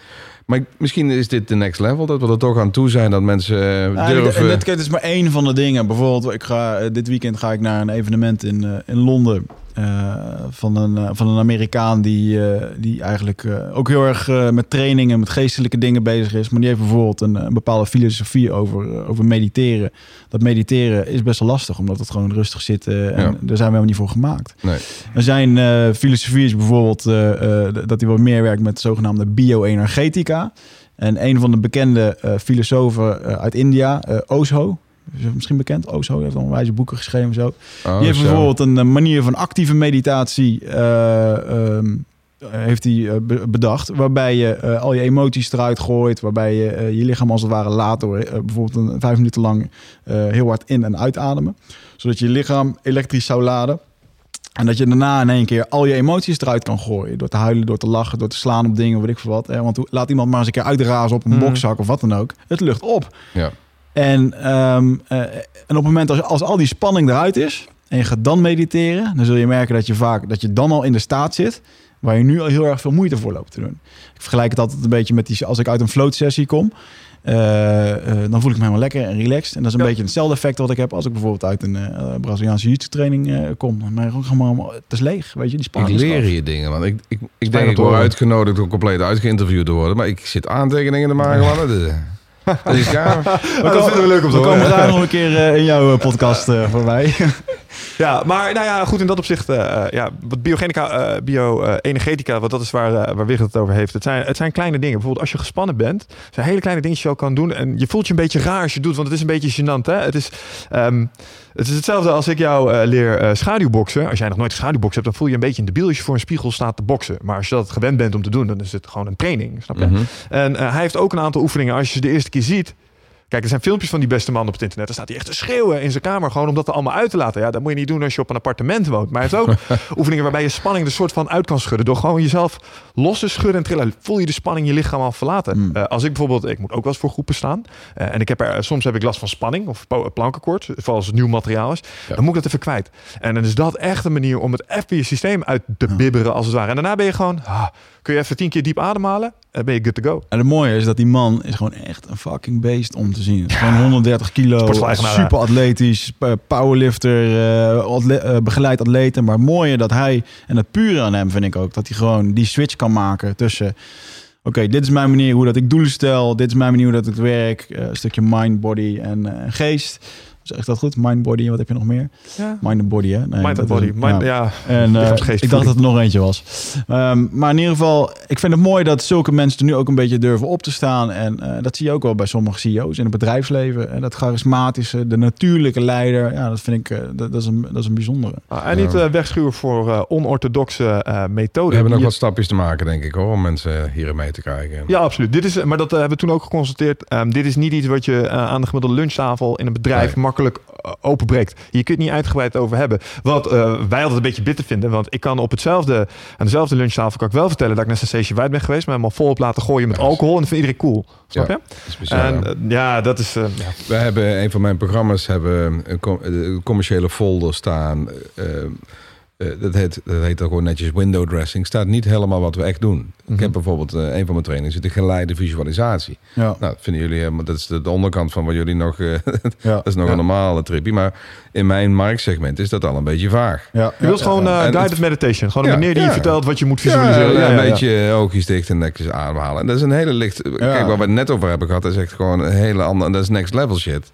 [SPEAKER 3] Maar ik- misschien is dit de next level, dat we er toch aan toe zijn dat mensen eh,
[SPEAKER 2] Ja, en
[SPEAKER 3] durven.
[SPEAKER 2] dit- en dit is maar één van de dingen. Bijvoorbeeld, ik ga, eh, dit weekend ga ik naar een evenement in, eh, in Londen. Eh, van, een, eh, van een Amerikaan die, eh, die eigenlijk ook heel erg met trainingen, met geestelijke dingen bezig is. Maar die heeft bijvoorbeeld een, een bepaalde filosofie over, over mediteren. Dat mediteren is best wel lastig, omdat het gewoon rustig zit. eh, en
[SPEAKER 3] Ja.
[SPEAKER 2] daar zijn we helemaal niet voor gemaakt.
[SPEAKER 3] Nee.
[SPEAKER 2] En zijn filosofie is bijvoorbeeld dat hij wat meer werkt met zogenaamde bioenergetica. En een van de bekende filosofen uit India, Osho, is misschien bekend, Osho heeft al wijze boeken geschreven en zo.
[SPEAKER 3] Oh,
[SPEAKER 2] die heeft
[SPEAKER 3] zo.
[SPEAKER 2] bijvoorbeeld een eh, manier van actieve meditatie eh, ehm, heeft hij eh, be- bedacht, waarbij je eh, al je emoties eruit gooit, waarbij je eh, je lichaam als het ware laat door eh, bijvoorbeeld een vijf minuten lang eh, heel hard in- en uitademen, zodat je je lichaam elektrisch zou laden. En dat je daarna in één keer al je emoties eruit kan gooien. Door te huilen, door te lachen, door te slaan op dingen, weet ik veel wat. Hè? Want laat iemand maar eens een keer uitrazen op een
[SPEAKER 1] Mhm.
[SPEAKER 2] bokzak of wat dan ook. Het lucht op.
[SPEAKER 3] Ja.
[SPEAKER 2] En, ehm, eh, en op het moment als, als al die spanning eruit is en je gaat dan mediteren, dan zul je merken dat je vaak dat je dan al in de staat zit waar je nu al heel erg veel moeite voor loopt te doen. Ik vergelijk het altijd een beetje met die als ik uit een float sessie kom. eh, eh, dan voel ik me helemaal lekker en relaxed. En dat is een
[SPEAKER 1] Ja.
[SPEAKER 2] beetje hetzelfde effect wat ik heb als ik bijvoorbeeld uit een eh, Braziliaanse jiu training eh, kom. Ik ook helemaal, het is leeg, weet je, die
[SPEAKER 3] Ik
[SPEAKER 2] spanning is
[SPEAKER 3] leer je dingen, want ik, ik, ik denk
[SPEAKER 1] om
[SPEAKER 3] ik word uitgenodigd om compleet uitgeïnterviewd te worden, maar ik zit aantekeningen te maken. man. Dat is- Dat
[SPEAKER 1] vinden we leuk om te
[SPEAKER 2] We
[SPEAKER 1] horen.
[SPEAKER 2] komen daar nog een keer eh, in jouw eh, podcast eh, voorbij.
[SPEAKER 1] Ja, maar nou ja, goed in dat opzicht. ja, wat biogenica, bio-energetica, wat dat is waar, waar Wigert het over heeft. Het zijn, het zijn kleine dingen. Bijvoorbeeld als je gespannen bent, zijn hele kleine dingetjes die je al kan doen. En je voelt je een beetje raar als je het doet, want het is een beetje gênant. Hè? Het, is, ehm, het is hetzelfde als ik jou eh, leer eh, schaduwboksen. Als jij nog nooit geschaduwboksen hebt, dan voel je een beetje een debiel als je voor een spiegel staat te boksen. Maar als je dat gewend bent om te doen, dan is het gewoon een training. Snap je?
[SPEAKER 3] Mhm.
[SPEAKER 1] En eh, hij heeft ook een aantal oefeningen. Als je ze de eerste keer ziet. Kijk, er zijn filmpjes van die beste man op het internet. Dan staat hij echt te schreeuwen in zijn kamer. Gewoon om dat er allemaal uit te laten. Ja, dat moet je niet doen als je op een appartement woont. Maar hij heeft ook oefeningen waarbij je spanning er soort van uit kan schudden. Door gewoon jezelf los te schudden en trillen. Voel je de spanning je lichaam al verlaten.
[SPEAKER 2] Mm.
[SPEAKER 1] Eh, als ik bijvoorbeeld, ik moet ook wel eens voor groepen staan. Eh, en ik heb er, soms heb ik last van spanning of plankenkoord. Vooral als het nieuw materiaal is.
[SPEAKER 3] Ja.
[SPEAKER 1] Dan moet ik dat even kwijt. En dan is dat echt een manier om het even je systeem uit te bibberen als het ware. En daarna ben je gewoon, ah, kun je even tien keer diep ademhalen. En ben je good to go.
[SPEAKER 2] En het mooie is dat die man is gewoon echt een fucking beest om te zien. Gewoon 130 kilo,
[SPEAKER 1] Sportschool-eigenaar,
[SPEAKER 2] super atletisch, eh, powerlifter, eh, atle- eh, begeleid atleten. Maar het mooie dat hij, en het pure aan hem vind ik ook, dat hij gewoon die switch kan maken tussen... Oké, dit is mijn manier hoe dat ik doelen stel. Dit is mijn manier hoe dat ik werk. Eh, een stukje mind, body en eh, geest. Zeg ik dat goed? Mind, body, wat heb je nog meer?
[SPEAKER 1] Ja.
[SPEAKER 2] Mind en body, hè? Nee,
[SPEAKER 1] Mind and body.
[SPEAKER 2] is-
[SPEAKER 1] Mind,
[SPEAKER 2] ja.
[SPEAKER 1] ja.
[SPEAKER 2] En eh,
[SPEAKER 1] Lichaamsgeest,
[SPEAKER 2] ik dacht
[SPEAKER 1] voeding.
[SPEAKER 2] dat er nog eentje was. Ehm, maar in ieder geval, ik vind het mooi dat zulke mensen er nu ook een beetje durven op te staan. En eh, dat zie je ook wel bij sommige CEO's in het bedrijfsleven. En dat charismatische, de natuurlijke leider. Ja, dat vind ik, eh, dat, dat is een, dat is een bijzondere.
[SPEAKER 1] Ah, en niet eh, wegschuwen voor eh, onorthodoxe eh, methoden.
[SPEAKER 3] We hebben nog
[SPEAKER 1] Je-
[SPEAKER 3] wat stapjes te maken, denk ik, hoor, om mensen hierin mee te krijgen.
[SPEAKER 1] Ja, absoluut. Dit is, maar dat eh, hebben we toen ook geconstateerd. Ehm, dit is niet iets wat je eh, aan de gemiddelde lunchtafel in een bedrijf
[SPEAKER 3] Nee.
[SPEAKER 1] makkelijk eh, openbreekt. Je kunt niet uitgebreid over hebben. Wat eh, wij altijd een beetje bitter vinden. Want ik kan op hetzelfde, aan dezelfde lunchtafel kan ik wel vertellen dat ik naar Sensation White ben geweest. Me helemaal vol op laten gooien met alcohol. En dat vindt iedereen cool. Snap
[SPEAKER 3] Ja,
[SPEAKER 1] je?
[SPEAKER 3] Dat is bizar,
[SPEAKER 1] En eh, ja, dat is... eh, ja.
[SPEAKER 3] We hebben een van mijn programma's hebben een com- een commerciële folder staan. Eh, dat, heet, dat heet dan gewoon netjes window dressing. Staat niet helemaal wat we echt doen. Ik
[SPEAKER 1] Mhm.
[SPEAKER 3] heb bijvoorbeeld eh, een van mijn trainingen zit een geleide visualisatie.
[SPEAKER 2] Ja.
[SPEAKER 3] Nou, dat vinden jullie helemaal, dat is de, de onderkant van wat jullie nog, eh,
[SPEAKER 2] Ja.
[SPEAKER 3] dat is nog
[SPEAKER 1] Ja.
[SPEAKER 3] een normale trippie. Maar in mijn marktsegment is dat al een beetje vaag.
[SPEAKER 2] Ja.
[SPEAKER 1] Je wilt gewoon guided
[SPEAKER 3] het-
[SPEAKER 1] meditation. Gewoon een
[SPEAKER 3] Ja,
[SPEAKER 1] meneer die je vertelt wat je moet visualiseren.
[SPEAKER 3] Ja,
[SPEAKER 1] Ja,
[SPEAKER 3] een
[SPEAKER 1] ja, ja.
[SPEAKER 3] beetje oogjes dicht en nekjes ademhalen. En dat is een hele licht... Kijk, waar we het net over hebben gehad, dat is echt gewoon een hele andere... En dat is next level shit.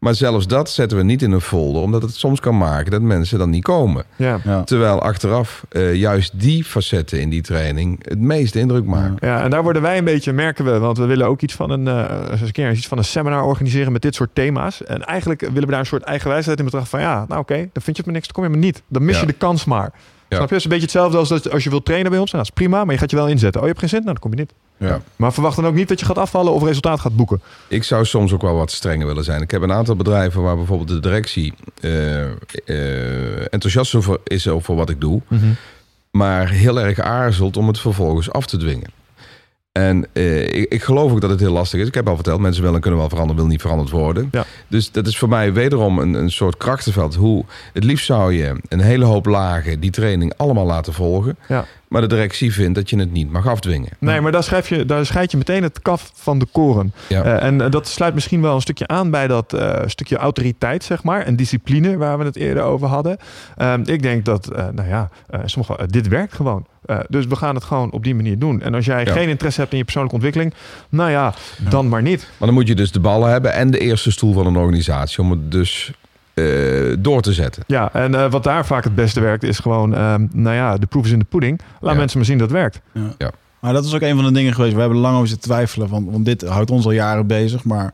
[SPEAKER 3] Maar zelfs dat zetten we niet in een folder, omdat het soms kan maken dat mensen dan niet komen.
[SPEAKER 1] Ja.
[SPEAKER 2] Ja.
[SPEAKER 3] Terwijl achteraf eh, juist die facetten in die training het meeste indruk maken.
[SPEAKER 1] Ja, en daar worden wij een beetje, merken we, want we willen ook iets van een, eh, eens een keer iets van een seminar organiseren met dit soort thema's. En eigenlijk willen we daar een soort eigen wijsheid in betrachten van, ja, nou oké, dan vind je het maar niks, dan kom je maar niet. Dan mis
[SPEAKER 3] Ja.
[SPEAKER 1] je de kans maar.
[SPEAKER 3] Ja.
[SPEAKER 1] Snap je? Het is een beetje hetzelfde als dat als je wilt trainen bij ons. Nou, dat is prima, maar je gaat je wel inzetten. Oh, je hebt geen zin? Nou, dan kom je niet.
[SPEAKER 3] Ja.
[SPEAKER 1] Maar verwacht dan ook niet dat je gaat afvallen of resultaat gaat boeken.
[SPEAKER 3] Ik zou soms ook wel wat strenger willen zijn. Ik heb een aantal bedrijven waar bijvoorbeeld de directie eh, eh, enthousiast over is over wat ik doe. maar heel erg aarzelt om het vervolgens af te dwingen. En eh, ik, ik geloof ook dat het heel lastig is. Ik heb al verteld, mensen willen en kunnen wel veranderen, wil niet veranderd worden.
[SPEAKER 1] Ja.
[SPEAKER 3] Dus dat is voor mij wederom een, een soort krachtenveld. Hoe, het liefst zou je een hele hoop lagen die training allemaal laten volgen.
[SPEAKER 1] Ja.
[SPEAKER 3] Maar de directie vindt dat je het niet mag afdwingen.
[SPEAKER 1] Nee, maar daar, schrijf je, daar scheid je meteen het kaf van de koren.
[SPEAKER 3] Ja.
[SPEAKER 1] Eh, en eh, dat sluit misschien wel een stukje aan bij dat stukje autoriteit, zeg maar. En discipline, waar we het eerder over hadden. Ehm, ik denk dat, nou ja, sommige, dit werkt gewoon. Eh, dus we gaan het gewoon op die manier doen. En als jij
[SPEAKER 3] Ja.
[SPEAKER 1] geen interesse hebt in je persoonlijke ontwikkeling, nou ja, dan maar niet.
[SPEAKER 3] Maar dan moet je dus de ballen hebben en de eerste stoel van een organisatie om het dus eh, door te zetten.
[SPEAKER 1] Ja, en eh, wat daar vaak het beste werkt, is gewoon, ehm, nou ja, de proef is in de pudding. Laat
[SPEAKER 3] Ja.
[SPEAKER 1] mensen maar zien dat het werkt.
[SPEAKER 2] Maar dat is ook een van de dingen geweest. We hebben lang over zitten twijfelen. Want, want dit houdt ons al jaren bezig. Maar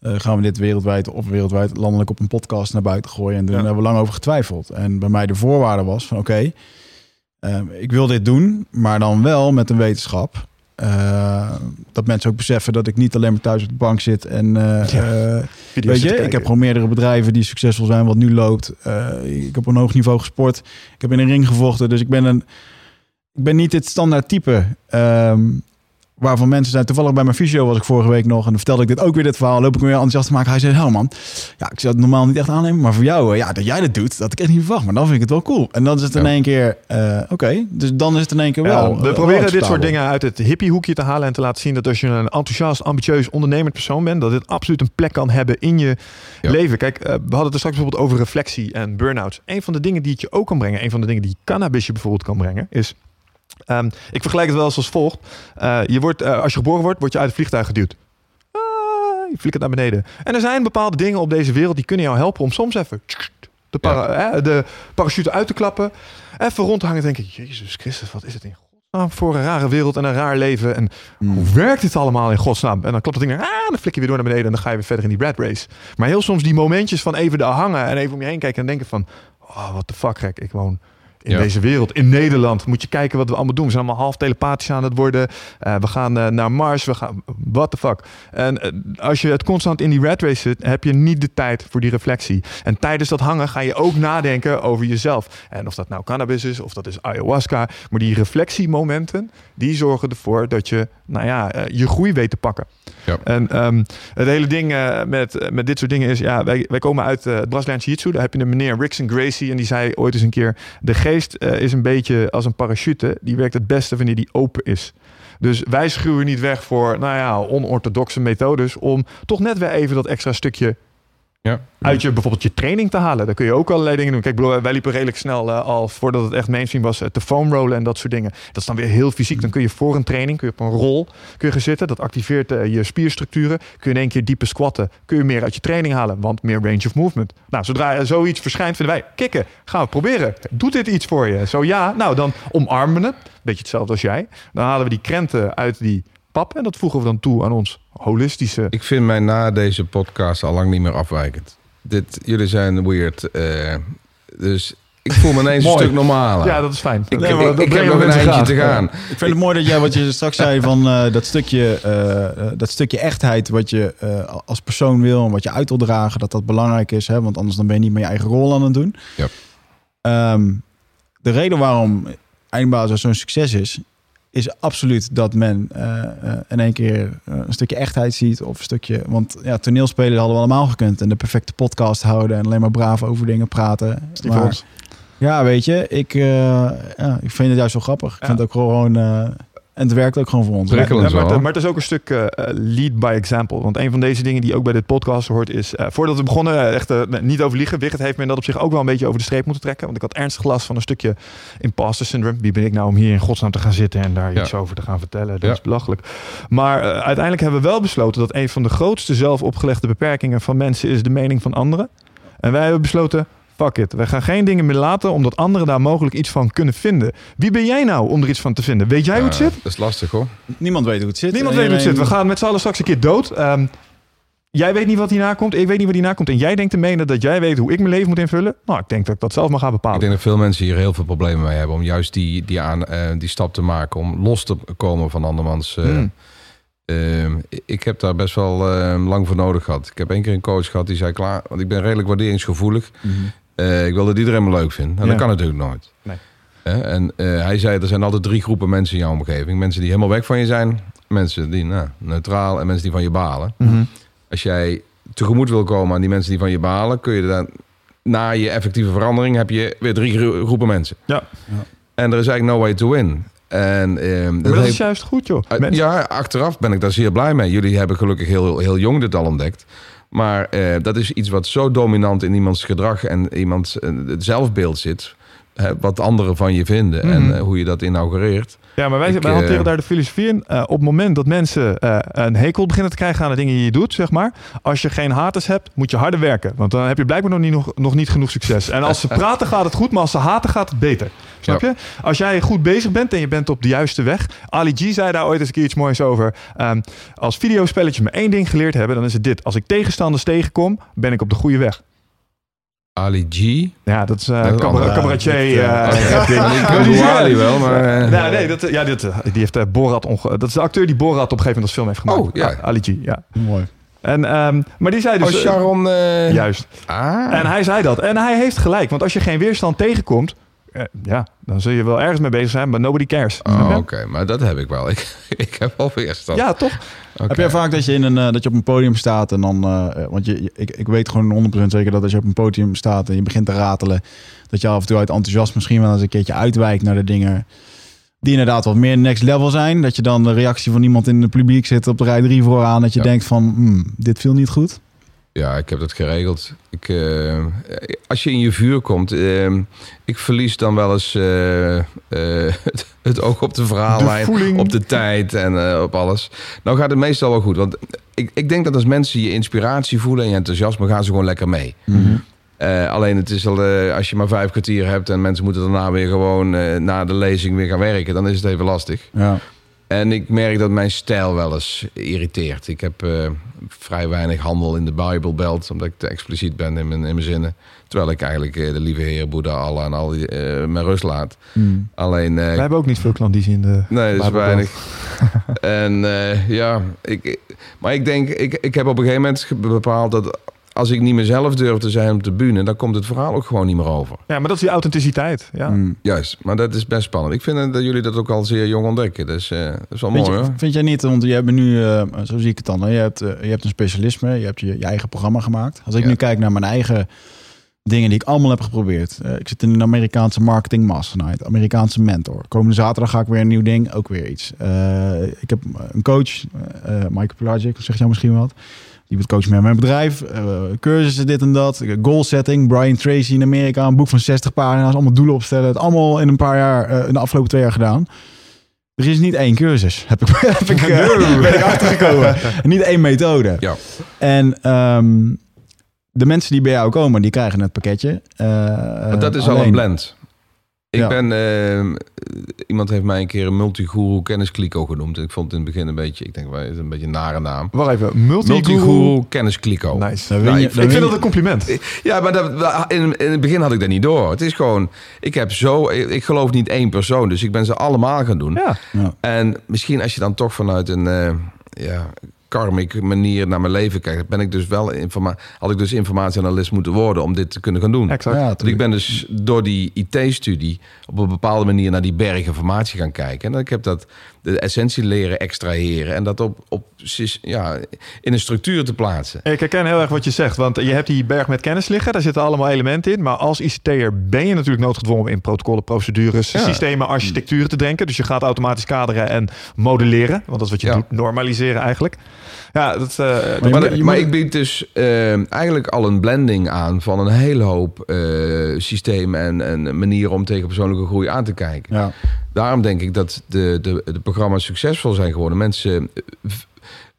[SPEAKER 2] eh, gaan we dit wereldwijd of wereldwijd landelijk op een podcast naar buiten gooien? En daar
[SPEAKER 1] Ja.
[SPEAKER 2] hebben we lang over getwijfeld. En bij mij de voorwaarde was van oké, eh, ik wil dit doen. Maar dan wel met een wetenschap. Eh, dat mensen ook beseffen dat ik niet alleen maar thuis op de bank zit. En eh,
[SPEAKER 1] Ja.
[SPEAKER 2] eh, Weet je, ik heb gewoon meerdere bedrijven die succesvol zijn, wat nu loopt. Eh, ik heb op een hoog niveau gesport. Ik heb in een ring gevochten. Dus ik ben een. Ik ben niet dit standaard type. ehm, waarvan mensen zijn. Toevallig bij mijn fysio was ik vorige week nog. En dan vertelde ik dit ook weer dit verhaal. Loop ik me weer enthousiast te maken. Hij zei: Hé man, ja, ik zou het normaal niet echt aannemen. Maar voor jou, eh, ja, dat jij dat doet, dat ik echt niet verwacht. Maar dan vind ik het wel cool. En dan is het in één keer. eh, Oké, dus dan is het in één keer
[SPEAKER 1] Ja,
[SPEAKER 2] wel.
[SPEAKER 1] we
[SPEAKER 2] eh,
[SPEAKER 1] proberen dit soort dingen uit het hippiehoekje te halen en te laten zien dat als je een enthousiast, ambitieus, ondernemend persoon bent, dat dit absoluut een plek kan hebben in je
[SPEAKER 3] Ja.
[SPEAKER 1] leven. Kijk, we hadden het er straks bijvoorbeeld over reflectie en burn-outs. Een van de dingen die het je ook kan brengen, een van de dingen die cannabis je bijvoorbeeld kan brengen, is. Ehm, ik vergelijk het wel eens als volgt. Eh, je wordt, eh, als je geboren wordt, word je uit het vliegtuig geduwd. Ah, je flikkert naar beneden. En er zijn bepaalde dingen op deze wereld die kunnen jou helpen om soms even de, para- hè, de parachute uit te klappen. Even rond te hangen en denken, Jezus Christus, wat is het in godsnaam voor een rare wereld en een raar leven. En
[SPEAKER 2] Mm.
[SPEAKER 1] hoe werkt dit allemaal in godsnaam? En dan klopt het ding, ah, dan flik je weer door naar beneden en dan ga je weer verder in die rat race. Maar heel soms die momentjes van even daar hangen en even om je heen kijken en denken van, oh, wat de fuck gek, ik woon in
[SPEAKER 3] Ja.
[SPEAKER 1] deze wereld, in Nederland. Moet je kijken wat we allemaal doen. We zijn allemaal half telepathisch aan het worden. Eh, we gaan eh, naar Mars. We gaan, what the fuck. En eh, als je het constant in die rat race zit, heb je niet de tijd voor die reflectie. En tijdens dat hangen ga je ook nadenken over jezelf. En of dat nou cannabis is, of dat is ayahuasca. Maar die reflectiemomenten, die zorgen ervoor dat je, nou ja, je groei weet te pakken.
[SPEAKER 3] Ja.
[SPEAKER 1] En ehm, het hele ding met, met dit soort dingen is, ja, wij, wij komen uit het Braziliaanse Jiu-Jitsu. Daar heb je een meneer Rickson Gracie en die zei ooit eens een keer, de eh, is een beetje als een parachute. Die werkt het beste wanneer die open is. Dus wij schuwen niet weg voor, nou ja, onorthodoxe methodes om toch net weer even dat extra stukje
[SPEAKER 3] Ja.
[SPEAKER 1] uit je bijvoorbeeld je training te halen. Daar kun je ook allerlei dingen doen. Kijk, wij liepen redelijk snel eh, al voordat het echt mainstream was, eh, te foam rollen en dat soort dingen. Dat is dan weer heel fysiek. Dan kun je voor een training, kun je op een rol kun je gaan zitten. Dat activeert eh, je spierstructuren. Kun je in één keer diepe squatten. Kun je meer uit je training halen, want meer range of movement. Nou, zodra zoiets verschijnt, vinden wij, kikken, gaan we proberen. Doet dit iets voor je? Zo ja, nou dan omarmen het. Beetje hetzelfde als jij. Dan halen we die krenten uit die pap en dat voegen we dan toe aan ons holistische
[SPEAKER 3] Ik vind mij na deze podcast al lang niet meer afwijkend. Dit, jullie zijn weird. eh, dus ik voel me ineens een stuk normaler.
[SPEAKER 1] Ja, dat is fijn.
[SPEAKER 3] ik,
[SPEAKER 1] Nee,
[SPEAKER 3] ik,
[SPEAKER 1] maar
[SPEAKER 3] ik,
[SPEAKER 1] dat
[SPEAKER 3] heb nog een eindje te gaan.
[SPEAKER 2] Ik vind het mooi dat jij wat je straks zei van eh, dat, stukje, eh, dat stukje echtheid wat je eh, als persoon wil en wat je uit wil dragen, dat dat belangrijk is. Hè? Want anders dan ben je niet meer je eigen rol aan het doen.
[SPEAKER 3] Ja.
[SPEAKER 2] Ehm, de reden waarom Eindbazen zo'n succes is, is absoluut dat men eh, eh, in één keer eh, een stukje echtheid ziet. Of een stukje, want ja, toneelspelen hadden we allemaal gekund. En de perfecte podcast houden en alleen maar braaf over dingen praten. Maar-. Ja, weet je, ik, ja, ik vind het juist zo grappig. Ik
[SPEAKER 1] Ja.
[SPEAKER 2] vind het ook gewoon... en het werkt ook gewoon voor ons.
[SPEAKER 3] Prikkelend
[SPEAKER 1] maar, maar het is ook een stuk eh, eh, lead by example. Want een van deze dingen die ook bij dit podcast hoort is... eh, voordat we begonnen, echt niet over liegen. Wigert heeft me in dat op zich ook wel een beetje over de streep moeten trekken. Want ik had ernstig last van een stukje imposter syndrome. Wie ben ik nou om hier in godsnaam te gaan zitten en daar
[SPEAKER 3] Ja.
[SPEAKER 1] iets over te gaan vertellen? Dat
[SPEAKER 3] Ja.
[SPEAKER 1] is belachelijk. Maar uiteindelijk hebben we wel besloten dat een van de grootste zelf opgelegde beperkingen van mensen is de mening van anderen. En wij hebben besloten... Fuck it. We gaan geen dingen meer laten omdat anderen daar mogelijk iets van kunnen vinden. Wie ben jij nou om er iets van te vinden? Weet jij hoe het zit?
[SPEAKER 3] Dat is lastig hoor.
[SPEAKER 2] Niemand weet hoe het zit.
[SPEAKER 1] Niemand weet hoe het zit. We gaan met z'n allen straks een keer dood. Ehm, jij weet niet wat hierna komt. Ik weet niet wat hierna komt. En jij denkt te menen dat jij weet hoe ik mijn leven moet invullen. Nou, ik denk dat ik dat zelf maar ga
[SPEAKER 3] Ik
[SPEAKER 1] bepalen.
[SPEAKER 3] denk dat veel mensen hier heel veel problemen mee hebben om juist die, die, aan, eh, die stap te maken om los te komen van andermans. eh,
[SPEAKER 1] Hmm.
[SPEAKER 3] ehm, ik heb daar best wel eh, lang voor nodig gehad. Ik heb één keer een coach gehad die zei klaar, want ik ben redelijk waarderingsgevoelig.
[SPEAKER 2] Mhm.
[SPEAKER 3] Eh, ik wil dat iedereen me leuk vindt. En
[SPEAKER 1] Ja.
[SPEAKER 3] dat kan natuurlijk nooit.
[SPEAKER 1] Nee.
[SPEAKER 3] Hè? en eh, hij zei, er zijn altijd drie groepen mensen in jouw omgeving. Mensen die helemaal weg van je zijn. Mensen die nou, neutraal en mensen die van je balen.
[SPEAKER 1] Mhm.
[SPEAKER 3] Als jij tegemoet wil komen aan die mensen die van je balen... kun je dan na je effectieve verandering... heb je weer drie gro- groepen mensen.
[SPEAKER 1] Ja.
[SPEAKER 2] Ja.
[SPEAKER 3] En er is eigenlijk no way to win. En, ehm,
[SPEAKER 1] Maar dat
[SPEAKER 3] heeft-
[SPEAKER 1] is juist goed, joh. Mensen-
[SPEAKER 3] Ja, achteraf ben ik daar zeer blij mee. Jullie hebben gelukkig heel, heel jong dit al ontdekt. Maar eh, dat is iets wat zo dominant in iemands gedrag en iemands eh, het zelfbeeld zit. hè, wat anderen van je vinden
[SPEAKER 1] Mhm.
[SPEAKER 3] en eh, hoe je dat inaugureert.
[SPEAKER 1] Ja, maar wij,
[SPEAKER 3] Ik,
[SPEAKER 1] wij hanteren daar de filosofie in. Op het moment dat mensen een hekel beginnen te krijgen aan de dingen die je doet, zeg maar. Als je geen haters hebt, moet je harder werken. Want dan heb je blijkbaar nog niet, nog, nog niet genoeg succes. En als ze praten gaat het goed, maar als ze haten gaat het beter. Snap je? Als jij goed bezig bent en je bent op de juiste weg. Ali G zei daar ooit eens een keer iets moois over. Ehm, als videospelletjes me één ding geleerd hebben, dan is het dit. Als ik tegenstanders tegenkom, ben ik op de goede weg.
[SPEAKER 3] Ali G.
[SPEAKER 1] Ja, dat is eh
[SPEAKER 3] andere-
[SPEAKER 1] cabaretier.
[SPEAKER 2] niet,
[SPEAKER 1] eh.
[SPEAKER 3] Ik wel, maar... eh,
[SPEAKER 1] Nee, nee, dat, ja, dit, die heeft Borat onge... Dat is de acteur die Borat op een gegeven moment als film heeft gemaakt.
[SPEAKER 3] Oh, ja.
[SPEAKER 1] Ah, Ali G, ja.
[SPEAKER 2] Mooi.
[SPEAKER 1] En, ehm, maar die zei dus...
[SPEAKER 3] Oh, Sharon... eh,
[SPEAKER 1] juist.
[SPEAKER 3] Ah.
[SPEAKER 1] En hij zei dat. En hij heeft gelijk. Want als je geen weerstand tegenkomt... eh, ja, dan zul je wel ergens mee bezig zijn, maar nobody cares.
[SPEAKER 3] Oh, oké. Maar dat heb ik wel. Ik, ik heb wel weerstand.
[SPEAKER 1] Ja, toch?
[SPEAKER 3] Oké.
[SPEAKER 2] Heb jij vaak dat je, in een, eh, dat je op een podium staat en dan... eh, want je, je- ik, ik weet gewoon 100% zeker dat als je op een podium staat en je begint te ratelen... dat je af en toe uit enthousiasme misschien wel eens een keertje uitwijkt naar de dingen... die inderdaad wat meer next level zijn. Dat je dan de reactie van iemand in het publiek zit op de rij 3 vooraan... dat je
[SPEAKER 3] Ja.
[SPEAKER 2] denkt van, hmm, dit viel niet goed.
[SPEAKER 3] Ja, ik heb dat geregeld. Ik, eh, als je in je vuur komt, eh, ik verlies dan wel eens eh, eh, het, het oog op de verhaallijn, op de tijd en eh, op alles. Nou gaat het meestal wel goed, want ik, ik denk dat als mensen je inspiratie voelen en je enthousiasme, gaan ze gewoon lekker mee. Eh, alleen het is al, eh, als je maar vijf kwartier hebt en mensen moeten daarna weer gewoon eh, na de lezing weer gaan werken, dan is het even lastig.
[SPEAKER 2] Ja.
[SPEAKER 3] En ik merk dat mijn stijl wel eens irriteert. Ik heb eh, vrij weinig handel in de Bible Belt, omdat ik te expliciet ben in mijn, in mijn zinnen. Terwijl ik eigenlijk eh, de lieve Heer, Boeddha, Allah en al die eh, mijn rust laat.
[SPEAKER 2] Hmm.
[SPEAKER 3] Alleen,
[SPEAKER 1] Wij hebben ook niet veel klandizie in de...
[SPEAKER 3] nee, dat is weinig. en ja, ik, maar ik denk, ik, ik heb op een gegeven moment bepaald dat als ik niet mezelf durf te zijn op de bühne, dan komt het verhaal ook gewoon niet meer over.
[SPEAKER 1] Ja, maar dat is die authenticiteit. Ja.
[SPEAKER 2] Hmm.
[SPEAKER 3] Juist, maar dat is best spannend. Ik vind dat jullie dat ook al zeer jong ontdekken. Dus eh, dat is wel
[SPEAKER 2] Vind,
[SPEAKER 3] mooi
[SPEAKER 2] je,
[SPEAKER 3] hoor.
[SPEAKER 2] vind jij niet, want je hebt nu, eh, zo zie ik het dan, hè? Je, hebt, eh, je hebt een specialisme, je hebt je, je eigen programma gemaakt. Als ik
[SPEAKER 3] Ja.
[SPEAKER 2] nu kijk naar mijn eigen dingen die ik allemaal heb geprobeerd. Eh, ik zit in een Amerikaanse marketing masternight, Amerikaanse mentor. Komende zaterdag ga ik weer een nieuw ding, ook weer iets. Eh, ik heb een coach, eh Mike Pelagic, zeg jou misschien wat. Die wordt coach met mijn bedrijf, eh, cursussen, dit en dat. Goal setting, Brian Tracy in Amerika, een boek van 60 pagina's, allemaal doelen opstellen. Het allemaal in een paar jaar, eh, in de afgelopen twee jaar gedaan. Er is niet één cursus, heb ik, heb ik, eh, ben ik achtergekomen. niet één methode.
[SPEAKER 3] Ja.
[SPEAKER 2] En ehm, de mensen die bij jou komen, die krijgen het pakketje.
[SPEAKER 3] Dat is al een blend. Ik
[SPEAKER 2] Ja.
[SPEAKER 3] ben, eh, iemand heeft mij een keer een multiguru kenniskliko genoemd. Ik vond het in het begin een beetje, ik denk wel, het is een beetje een nare naam.
[SPEAKER 1] Wacht even. Multiguru.
[SPEAKER 3] Multiguru kenniskliko.
[SPEAKER 1] Nice.
[SPEAKER 3] Nou,
[SPEAKER 2] je-
[SPEAKER 3] ik-
[SPEAKER 1] vind
[SPEAKER 2] je-
[SPEAKER 1] dat een compliment.
[SPEAKER 3] Ja, maar dat, in, in het begin had ik dat niet door. Het is gewoon, ik heb zo, ik, ik geloof niet één persoon, dus ik ben ze allemaal gaan doen.
[SPEAKER 1] Ja.
[SPEAKER 2] Ja.
[SPEAKER 3] En misschien als je dan toch vanuit een, eh, ja, karmic manier naar mijn leven kijk, ben ik dus wel informa had ik dus informatieanalist moeten worden om dit te kunnen gaan doen.
[SPEAKER 1] Exact.
[SPEAKER 2] Ja,
[SPEAKER 3] Want ik ben dus door die IT-studie op een bepaalde manier naar die berg informatie gaan kijken. En ik heb dat de essentie leren extraheren en dat op, op ja, in een structuur te plaatsen.
[SPEAKER 1] Ik herken heel erg wat je zegt, want je hebt die berg met kennis liggen, daar zitten allemaal elementen in. Maar als ICT'er ben je natuurlijk noodgedwongen om in protocollen, procedures,
[SPEAKER 3] Ja.
[SPEAKER 1] systemen, architecturen te denken. Dus je gaat automatisch kaderen en modelleren, want dat is wat je
[SPEAKER 3] Ja.
[SPEAKER 1] doet, normaliseren eigenlijk. Ja, dat, eh,
[SPEAKER 2] Maar
[SPEAKER 3] ik bied dus eh, eigenlijk al een blending aan van een hele hoop eh, systemen en, en manieren om tegen persoonlijke groei aan te kijken.
[SPEAKER 2] Ja.
[SPEAKER 3] Daarom denk ik dat de, de, de programma's succesvol zijn geworden. Mensen,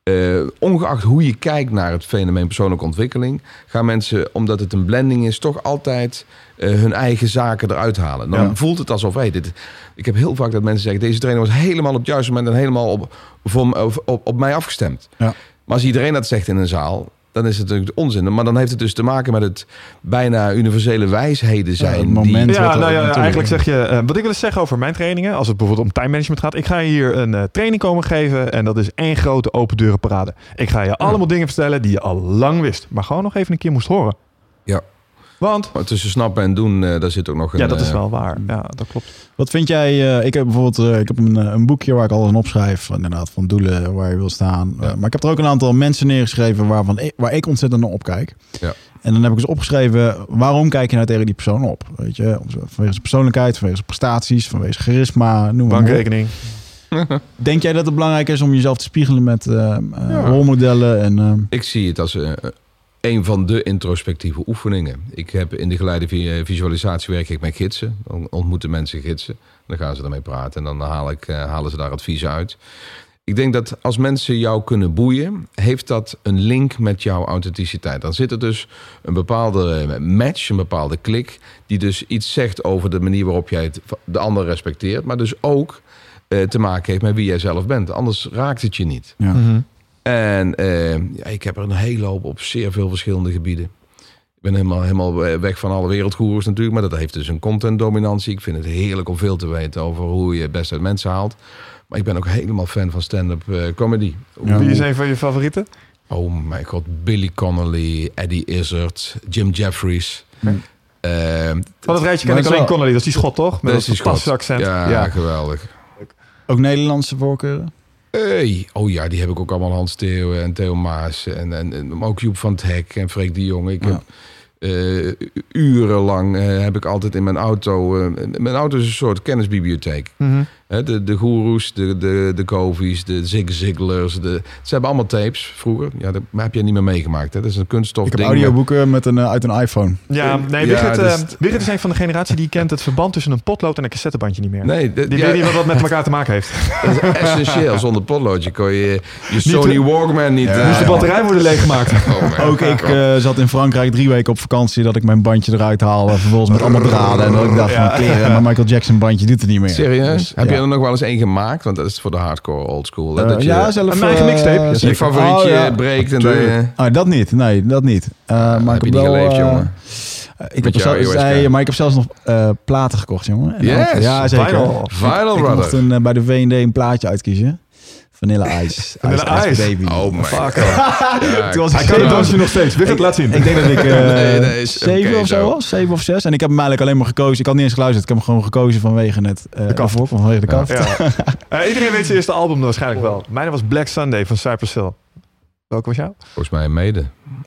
[SPEAKER 3] eh, ongeacht hoe je kijkt naar het fenomeen persoonlijke ontwikkeling, gaan mensen, omdat het een blending is, toch altijd eh, hun eigen zaken eruit halen. Dan
[SPEAKER 2] Ja.
[SPEAKER 3] voelt het alsof, hey, dit, ik heb heel vaak dat mensen zeggen, deze trainer was helemaal op het juiste moment en helemaal op, voor, op, op, op mij afgestemd.
[SPEAKER 2] Ja.
[SPEAKER 3] Maar als iedereen dat zegt in een zaal, dan is het natuurlijk onzin. Maar dan heeft het dus te maken met het bijna universele wijsheden zijn.
[SPEAKER 2] het moment.
[SPEAKER 3] die,
[SPEAKER 1] Ja, nou ja, eigenlijk zeg je, eh, wat ik wil eens zeggen over mijn trainingen, als het bijvoorbeeld om time management gaat, ik ga je hier een eh, training komen geven en dat is één grote open deuren parade. Ik ga je allemaal dingen vertellen die je al lang wist, maar gewoon nog even een keer moest horen.
[SPEAKER 3] Ja.
[SPEAKER 1] Want,
[SPEAKER 3] Maar tussen snappen en doen, eh, daar zit ook nog een...
[SPEAKER 1] ja, dat is
[SPEAKER 3] eh,
[SPEAKER 1] wel waar. Ja, dat klopt.
[SPEAKER 2] Wat vind jij? eh, ik heb bijvoorbeeld eh, ik heb een, een boekje waar ik alles in opschrijf. Inderdaad, van doelen waar je wil staan.
[SPEAKER 3] Ja.
[SPEAKER 2] Maar ik heb er ook een aantal mensen neergeschreven waarvan ik, waar ik ontzettend naar opkijk.
[SPEAKER 3] Ja.
[SPEAKER 2] En dan heb ik eens opgeschreven, waarom kijk je nou tegen die persoon op? Weet je, om- vanwege zijn persoonlijkheid, vanwege zijn prestaties, vanwege zijn charisma, noem maar op.
[SPEAKER 1] Bankrekening.
[SPEAKER 2] Denk jij dat het belangrijk is om jezelf te spiegelen met
[SPEAKER 3] Ja.
[SPEAKER 2] rolmodellen? En,
[SPEAKER 3] Ik zie het als eh, een van de introspectieve oefeningen. Ik heb in de geleide vi- visualisatie werk ik met gidsen. Dan ontmoeten mensen gidsen. Dan gaan ze daarmee praten en dan haal ik, eh, halen ze daar adviezen uit. Ik denk dat als mensen jou kunnen boeien, heeft dat een link met jouw authenticiteit. Dan zit er dus een bepaalde eh, match, een bepaalde klik, die dus iets zegt over de manier waarop jij het, de ander respecteert, maar dus ook eh, te maken heeft met wie jij zelf bent. Anders raakt het je niet.
[SPEAKER 2] ja.
[SPEAKER 1] Mhm.
[SPEAKER 3] En eh, ja, ik heb er een hele hoop op zeer veel verschillende gebieden. Ik ben helemaal, helemaal weg van alle wereldgoeroes natuurlijk. Maar dat heeft dus een contentdominantie. Ik vind het heerlijk om veel te weten over hoe je het best uit mensen haalt. Maar ik ben ook helemaal fan van stand-up eh, comedy.
[SPEAKER 2] Ja.
[SPEAKER 1] Wie is een van je favorieten?
[SPEAKER 3] Oh mijn god, Billy Connolly, Eddie Izzard, Jim Jeffries.
[SPEAKER 2] Hm.
[SPEAKER 3] Eh,
[SPEAKER 1] Van het rijtje ken ik alleen
[SPEAKER 2] wel-
[SPEAKER 1] Connolly, dat is die schot toch? Met
[SPEAKER 3] dat
[SPEAKER 1] dat
[SPEAKER 3] is die
[SPEAKER 1] accent.
[SPEAKER 3] Ja,
[SPEAKER 1] Ja.
[SPEAKER 3] geweldig.
[SPEAKER 2] Ook Nederlandse voorkeuren?
[SPEAKER 3] Hey. Oh ja, die heb ik ook allemaal. Hans Theo en Theo Maas. En, en, en ook Joep van het Hek en Freek de Jong. Ik
[SPEAKER 2] Ja.
[SPEAKER 3] heb eh, urenlang eh, heb ik altijd in mijn auto... eh, mijn auto is een soort kennisbibliotheek. Hè, de, de goeroes, de, de, de Covies, de Zig Ziglers. De, ze hebben allemaal tapes vroeger. Ja, dat heb jij niet meer meegemaakt. Hè? Dat is een kunststof
[SPEAKER 2] Ik heb audioboeken met een, eh, uit een iPhone.
[SPEAKER 1] Ja, nee,
[SPEAKER 3] Ja,
[SPEAKER 1] Wigert,
[SPEAKER 3] dus-
[SPEAKER 1] eh, Wigert is een van de generatie die kent het verband tussen een potlood en een cassettebandje niet meer.
[SPEAKER 3] Nee,
[SPEAKER 1] Die
[SPEAKER 3] ja,
[SPEAKER 1] weet niet wat dat met elkaar te maken heeft.
[SPEAKER 3] dat is essentieel. Zonder potloodje kon je je Sony Walkman niet...
[SPEAKER 2] Ja.
[SPEAKER 3] eh,
[SPEAKER 1] Moest de batterij worden leeggemaakt.
[SPEAKER 3] oh
[SPEAKER 2] Ook ik eh, zat in Frankrijk drie weken op vakantie dat ik mijn bandje eruit haalde. Vervolgens met allemaal draden. En dat ik dacht van
[SPEAKER 1] Ja.
[SPEAKER 2] kleren. Maar Michael Jackson bandje doet het niet meer.
[SPEAKER 3] Serieus?
[SPEAKER 2] Dus,
[SPEAKER 3] Heb
[SPEAKER 2] ja.
[SPEAKER 3] je er nog wel eens één gemaakt? Want dat is voor de hardcore old school. hè?
[SPEAKER 2] Eh,
[SPEAKER 3] dat je
[SPEAKER 2] ja, zelf.
[SPEAKER 1] Een eigen
[SPEAKER 2] eh,
[SPEAKER 1] mixtape, ja,
[SPEAKER 3] je favorietje
[SPEAKER 2] Oh, ja.
[SPEAKER 3] breekt en dat je...
[SPEAKER 2] Ah, dat niet. Nee, dat niet. Eh, maar
[SPEAKER 3] heb
[SPEAKER 2] ik
[SPEAKER 3] je
[SPEAKER 2] heb
[SPEAKER 3] niet
[SPEAKER 2] wel,
[SPEAKER 3] geleefd, jongen.
[SPEAKER 2] ik heb zelfs, nee, maar ik heb zelfs nog eh, platen gekocht, jongen. En
[SPEAKER 3] Yes,
[SPEAKER 2] ja, zeker.
[SPEAKER 1] vinyl.
[SPEAKER 3] Vinyl
[SPEAKER 2] ik mocht eh, bij de V&D een plaatje uitkiezen. Vanilla Ice.
[SPEAKER 1] Vanilla
[SPEAKER 2] Ice,
[SPEAKER 1] Ice.
[SPEAKER 2] Baby.
[SPEAKER 3] Oh my
[SPEAKER 1] Fuck.
[SPEAKER 3] god. Ja,
[SPEAKER 2] Toen was
[SPEAKER 1] Hij
[SPEAKER 2] ik
[SPEAKER 1] kan het dansje nog steeds. Wigert, laat zien.
[SPEAKER 2] Ik denk dat ik eh,
[SPEAKER 3] Nee, nee, is
[SPEAKER 2] zeven of zo was. Zeven of zes. En ik heb hem eigenlijk alleen maar gekozen. Ik had niet eens geluisterd. Ik heb hem gewoon gekozen vanwege het uh,
[SPEAKER 1] De kaft.
[SPEAKER 2] ervoor, vanwege de kaft.
[SPEAKER 1] Ja. Eh, iedereen weet zijn eerste album waarschijnlijk wel. Mijn was Black Sunday van Cypress Hill. Welke was jou?
[SPEAKER 3] Volgens mij mede.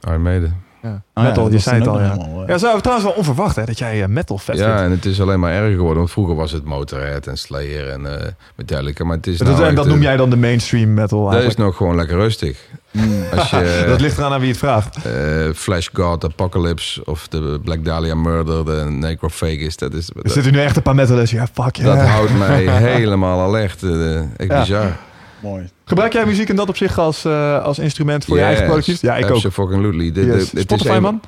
[SPEAKER 3] Iron Meiden.
[SPEAKER 1] Ja.
[SPEAKER 2] Ah ja,
[SPEAKER 1] metal,
[SPEAKER 2] dat
[SPEAKER 1] je zei het al, ja.
[SPEAKER 2] helemaal, eh,
[SPEAKER 1] Ja, zo, trouwens wel onverwacht hè, dat jij eh, metal vet
[SPEAKER 3] Ja,
[SPEAKER 1] vindt.
[SPEAKER 3] en het is alleen maar erger geworden. Want vroeger was het Motorhead en Slayer en eh Metallica. Maar het is
[SPEAKER 1] Dat,
[SPEAKER 3] nou
[SPEAKER 1] en dat
[SPEAKER 3] eh,
[SPEAKER 1] noem jij dan de mainstream metal
[SPEAKER 3] Dat is
[SPEAKER 1] eigenlijk.
[SPEAKER 3] nog gewoon lekker rustig.
[SPEAKER 2] mm.
[SPEAKER 3] Als je
[SPEAKER 1] dat ligt eraan aan wie het vraagt.
[SPEAKER 3] eh, Flash God, Apocalypse of de Black Dahlia Murder, de Necrophagus. Dat, is,
[SPEAKER 1] Er
[SPEAKER 3] dat,
[SPEAKER 1] zitten nu echt een paar metalers. Ja, fuck
[SPEAKER 3] dat
[SPEAKER 1] yeah.
[SPEAKER 3] houdt mij helemaal alert. eh, echt
[SPEAKER 1] Ja.
[SPEAKER 3] bizar.
[SPEAKER 2] Mooi.
[SPEAKER 1] Gebruik jij muziek in dat op zich als, eh, als instrument voor je eigen productief? Ja, ik ook.
[SPEAKER 3] Absolutely. De, de,
[SPEAKER 1] Yes.
[SPEAKER 3] het is
[SPEAKER 1] Spotify,
[SPEAKER 3] een-
[SPEAKER 1] man?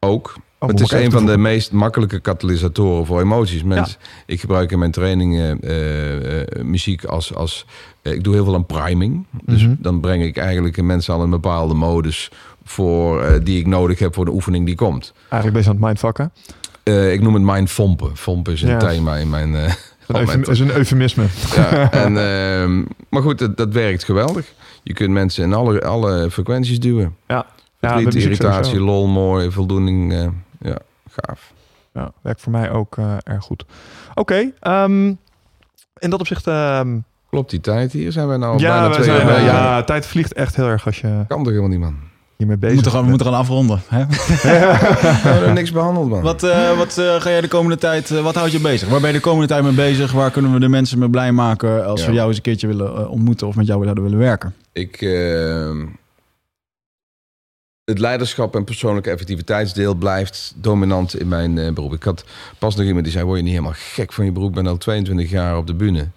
[SPEAKER 3] Ook.
[SPEAKER 1] Oh,
[SPEAKER 3] het is een van de meest makkelijke katalysatoren voor emoties. Mensen, Ik gebruik in mijn trainingen eh, eh, muziek als... als ik doe heel veel aan priming. Dus
[SPEAKER 1] Mhm.
[SPEAKER 3] dan breng ik eigenlijk mensen al een bepaalde modus... Voor, die ik nodig heb voor de oefening die komt.
[SPEAKER 1] Eigenlijk best aan het mindfucken.
[SPEAKER 3] Eh, ik noem het mindfompen. Fompen is een thema in mijn, met-
[SPEAKER 1] is een eufemisme.
[SPEAKER 3] Ja, en, ehm, maar goed, dat, dat werkt geweldig. Je kunt mensen in alle, alle frequenties duwen.
[SPEAKER 1] Ja,
[SPEAKER 3] Verdriet,
[SPEAKER 1] muziek
[SPEAKER 3] irritatie,
[SPEAKER 1] sowieso.
[SPEAKER 3] lol, mooi, voldoening. eh, ja, gaaf.
[SPEAKER 1] Ja, werkt voor mij ook eh, erg goed. Oké, ehm, in dat opzicht... ehm,
[SPEAKER 3] Klopt die tijd hier? Zijn wij nou
[SPEAKER 1] ja,
[SPEAKER 3] bijna
[SPEAKER 1] we
[SPEAKER 3] twee
[SPEAKER 1] zijn, ja, tijd vliegt echt heel erg als je
[SPEAKER 3] Kan toch helemaal niet, man?
[SPEAKER 1] Hiermee
[SPEAKER 4] We
[SPEAKER 1] bezig
[SPEAKER 4] moeten, gaan, we
[SPEAKER 1] bent.
[SPEAKER 4] moeten gaan afronden. Hè?
[SPEAKER 3] We hebben niks behandeld, man.
[SPEAKER 4] Wat, eh, wat eh, ga jij de komende tijd, eh, wat houdt je bezig? Waar ben je de komende tijd mee bezig? Waar kunnen we de mensen mee blij maken als
[SPEAKER 3] Ja.
[SPEAKER 4] we jou eens een keertje willen ontmoeten of met jou zouden willen werken?
[SPEAKER 3] Ik, ehm, het leiderschap en persoonlijke effectiviteitsdeel blijft dominant in mijn eh, beroep. Ik had pas nog iemand die zei, word je niet helemaal gek van je beroep? Ik ben al 22 jaar op de bühne.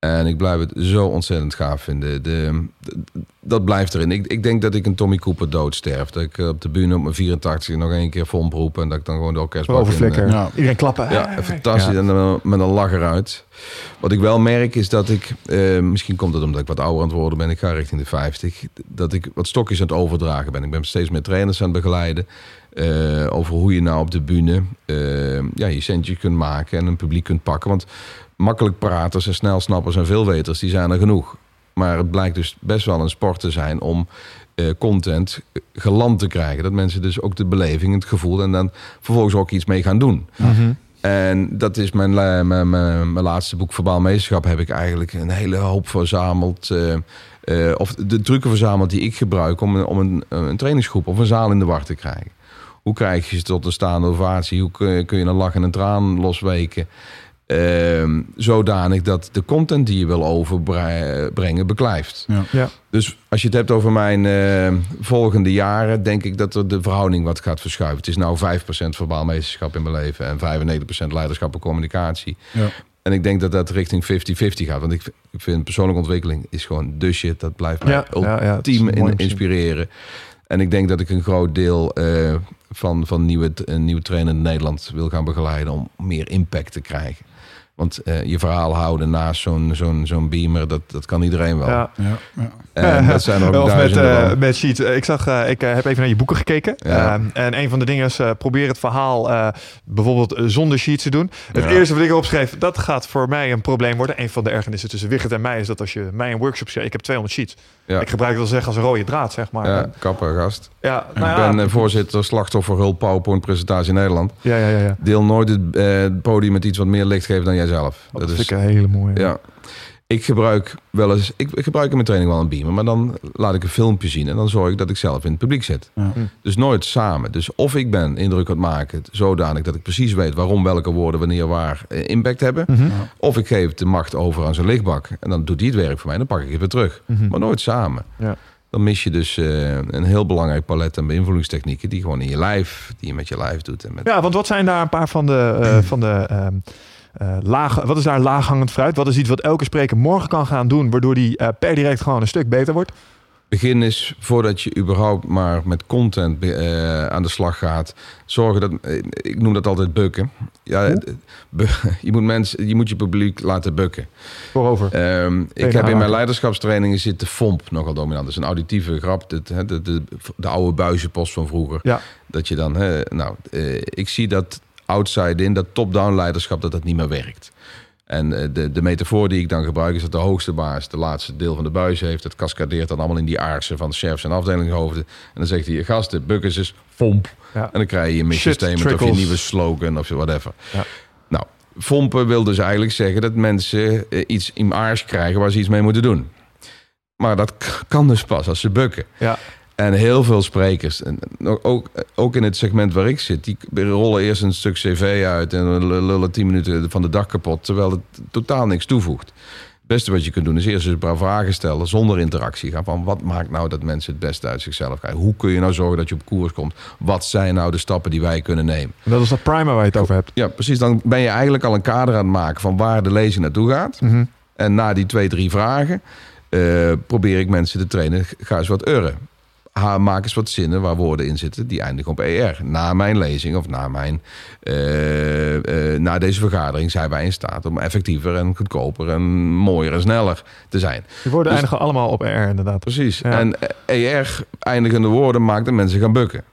[SPEAKER 3] En ik blijf het zo ontzettend gaaf vinden. De, de- dat blijft erin. Ik, ik denk dat ik een Tommy Cooper doodsterf. Dat ik eh, op de bühne op mijn 84 nog één keer vol roep. En dat ik dan gewoon de orkestbak in,
[SPEAKER 1] Overflikker.
[SPEAKER 3] eh,
[SPEAKER 4] Ja.
[SPEAKER 1] Iedereen klappen.
[SPEAKER 3] ja, fantastisch. En dan met een lach eruit. Wat ik wel merk is dat ik, eh, misschien komt het omdat ik wat ouder aan het worden ben, ik ga richting de 50, dat ik wat stokjes aan het overdragen ben. Ik ben steeds meer trainers aan het begeleiden eh, over hoe je nou op de bühne ja, je centje kunt maken en een publiek kunt pakken. Want makkelijk praters en snel snappers en veelweters, die zijn er genoeg. Maar het blijkt dus best wel een sport te zijn om eh, content geland te krijgen. Dat mensen dus ook de beleving, het gevoel en dan vervolgens ook iets mee gaan doen.
[SPEAKER 1] Mhm.
[SPEAKER 3] En dat is mijn, mijn, mijn, mijn laatste boek, Verbaal Meesterschap, heb ik eigenlijk een hele hoop verzameld. eh, eh, of de trucken verzameld die ik gebruik om, een- om een, een trainingsgroep of een zaal in de war te krijgen. Hoe krijg je ze tot een staande ovatie? Hoe kun je, kun je een lach en een traan losweken? Ehm, zodanig dat de content die je wil overbrengen beklijft.
[SPEAKER 4] Ja.
[SPEAKER 1] Ja.
[SPEAKER 3] Dus als je het hebt over mijn eh, volgende jaren, denk ik dat er de verhouding wat gaat verschuiven. Het is nou 5% verbaal meesterschap in mijn leven en 95% leiderschap en communicatie.
[SPEAKER 4] Ja.
[SPEAKER 3] En ik denk dat dat richting 50-50 gaat. Want ik, ik vind persoonlijke ontwikkeling is gewoon de shit. Dat blijft mij
[SPEAKER 1] Ja,
[SPEAKER 3] ultiem in- inspireren. En ik denk dat ik een groot deel eh, van, van nieuwe, een nieuwe trainer in Nederland wil gaan begeleiden om meer impact te krijgen. Want eh, je verhaal houden naast zo'n zo'n zo'n beamer, dat, dat kan iedereen wel.
[SPEAKER 1] Ja.
[SPEAKER 4] Ja, ja.
[SPEAKER 3] En dat zijn ook
[SPEAKER 1] of met,
[SPEAKER 3] van.
[SPEAKER 1] met Sheets. Eh, Ik zag, eh, ik heb even naar je boeken gekeken.
[SPEAKER 3] Ja.
[SPEAKER 1] En een van de dingen is, probeer het verhaal bijvoorbeeld zonder Sheets te doen. Het
[SPEAKER 3] Ja.
[SPEAKER 1] eerste wat ik erop schreef, dat gaat voor mij een probleem worden. Een van de ergernissen tussen Wigert en mij is dat als je mij een workshop schrijft, ik heb 200 sheets.
[SPEAKER 3] Ja.
[SPEAKER 1] Ik gebruik het wel zeggen als een rode draad, zeg maar.
[SPEAKER 3] Ja, kapper gast.
[SPEAKER 1] ja, nou
[SPEAKER 3] ik ben voorzitter slachtoffer hulp PowerPoint presentatie Nederland.
[SPEAKER 1] ja, ja, ja.
[SPEAKER 3] Deel nooit het podium met iets wat meer licht geeft dan jijzelf.
[SPEAKER 1] Dat vind ik een hele mooie.
[SPEAKER 3] Ja. Ik gebruik wel eens, ik, ik gebruik in mijn training wel een beamer, maar dan laat ik een filmpje zien en dan zorg ik dat ik zelf in het publiek zit.
[SPEAKER 4] Ja.
[SPEAKER 1] Hm.
[SPEAKER 3] Dus nooit samen. Dus of ik ben indruk aan het maken, zodanig dat ik precies weet waarom welke woorden wanneer waar eh, impact hebben.
[SPEAKER 1] Mhm.
[SPEAKER 3] Of ik geef de macht over aan zijn lichtbak en dan doet hij het werk voor mij en dan pak ik het weer terug.
[SPEAKER 1] Mhm.
[SPEAKER 3] Maar nooit samen.
[SPEAKER 1] Ja.
[SPEAKER 3] Dan mis je dus eh, een heel belangrijk palet aan beïnvloedingstechnieken die gewoon in je lijf, die je met je lijf doet. En met,
[SPEAKER 1] Ja, want wat zijn daar een paar van de, eh, van de ehm, eh, wat is daar laaghangend fruit? Wat is iets wat elke spreker morgen kan gaan doen, waardoor die eh, per direct gewoon een stuk beter wordt?
[SPEAKER 3] begin is voordat je überhaupt maar met content eh, aan de slag gaat. Zorgen dat, ik noem dat altijd bukken. Ja, bu- je, moet mensen, je moet je publiek laten bukken.
[SPEAKER 1] Voorover.
[SPEAKER 3] Ehm, ik heb in mijn leiderschapstrainingen zit de FOMP nogal dominant. Dat is een auditieve grap. De, de, de, de, de oude buizenpost van vroeger.
[SPEAKER 1] Ja.
[SPEAKER 3] Dat je dan, hè, nou, ik zie dat outside in, dat top-down leiderschap, dat dat niet meer werkt. En eh, de, de metafoor die ik dan gebruik is dat de hoogste baas de laatste deel van de buis heeft. Dat cascadeert dan allemaal in die aarsen van de chefs en afdelingshoofden. En dan zegt hij, gasten, bukken is FOMP.
[SPEAKER 1] Ja.
[SPEAKER 3] En dan krijg je je mission
[SPEAKER 1] Shit,
[SPEAKER 3] statement of je nieuwe slogan of whatever.
[SPEAKER 1] Ja.
[SPEAKER 3] Nou, Fompen wil dus eigenlijk zeggen dat mensen eh, iets in aars krijgen waar ze iets mee moeten doen. Maar dat kan dus pas als ze bukken.
[SPEAKER 1] Ja.
[SPEAKER 3] En heel veel sprekers, en ook, ook in het segment waar ik zit, die rollen eerst een stuk cv uit en lullen tien minuten van de dag kapot, terwijl het totaal niks toevoegt. Het beste wat je kunt doen is eerst eens een paar vragen stellen zonder interactie. Gaan van wat maakt nou dat mensen het beste uit zichzelf krijgen? Hoe kun je nou zorgen dat je op koers komt? Wat zijn nou de stappen die wij kunnen nemen?
[SPEAKER 1] Dat is dat primer waar je het over hebt.
[SPEAKER 3] Ja, precies. Dan ben je eigenlijk al een kader aan het maken van waar de lezing naartoe gaat.
[SPEAKER 1] Mhm.
[SPEAKER 3] En na die twee, drie vragen eh, probeer ik mensen te trainen. Ga eens wat euren. Maak eens wat zinnen waar woorden in zitten die eindigen op ER. Na mijn lezing of na, mijn, eh, eh, na deze vergadering zijn wij in staat om effectiever en goedkoper en mooier en sneller te zijn.
[SPEAKER 1] Die woorden
[SPEAKER 3] Dus-
[SPEAKER 1] eindigen allemaal op R inderdaad.
[SPEAKER 3] Precies.
[SPEAKER 1] Ja.
[SPEAKER 3] En ER eindigende woorden maakt dat mensen gaan bukken.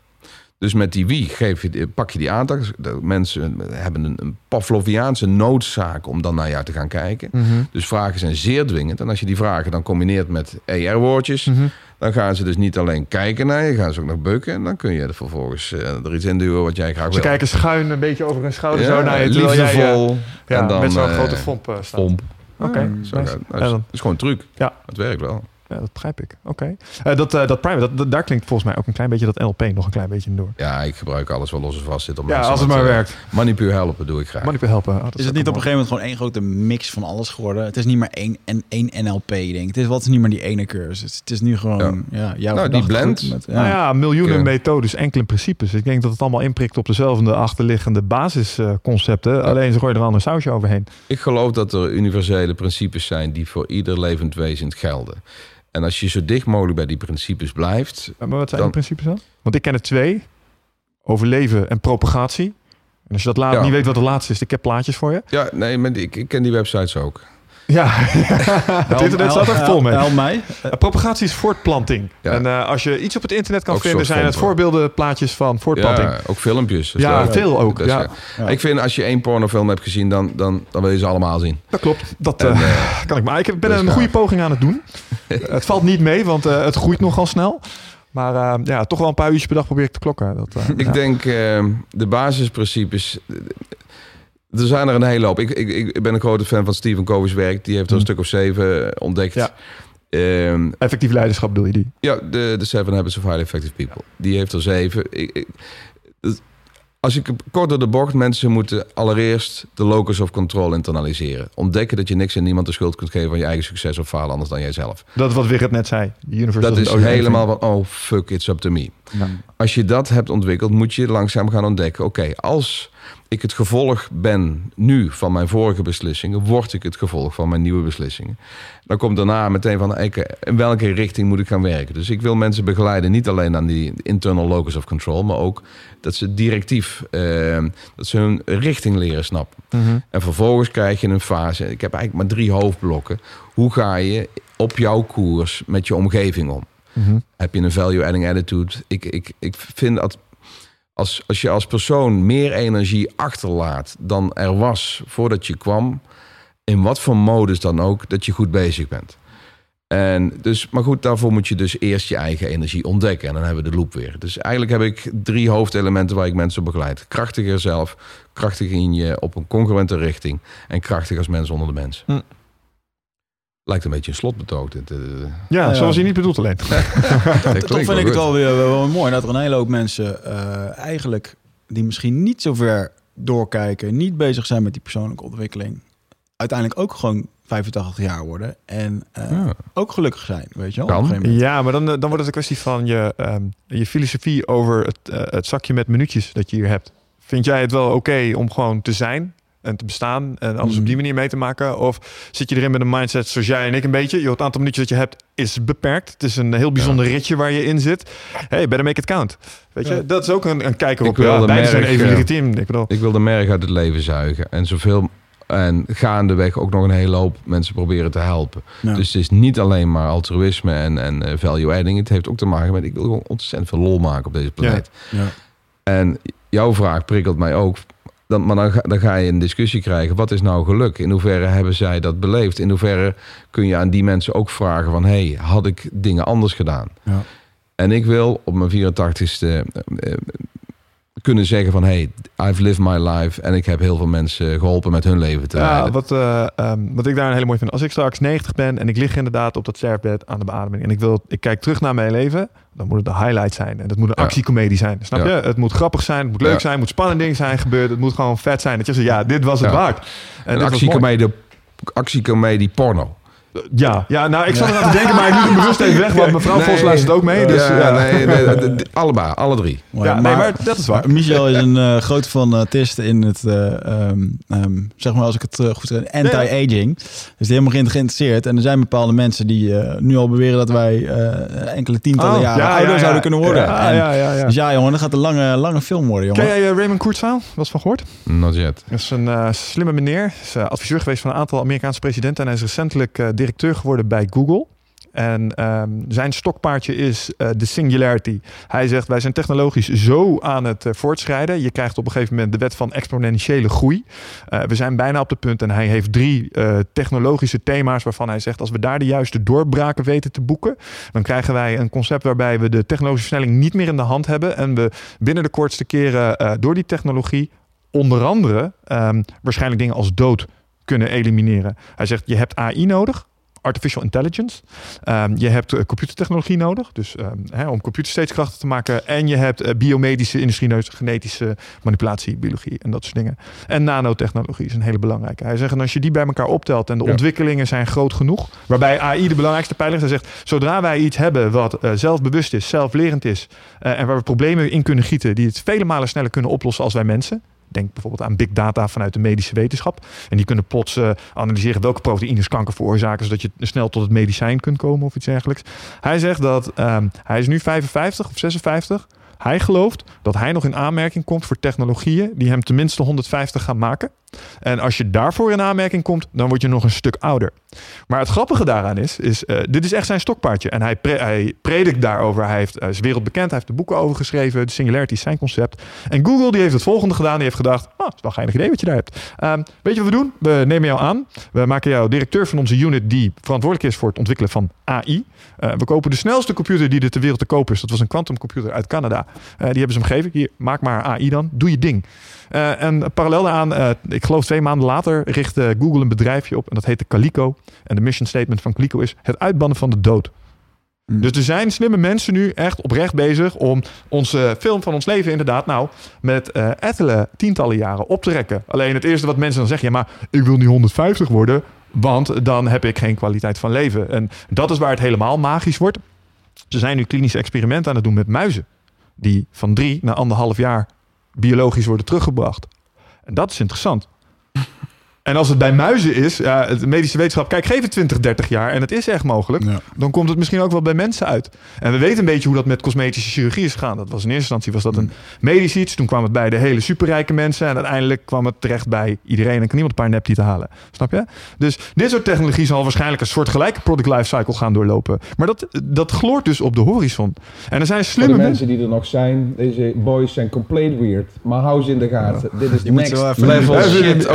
[SPEAKER 3] Dus met die wie geef je, pak je die aandacht. Mensen hebben een, een Pavloviaanse noodzaak om dan naar jou te gaan kijken.
[SPEAKER 1] Mhm.
[SPEAKER 3] Dus vragen zijn zeer dwingend. En als je die vragen dan combineert met ER-woordjes...
[SPEAKER 1] Mhm.
[SPEAKER 3] Dan gaan ze dus niet alleen kijken naar je, gaan ze ook nog bukken. En dan kun je er vervolgens eh, er iets in duwen wat jij graag
[SPEAKER 1] Ze
[SPEAKER 3] wil.
[SPEAKER 1] kijken schuin een beetje over hun schouder zo naar je. jij,
[SPEAKER 3] liefdevol.
[SPEAKER 1] ja,
[SPEAKER 3] en dan,
[SPEAKER 1] met zo'n
[SPEAKER 3] eh,
[SPEAKER 1] grote fomp.
[SPEAKER 3] Pomp.
[SPEAKER 1] Oké, nice.
[SPEAKER 3] het.
[SPEAKER 1] Dan-
[SPEAKER 3] Het is gewoon een truc.
[SPEAKER 1] Ja.
[SPEAKER 3] Het werkt wel.
[SPEAKER 1] Ja, dat begrijp ik. Oké. Eh, dat, eh, dat private, dat, dat- daar klinkt volgens mij ook een klein beetje dat NLP nog een klein beetje in door.
[SPEAKER 3] Ja, ik gebruik alles wat los en vast zit. Om
[SPEAKER 1] Ja, als het maar
[SPEAKER 3] eh,
[SPEAKER 1] werkt.
[SPEAKER 3] Manipuur helpen doe ik graag.
[SPEAKER 1] Manipul helpen. Oh,
[SPEAKER 4] Is het niet op een gegeven moment gewoon één grote mix van alles geworden? Het is niet meer één, en één NLP, denk ik. Het is, wat is niet meer die ene cursus. Het is nu gewoon ja. jouw
[SPEAKER 3] Nou, die blend.
[SPEAKER 4] Met, ja.
[SPEAKER 1] Nou ja, miljoenen methodes, enkele principes. Ik denk dat het allemaal inprikt op dezelfde achterliggende basisconcepten. Alleen ze gooien er een ander sausje overheen.
[SPEAKER 3] Ik geloof dat er universele principes zijn die voor ieder levend wezen gelden. En als je zo dicht mogelijk bij die principes blijft.
[SPEAKER 1] Maar wat zijn
[SPEAKER 3] Dan-
[SPEAKER 1] die principes dan? Want ik ken er twee. Overleven en propagatie. En als je dat laat,
[SPEAKER 3] Ja.
[SPEAKER 1] niet weet wat de laatste is, ik heb plaatjes voor je.
[SPEAKER 3] Ja, nee, maar ik, ik ken die websites ook.
[SPEAKER 1] Ja, het internet staat er
[SPEAKER 4] Help-
[SPEAKER 1] vol mee.
[SPEAKER 4] Help mij.
[SPEAKER 1] Propagatie is voortplanting.
[SPEAKER 3] Ja.
[SPEAKER 1] En uh, als je iets op het internet kan
[SPEAKER 3] Ook
[SPEAKER 1] vinden, zijn het
[SPEAKER 3] fompen.
[SPEAKER 1] voorbeelden, plaatjes van voortplanting.
[SPEAKER 3] Ja, ook filmpjes.
[SPEAKER 1] Ja, veel ook. Ja.
[SPEAKER 3] Ik vind als je één pornofilm hebt gezien, dan, dan, dan wil je ze allemaal zien.
[SPEAKER 1] Dat klopt. Dat
[SPEAKER 3] En,
[SPEAKER 1] uh,
[SPEAKER 3] eh,
[SPEAKER 1] kan ik maar. Ik ben een
[SPEAKER 3] gaaf.
[SPEAKER 1] goede poging aan het doen. het valt niet mee, want uh, het groeit nogal snel. Maar uh, ja, toch wel een paar uurtjes per dag probeer ik te klokken. Dat, uh,
[SPEAKER 3] Ik
[SPEAKER 1] ja.
[SPEAKER 3] denk uh, de basisprincipes. Er zijn er een hele hoop. Ik, ik, ik ben een grote fan van Stephen Covey's werk. Die heeft er een
[SPEAKER 1] Mm.
[SPEAKER 3] stuk of zeven ontdekt.
[SPEAKER 1] Ja.
[SPEAKER 3] Ehm,
[SPEAKER 1] Effectief leiderschap bedoel je die?
[SPEAKER 3] ja, de, de Seven Habits of Highly Effective People. Die heeft er zeven. Ik, ik- dat- als ik kort door de bocht, mensen moeten allereerst de locus of control internaliseren. Ontdekken dat je niks en niemand de schuld kunt geven van je eigen succes of falen anders dan jijzelf.
[SPEAKER 1] Dat is wat Wigert net zei.
[SPEAKER 3] Dat is helemaal van, oh fuck, it's up to me. Als je dat hebt ontwikkeld, moet je langzaam gaan ontdekken. Oké, als ik het gevolg ben nu van mijn vorige beslissingen, word ik het gevolg van mijn nieuwe beslissingen. Dan komt daarna meteen van, in welke richting moet ik gaan werken? Dus ik wil mensen begeleiden, niet alleen aan die internal locus of control, maar ook dat ze directief, eh, dat ze hun richting leren snappen.
[SPEAKER 1] Mhm.
[SPEAKER 3] En vervolgens krijg je een fase. Ik heb eigenlijk maar drie hoofdblokken. Hoe ga je op jouw koers met je omgeving om?
[SPEAKER 1] Mhm.
[SPEAKER 3] Heb je een value-adding attitude? Ik, ik, ik vind dat als, als je als persoon meer energie achterlaat dan er was voordat je kwam, in wat voor modus dan ook, dat je goed bezig bent. En dus, maar goed, daarvoor moet je dus eerst je eigen energie ontdekken. En dan hebben we de loop weer. Dus eigenlijk heb ik drie hoofdelementen waar ik mensen begeleid. Krachtiger zelf, krachtig in je op een congruente richting. En krachtig als mens onder de mens.
[SPEAKER 1] Hm.
[SPEAKER 3] Lijkt een beetje een slotbetoog. Dit, eh.
[SPEAKER 1] Ja, zoals je niet bedoelt alleen.
[SPEAKER 4] Toch vind
[SPEAKER 3] wel
[SPEAKER 4] ik het wel weer wel mooi dat er een hele hoop mensen eh, eigenlijk die misschien niet zo ver doorkijken, niet bezig zijn met die persoonlijke ontwikkeling, uiteindelijk ook gewoon 85 jaar worden en eh,
[SPEAKER 3] Ja.
[SPEAKER 4] ook gelukkig zijn, weet je wel?
[SPEAKER 1] Ja, maar dan, dan wordt het een kwestie van je, ehm, je filosofie over het, eh, het zakje met minuutjes dat je hier hebt. Vind jij het wel oké om gewoon te zijn en te bestaan en alles
[SPEAKER 4] Mhm.
[SPEAKER 1] op die manier mee te maken? Of zit je erin met een mindset zoals jij en ik een beetje? Joh, het aantal minuutjes dat je hebt is beperkt. Het is een heel bijzonder ritje waar je in zit. Hey, better make it count. Weet je,
[SPEAKER 4] Ja.
[SPEAKER 1] dat is ook een, een kijker
[SPEAKER 3] Ik
[SPEAKER 1] op.
[SPEAKER 3] wil
[SPEAKER 1] Ja,
[SPEAKER 3] de
[SPEAKER 1] beide zijn
[SPEAKER 3] merk,
[SPEAKER 1] even
[SPEAKER 3] eh,
[SPEAKER 1] legitiem. Ik bedoel,
[SPEAKER 3] Ik wil de merg uit het leven zuigen. En zoveel. En gaandeweg ook nog een hele hoop mensen proberen te helpen.
[SPEAKER 4] Ja.
[SPEAKER 3] Dus het is niet alleen maar altruïsme en, en eh, value adding. Het heeft ook te maken met. Ik wil gewoon ontzettend veel lol maken op deze planeet.
[SPEAKER 4] Ja.
[SPEAKER 3] En jouw vraag prikkelt mij ook. Dan, maar dan ga, dan ga je een discussie krijgen. Wat is nou geluk? In hoeverre hebben zij dat beleefd? In hoeverre kun je aan die mensen ook vragen van... hey, had ik dingen anders gedaan?
[SPEAKER 4] Ja.
[SPEAKER 3] En ik wil op mijn 84ste eh, eh, kunnen zeggen van... hey, I've lived my life en ik heb heel veel mensen geholpen met hun leven te
[SPEAKER 1] Ja,
[SPEAKER 3] leiden.
[SPEAKER 1] wat, eh, ehm, wat ik daar een hele mooi vind. Als ik straks 90 ben en ik lig inderdaad op dat sterfbed aan de beademing. En ik, wil, ik kijk terug naar mijn leven. Dan moet het de highlight zijn. En dat moet een actiecomedie zijn. Snap je? Het moet grappig zijn. Het moet leuk zijn. Het moet spannend dingen zijn gebeurd. Het moet gewoon vet zijn. Dat je zegt, ja, dit was het waard. En
[SPEAKER 3] een actiecomedie porno.
[SPEAKER 1] Ja, ja, nou, ik zat eraan te denken, maar ik liet hem bewust even weg. Want mevrouw Vos luistert ook mee. Dus,
[SPEAKER 3] ja,
[SPEAKER 1] ja.
[SPEAKER 3] nee, nee, allebei, alle drie.
[SPEAKER 1] Ja, nee, maar dat is waar.
[SPEAKER 4] maar Michel is een eh groot fanatist in het, eh, ehm, ehm, zeg maar als ik het eh, goed zeg, anti-aging. Dus die helemaal geïnteresseerd. En er zijn bepaalde mensen die eh, nu al beweren dat wij eh, enkele tientallen
[SPEAKER 1] Oh,
[SPEAKER 4] jaren
[SPEAKER 1] ja,
[SPEAKER 4] ouder
[SPEAKER 1] ja, ja.
[SPEAKER 4] zouden kunnen worden.
[SPEAKER 1] Ja,
[SPEAKER 4] En-
[SPEAKER 1] ja, ja, ja.
[SPEAKER 4] Dus ja, jongen, dat gaat een lange, lange film worden, jongen.
[SPEAKER 1] Ken jij eh, Raymond Kurzweil? Was van gehoord?
[SPEAKER 3] Not yet.
[SPEAKER 1] Dat is een eh, slimme meneer. Hij is eh, adviseur geweest van een aantal Amerikaanse presidenten. En hij is recentelijk eh, directeur geworden bij Google. En ehm, zijn stokpaardje is eh, de singularity. Hij zegt, wij zijn technologisch zo aan het eh, voortschrijden. Je krijgt op een gegeven moment de wet van exponentiële groei. Eh, we zijn bijna op het punt en hij heeft drie technologische thema's waarvan hij zegt, als we daar de juiste doorbraken weten te boeken, dan krijgen wij een concept waarbij we de technologische versnelling niet meer in de hand hebben en we binnen de kortste keren door die technologie onder andere ehm, waarschijnlijk dingen als dood kunnen elimineren. Hij zegt, je hebt AI nodig, artificial intelligence. Ehm, je hebt eh, computertechnologie nodig, dus ehm, hè, om computers steeds krachtiger te maken. En je hebt eh, biomedische industrie, nodig, genetische manipulatie, biologie en dat soort dingen. En nanotechnologie is een hele belangrijke. Hij zegt, en als je die bij elkaar optelt en de
[SPEAKER 3] Ja.
[SPEAKER 1] ontwikkelingen zijn groot genoeg, waarbij AI de belangrijkste pijler is. Hij zegt, zodra wij iets hebben wat eh, zelfbewust is, zelflerend is en waar we problemen in kunnen gieten die het vele malen sneller kunnen oplossen als wij mensen. Denk bijvoorbeeld aan big data vanuit de medische wetenschap. En die kunnen plots eh, analyseren welke proteïnes kanker veroorzaken, zodat je snel tot het medicijn kunt komen of iets dergelijks. Hij zegt dat ehm, hij is nu 55 of 56. Hij gelooft dat hij nog in aanmerking komt voor technologieën die hem tenminste 150 gaan maken. En als je daarvoor in aanmerking komt, dan word je nog een stuk ouder. Maar het grappige daaraan is, is eh, dit is echt zijn stokpaardje. En hij, hij predikt daarover. Hij heeft, is wereldbekend. Hij heeft er boeken over geschreven. De singularity is zijn concept. En Google die heeft het volgende gedaan. Die heeft gedacht, ah, dat is wel een geinig idee wat je daar hebt. Ehm, weet je wat we doen? We nemen jou aan. We maken jou directeur van onze unit die verantwoordelijk is voor het ontwikkelen van AI. Eh, we kopen de snelste computer die er ter wereld te kopen is. Dat was een quantumcomputer uit Canada. Eh, die hebben ze hem gegeven. Hier, maak maar AI dan. Doe je ding. Eh, en parallel daaraan, eh, ik geloof twee maanden later, richtte Google een bedrijfje op. En dat heette Calico. En de mission statement van Calico is het uitbannen van de dood.
[SPEAKER 4] Hmm.
[SPEAKER 1] Dus er zijn slimme mensen nu echt oprecht bezig om onze film van ons leven inderdaad nou met ettelijke tientallen jaren op te rekken. Alleen het eerste wat mensen dan zeggen, ja maar ik wil niet 150 worden, want dan heb ik geen kwaliteit van leven. En dat is waar het helemaal magisch wordt. Ze zijn nu klinische experimenten aan het doen met muizen. Die van drie naar anderhalf jaar biologisch worden teruggebracht. En dat is interessant. En als het bij muizen is, ja, het medische wetenschap, kijk, geef het 20, 30 jaar en het is echt mogelijk.
[SPEAKER 4] Ja.
[SPEAKER 1] Dan komt het misschien ook wel bij mensen uit. En we weten een beetje hoe dat met cosmetische chirurgie is gegaan. Dat was in eerste instantie was dat een medisch iets. Toen kwam het bij de hele superrijke mensen. En uiteindelijk kwam het terecht bij iedereen. En kan niemand een paar neptieten halen. Snap je? Dus dit soort technologie zal waarschijnlijk een soort gelijke product life cycle gaan doorlopen. Maar dat, dat gloort dus op de horizon. En er zijn
[SPEAKER 3] Voor
[SPEAKER 1] slimme
[SPEAKER 3] de
[SPEAKER 1] mensen.
[SPEAKER 3] die er nog zijn, deze boys zijn compleet weird. Maar hou ze in de gaten. Dit is
[SPEAKER 4] ze
[SPEAKER 3] next level
[SPEAKER 1] Even in de-
[SPEAKER 3] shit.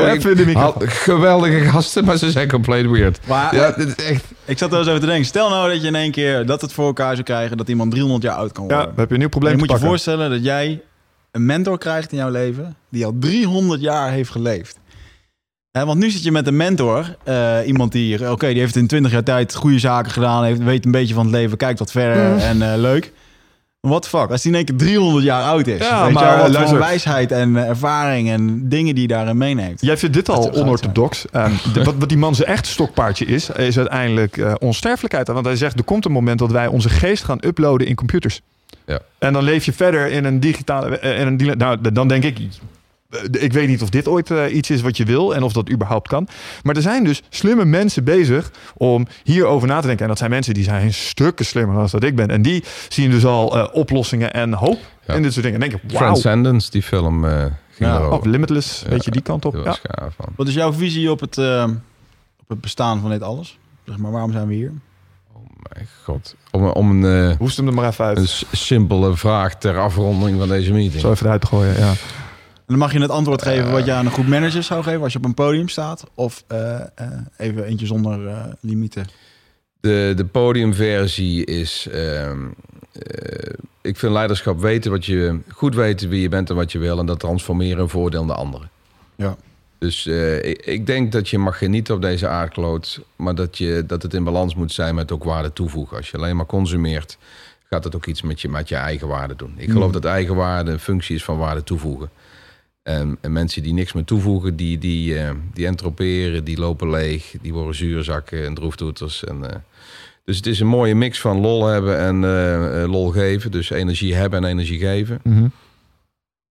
[SPEAKER 3] Oh, ik geweldige gasten, maar ze zijn compleet weird.
[SPEAKER 4] Maar
[SPEAKER 3] Ja, dit is echt...
[SPEAKER 4] ik zat er eens over te denken. Stel nou dat je in één keer dat het voor elkaar zou krijgen dat iemand 300 jaar oud kan
[SPEAKER 1] Ja,
[SPEAKER 4] worden.
[SPEAKER 1] dan heb je een nieuw probleem
[SPEAKER 4] je
[SPEAKER 1] te
[SPEAKER 4] moet je voorstellen dat jij een mentor krijgt in jouw leven die al 300 jaar heeft geleefd. Hè, want nu zit je met een mentor, eh, iemand die, oké, die heeft in 20 jaar tijd goede zaken gedaan, heeft, weet een beetje van het leven, kijkt wat verder en eh, leuk. What the fuck, als die in één keer 300 jaar oud is,
[SPEAKER 1] Ja,
[SPEAKER 4] weet
[SPEAKER 1] maar,
[SPEAKER 4] je wat
[SPEAKER 1] luister.
[SPEAKER 4] wijsheid en eh, ervaring en dingen die hij daarin meeneemt.
[SPEAKER 1] Jij vindt dit al onorthodox. Ehm, de- wat, wat die man zijn echt stokpaardje is, is uiteindelijk eh, onsterfelijkheid. Want hij zegt, er komt een moment dat wij onze geest gaan uploaden in computers.
[SPEAKER 3] Ja.
[SPEAKER 1] En dan leef je verder in een digitale... eh, In een, nou, dan denk ik... eh, Ik weet niet of dit ooit eh, iets is wat je wil en of dat überhaupt kan. Maar er zijn dus slimme mensen bezig om hierover na te denken. En dat zijn mensen die zijn stukken slimmer dan dat ik ben. En die zien dus al eh, oplossingen en hoop
[SPEAKER 3] Ja.
[SPEAKER 1] in dit soort dingen. En denk wauw,
[SPEAKER 3] Transcendence, die film eh ging
[SPEAKER 4] Ja,
[SPEAKER 3] erover.
[SPEAKER 1] oh, Limitless, weet je die kant op. Ja.
[SPEAKER 3] gaaf.
[SPEAKER 4] Wat is jouw visie op het, eh, op het bestaan van dit alles? Zeg maar, waarom zijn we hier?
[SPEAKER 3] Mijn god. Om, om een,
[SPEAKER 1] Hoest hem er maar even uit.
[SPEAKER 3] een simpele vraag ter afronding van deze meeting.
[SPEAKER 1] Zo even eruit te gooien, ja.
[SPEAKER 4] En dan mag je het antwoord geven wat je aan een groep managers zou geven als je op een podium staat. Of eh, eh, even eentje zonder eh, limieten.
[SPEAKER 3] De, de podiumversie is... ehm, eh, ik vind leiderschap weten wat je... Goed weten wie je bent en wat je wil. En dat transformeren in voordeel naar anderen.
[SPEAKER 4] Ja.
[SPEAKER 3] Dus eh, ik, ik denk dat je mag genieten op deze aardkloot. Maar dat, je, dat het in balans moet zijn met ook waarde toevoegen. Als je alleen maar consumeert, gaat het ook iets met je, met je eigen waarde doen. Ik geloof
[SPEAKER 4] Mm.
[SPEAKER 3] dat eigen waarde een functie is van waarde toevoegen. En, en mensen die niks meer toevoegen, die, die, eh, die entroperen, die lopen leeg, die worden zuurzakken en droeftoeters. En, eh, dus het is een mooie mix van lol hebben en eh, lol geven. Dus energie hebben en energie geven.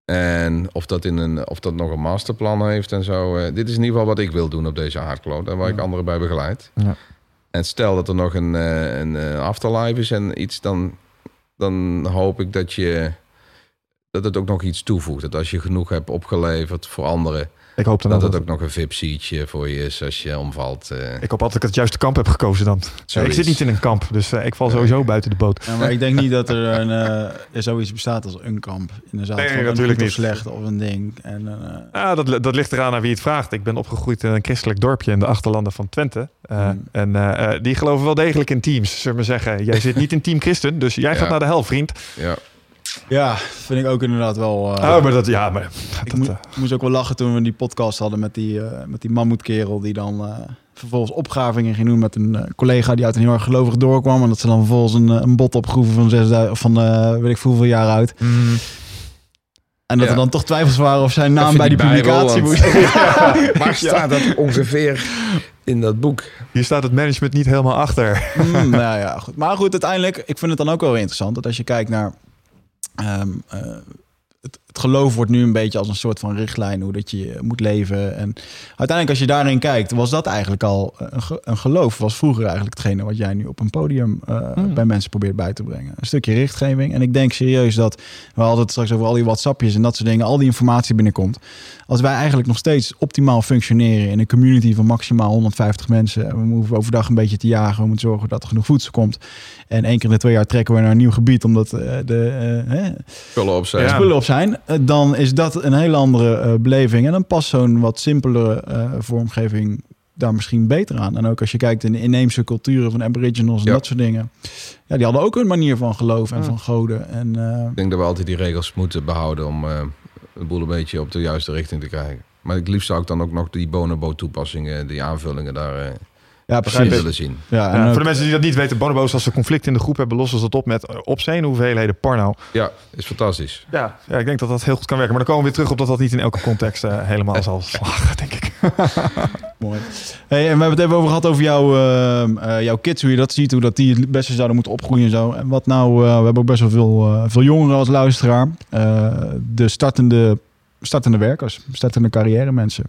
[SPEAKER 3] En of dat, in een, of dat nog een masterplan heeft en zo. dit is in ieder geval wat ik wil doen op deze aardkloot. En waar ik anderen bij begeleid.
[SPEAKER 1] Ja.
[SPEAKER 3] En stel dat er nog een, een afterlife is en iets, dan, dan hoop ik dat je dat het ook nog iets toevoegt. Dat als je genoeg hebt opgeleverd voor anderen,
[SPEAKER 1] Ik hoop dan
[SPEAKER 3] Dat
[SPEAKER 1] dat
[SPEAKER 3] het ook nog een VIP-seatje voor je is als je omvalt. eh.
[SPEAKER 1] Ik hoop altijd dat ik het juiste kamp heb gekozen dan. Ja, ik zit niet in een kamp, dus eh, ik val sowieso buiten de boot.
[SPEAKER 2] Ja, maar ik denk niet dat er, een, eh, er zoiets bestaat als een kamp. In de zaal
[SPEAKER 1] Nee,
[SPEAKER 2] van een
[SPEAKER 1] natuurlijk niet.
[SPEAKER 2] slecht of een ding. En, eh,
[SPEAKER 1] Ja, dat, dat ligt eraan aan wie het vraagt. Ik ben opgegroeid in een christelijk dorpje in de achterlanden van Twente. Eh,
[SPEAKER 2] Hmm.
[SPEAKER 1] En die geloven wel degelijk in teams, zullen we maar zeggen. Jij zit niet in team christen, dus jij
[SPEAKER 3] Ja.
[SPEAKER 1] gaat naar de hel, vriend.
[SPEAKER 3] ja.
[SPEAKER 2] Ja, vind ik ook inderdaad wel... eh,
[SPEAKER 1] oh, maar dat, ja, maar
[SPEAKER 2] ik
[SPEAKER 1] dat,
[SPEAKER 2] moe-
[SPEAKER 1] eh,
[SPEAKER 2] ik moest ook wel lachen toen we die podcast hadden met die, eh met die mammoetkerel... die dan eh, vervolgens opgravingen ging doen met een eh, collega... die uit een heel erg gelovig doorkwam. En dat ze dan vervolgens een, een bot opgroeven van, 6000 van eh, weet ik veel hoeveel jaar uit.
[SPEAKER 1] mm,
[SPEAKER 2] En dat
[SPEAKER 3] Ja.
[SPEAKER 2] er dan toch twijfels waren of zijn naam
[SPEAKER 3] Even
[SPEAKER 2] bij die, publicatie moest.
[SPEAKER 3] Waar staat dat ongeveer in dat boek?
[SPEAKER 1] hier staat het management niet helemaal achter.
[SPEAKER 2] Mm, nou ja, goed. Maar goed, uiteindelijk, ik vind het dan ook wel interessant dat als je kijkt naar. Ehm, eh, het, het geloof wordt nu een beetje als een soort van richtlijn hoe dat je moet leven. En uiteindelijk, als je daarin kijkt, was dat eigenlijk al een, ge- een geloof. Was vroeger eigenlijk hetgene wat jij nu op een podium eh,
[SPEAKER 1] Hmm.
[SPEAKER 2] bij mensen probeert bij te brengen. Een stukje richtgeving. En ik denk serieus dat we hadden het straks over al die WhatsAppjes en dat soort dingen, al die informatie binnenkomt. Als wij eigenlijk nog steeds optimaal functioneren in een community van maximaal 150 mensen. en We hoeven overdag een beetje te jagen. We moeten zorgen dat er genoeg voedsel komt. En één keer in de twee jaar trekken we naar een nieuw gebied. Omdat eh, de eh,
[SPEAKER 3] Spullen op zijn.
[SPEAKER 1] Ja.
[SPEAKER 2] spullen op zijn. Eh, dan is dat een hele andere eh, beleving. En dan past zo'n wat simpelere eh, vormgeving daar misschien beter aan. En ook als je kijkt in de inheemse culturen van aboriginals en
[SPEAKER 3] Ja.
[SPEAKER 2] dat soort dingen. Ja, die hadden ook een manier van geloof en
[SPEAKER 1] Ja.
[SPEAKER 2] van goden. En eh,
[SPEAKER 3] Ik denk dat we altijd die regels moeten behouden om eh de boel een beetje op de juiste richting te krijgen. Maar het liefst zou ik dan ook nog die bonobo toepassingen, die aanvullingen daar eh
[SPEAKER 2] ja,
[SPEAKER 3] precies willen zien.
[SPEAKER 2] Ja, en
[SPEAKER 1] Ja,
[SPEAKER 2] ook-
[SPEAKER 1] voor de mensen die dat niet weten, bonobo's als ze conflict in de groep hebben, lossen ze dat op met eh, obscene hoeveelheden porno.
[SPEAKER 3] Ja, is fantastisch.
[SPEAKER 1] Ja, ja, ik denk dat dat heel goed kan werken. Maar dan komen we weer terug op dat dat niet in elke context eh, helemaal zal slagen, denk ik.
[SPEAKER 2] Mooi. Hey, en we hebben het even over gehad over jouw, ehm, eh, jouw kids, hoe je dat ziet, hoe dat die het beste zouden moeten opgroeien en zo. En wat nou, eh, we hebben ook best wel veel, eh, veel jongeren als luisteraar. Eh, de startende, startende werkers, startende carrière mensen.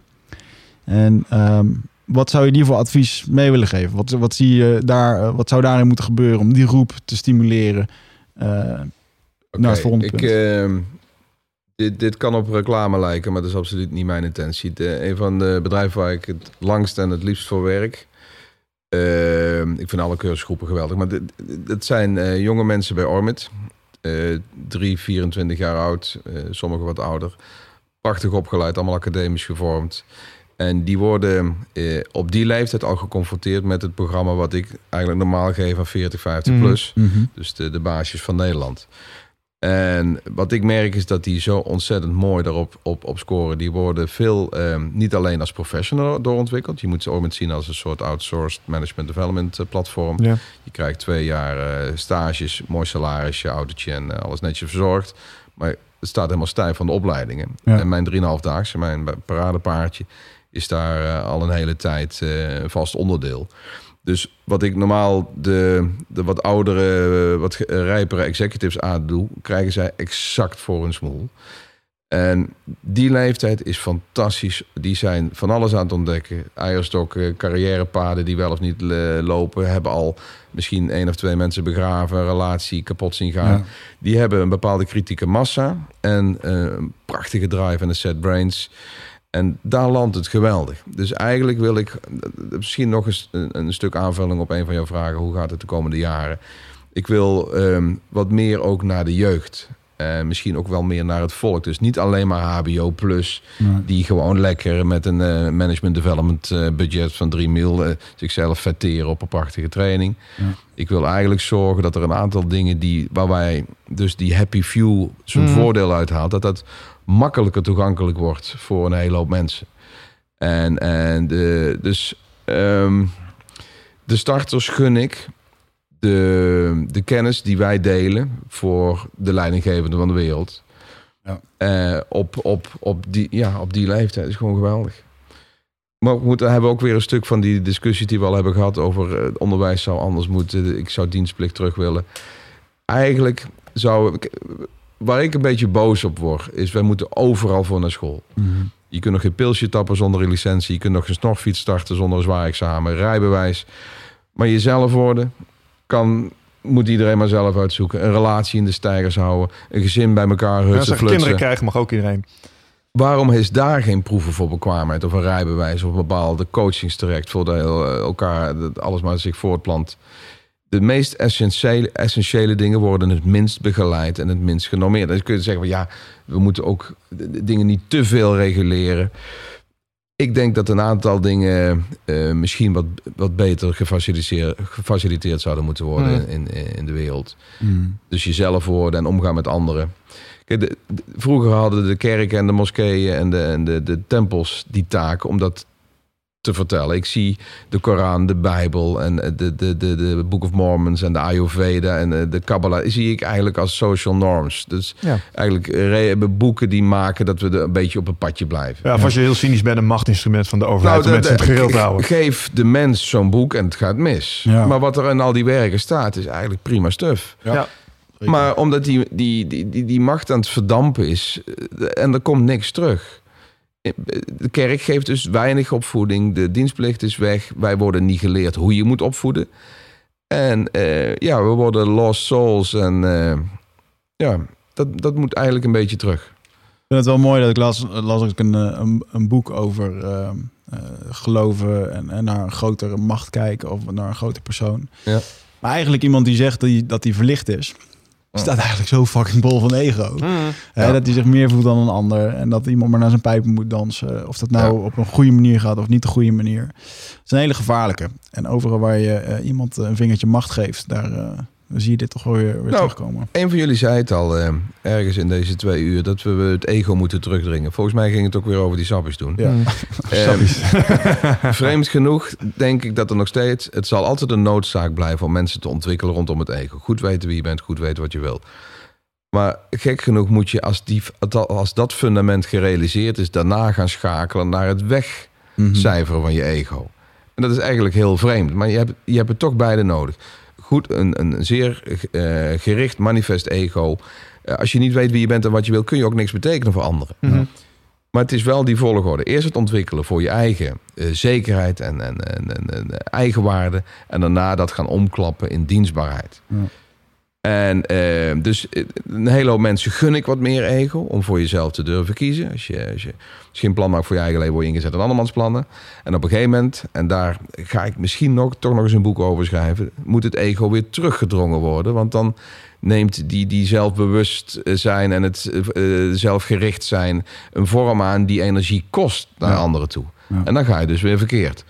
[SPEAKER 2] En ehm, wat zou je die voor advies mee willen geven? Wat, wat zie je daar, eh, wat zou daarin moeten gebeuren om die groep te stimuleren? eh, naar het volgende
[SPEAKER 3] ik,
[SPEAKER 2] punt.
[SPEAKER 3] ehm, dit, dit kan op reclame lijken, maar dat is absoluut niet mijn intentie. De, een van de bedrijven waar ik het langst en het liefst voor werk. ehm, ik vind alle keursgroepen geweldig, maar dit zijn eh, jonge mensen bij Ormit. eh 3, 24 jaar oud, sommigen wat ouder. Prachtig opgeleid, allemaal academisch gevormd. En die worden eh, op die leeftijd al geconfronteerd met het programma wat ik eigenlijk normaal geef aan 40, 50
[SPEAKER 1] Mhm.
[SPEAKER 3] plus.
[SPEAKER 2] mhm.
[SPEAKER 3] Dus de, de baasjes van Nederland. En wat ik merk is dat die zo ontzettend mooi daarop op, op scoren. Die worden veel, ehm, niet alleen als professional doorontwikkeld. Je moet ze ook met zien als een soort outsourced management development eh, platform.
[SPEAKER 1] Ja.
[SPEAKER 3] Je krijgt twee jaar eh, stages, mooi salarisje, autootje en eh, alles netjes verzorgd. Maar het staat helemaal stijf van de opleidingen.
[SPEAKER 2] Ja.
[SPEAKER 3] En mijn 3,5-daagse, mijn paradepaardje, is daar eh, al een hele tijd eh, vast onderdeel. Dus wat ik normaal de, de wat oudere, eh, wat rijpere executives aandoe, krijgen zij exact voor hun smoel. En die leeftijd is fantastisch. Die zijn van alles aan het ontdekken. Eierstokken, carrièrepaden die wel of niet lopen. Hebben al misschien één of twee mensen begraven, een relatie kapot zien gaan.
[SPEAKER 2] Ja.
[SPEAKER 3] Die hebben een bepaalde kritieke massa en een prachtige drive en een set brains. En daar landt het geweldig. Dus eigenlijk wil ik eh, misschien nog eens een, een stuk aanvulling op een van jouw vragen. Hoe gaat het de komende jaren? Ik wil ehm, wat meer ook naar de jeugd. Eh, misschien ook wel meer naar het volk. Dus niet alleen maar HBO plus,
[SPEAKER 2] Nee.
[SPEAKER 3] die gewoon lekker met een eh, management development budget van 3 mil zichzelf vetteren op een prachtige training.
[SPEAKER 2] Ja.
[SPEAKER 3] Ik wil eigenlijk zorgen dat er een aantal dingen die waar wij dus die happy few zijn
[SPEAKER 1] Mhm.
[SPEAKER 3] voordeel uithaalt, dat dat makkelijker toegankelijk wordt voor een hele hoop mensen. En, en de, dus ehm, de starters gun ik de, de kennis die wij delen voor de leidinggevende van de wereld.
[SPEAKER 2] Ja.
[SPEAKER 3] Eh, op, op, op, die, ja, op die leeftijd is gewoon geweldig. Maar we moeten, hebben ook weer een stuk van die discussie die we al hebben gehad over eh, het onderwijs zou anders moeten. Ik zou dienstplicht terug willen. Eigenlijk zou ik, waar ik een beetje boos op word, is wij moeten overal voor naar school.
[SPEAKER 2] Mhm.
[SPEAKER 3] Je kunt nog geen pilsje tappen zonder een licentie. Je kunt nog geen snorfiets starten zonder een zwaar examen. Rijbewijs. Maar jezelf worden kan, moet iedereen maar zelf uitzoeken. Een relatie in de stijgers houden. Een gezin bij elkaar
[SPEAKER 1] Als ze kinderen krijgen, mag ook iedereen.
[SPEAKER 3] waarom is daar geen proeven voor bekwaamheid of een rijbewijs of bepaalde coachingstraject voor de, eh, elkaar dat alles maar zich voortplant? De meest essentiële, essentiële dingen worden het minst begeleid en het minst genormeerd. Dan kun je zeggen van ja, we moeten ook dingen niet te veel reguleren. Ik denk dat een aantal dingen eh, misschien wat, wat beter gefaciliteerd, gefaciliteerd zouden moeten worden
[SPEAKER 1] Mm.
[SPEAKER 3] in, in, in de wereld. Dus jezelf worden en omgaan met anderen. Kijk, de- de- vroeger hadden de kerken en de moskeeën en de, en de, de tempels die taak om dat te vertellen. Ik zie de Koran, de Bijbel en de, de, de, de Book of Mormons en de Ayurveda en de, de Kabbalah zie ik eigenlijk als social norms. Dus
[SPEAKER 1] Ja.
[SPEAKER 3] eigenlijk re- boeken die maken dat we er een beetje op een padje blijven.
[SPEAKER 1] Ja, of als je heel cynisch bent, een machtinstrument van de overheid om
[SPEAKER 3] de-
[SPEAKER 1] mensen in het
[SPEAKER 3] de-
[SPEAKER 1] gereel
[SPEAKER 3] ge-
[SPEAKER 1] houden.
[SPEAKER 3] Geef de mens zo'n boek en het gaat mis.
[SPEAKER 2] Ja.
[SPEAKER 3] Maar wat er in al die werken staat is eigenlijk prima stuff.
[SPEAKER 1] Ja.
[SPEAKER 3] Maar omdat die, die, die, die, die macht aan het verdampen is eh, en er komt niks terug. De kerk geeft dus weinig opvoeding. De dienstplicht is weg. Wij worden niet geleerd hoe je moet opvoeden. En eh, ja, we worden lost souls. En eh, ja, dat, dat moet eigenlijk een beetje terug.
[SPEAKER 2] Ik vind het wel mooi dat ik las, las een, eh, een, een boek over ehm, eh, geloven en, en naar een grotere macht kijken of naar een grote persoon.
[SPEAKER 3] Ja.
[SPEAKER 2] Maar eigenlijk iemand die zegt dat hij, dat hij verlicht is, staat eigenlijk zo fucking bol van ego. Hè,
[SPEAKER 3] Ja.
[SPEAKER 2] Dat hij zich meer voelt dan een ander en dat iemand maar naar zijn pijpen moet dansen. Of dat nou
[SPEAKER 3] Ja.
[SPEAKER 2] op een goede manier gaat of niet de goede manier. Het is een hele gevaarlijke. En overal waar je eh, iemand een vingertje macht geeft, daar eh, zie je dit toch wel weer, weer
[SPEAKER 3] Nou,
[SPEAKER 2] terugkomen.
[SPEAKER 3] Een van jullie zei het al eh, ergens in deze twee uur dat we het ego moeten terugdringen. Volgens mij ging het ook weer over die sappies doen.
[SPEAKER 2] Ja.
[SPEAKER 3] Eh, vreemd genoeg denk ik dat er nog steeds... Het zal altijd een noodzaak blijven om mensen te ontwikkelen rondom het ego. Goed weten wie je bent, goed weten wat je wilt. Maar gek genoeg moet je als, die, als dat fundament gerealiseerd is... daarna gaan schakelen naar het wegcijferen van je ego. En dat is eigenlijk heel vreemd. Maar je hebt, je hebt het toch beide nodig. Goed, een, een zeer eh, gericht manifest ego. Eh, als je niet weet wie je bent en wat je wil... kun je ook niks betekenen voor anderen.
[SPEAKER 1] Mhm.
[SPEAKER 3] Maar het is wel die volgorde. Eerst het ontwikkelen voor je eigen eh, zekerheid en, en, en, en, en eigenwaarde. En daarna dat gaan omklappen in dienstbaarheid.
[SPEAKER 2] Ja.
[SPEAKER 3] En eh, dus eh, een hele hoop mensen gun ik wat meer ego om voor jezelf te durven kiezen. Als je, als je, als je een plan maakt voor je eigen leven, word je ingezet in andermans plannen. En op een gegeven moment, en daar ga ik misschien nog, toch nog eens een boek over schrijven, moet het ego weer teruggedrongen worden. Want dan neemt die, die zelfbewust eh, zijn en het eh, zelfgericht zijn een vorm aan die energie kost naar
[SPEAKER 2] Ja.
[SPEAKER 3] anderen toe.
[SPEAKER 2] Ja.
[SPEAKER 3] En dan ga je dus weer verkeerd.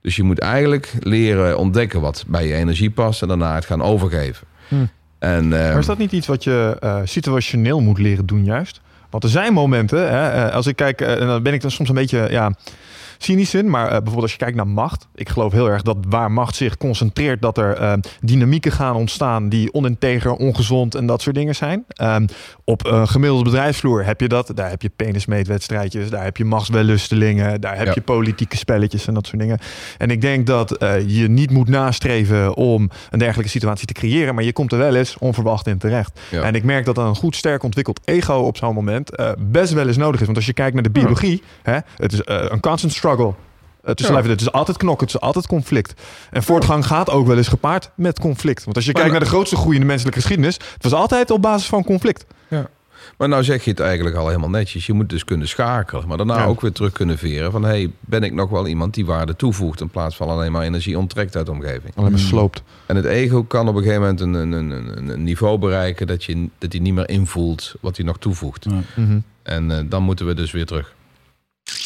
[SPEAKER 3] Dus je moet eigenlijk leren ontdekken wat bij je energie past en daarna het gaan overgeven.
[SPEAKER 1] Hm.
[SPEAKER 3] En, eh,
[SPEAKER 1] Maar is dat niet iets wat je eh, situationeel moet leren doen juist? Want er zijn momenten, hè, eh, als ik kijk, eh, en dan ben ik er soms een beetje ja, cynisch in, maar eh, bijvoorbeeld als je kijkt naar macht. Ik geloof heel erg dat waar macht zich concentreert, dat er eh, dynamieken gaan ontstaan die oninteger, ongezond en dat soort dingen zijn. Ehm, op een gemiddelde bedrijfsvloer heb je dat. Daar heb je penismeetwedstrijdjes, daar heb je machtswellustelingen, daar heb
[SPEAKER 3] Ja.
[SPEAKER 1] je politieke spelletjes en dat soort dingen. En ik denk dat eh, je niet moet nastreven om een dergelijke situatie te creëren, maar je komt er wel eens onverwacht in terecht.
[SPEAKER 3] Ja.
[SPEAKER 1] En ik merk dat een goed sterk ontwikkeld ego op zo'n moment eh, best wel eens nodig is. Want als je kijkt naar de biologie, hè, het is eh, een constant struggle. Het is,
[SPEAKER 3] Ja.
[SPEAKER 1] leven, het is altijd knokken, het is altijd conflict. En voortgang gaat ook wel eens gepaard met conflict. Want als je
[SPEAKER 3] Maar
[SPEAKER 1] kijkt
[SPEAKER 3] nou-
[SPEAKER 1] naar de grootste groei in de menselijke geschiedenis, het was altijd op basis van conflict.
[SPEAKER 3] Maar nou zeg je het eigenlijk al helemaal netjes. Je moet dus kunnen schakelen. Maar daarna
[SPEAKER 1] Ja.
[SPEAKER 3] ook weer terug kunnen veren. Van hey, ben ik nog wel iemand die waarde toevoegt. In plaats van alleen maar energie onttrekt uit de omgeving.
[SPEAKER 1] Alleen maar sloopt.
[SPEAKER 3] En het ego kan op een gegeven moment een, een, een, een- een niveau bereiken. Dat je dat hij niet meer invoelt wat hij nog toevoegt.
[SPEAKER 2] Ja.
[SPEAKER 1] Mhm.
[SPEAKER 3] En eh, dan moeten we dus weer terug.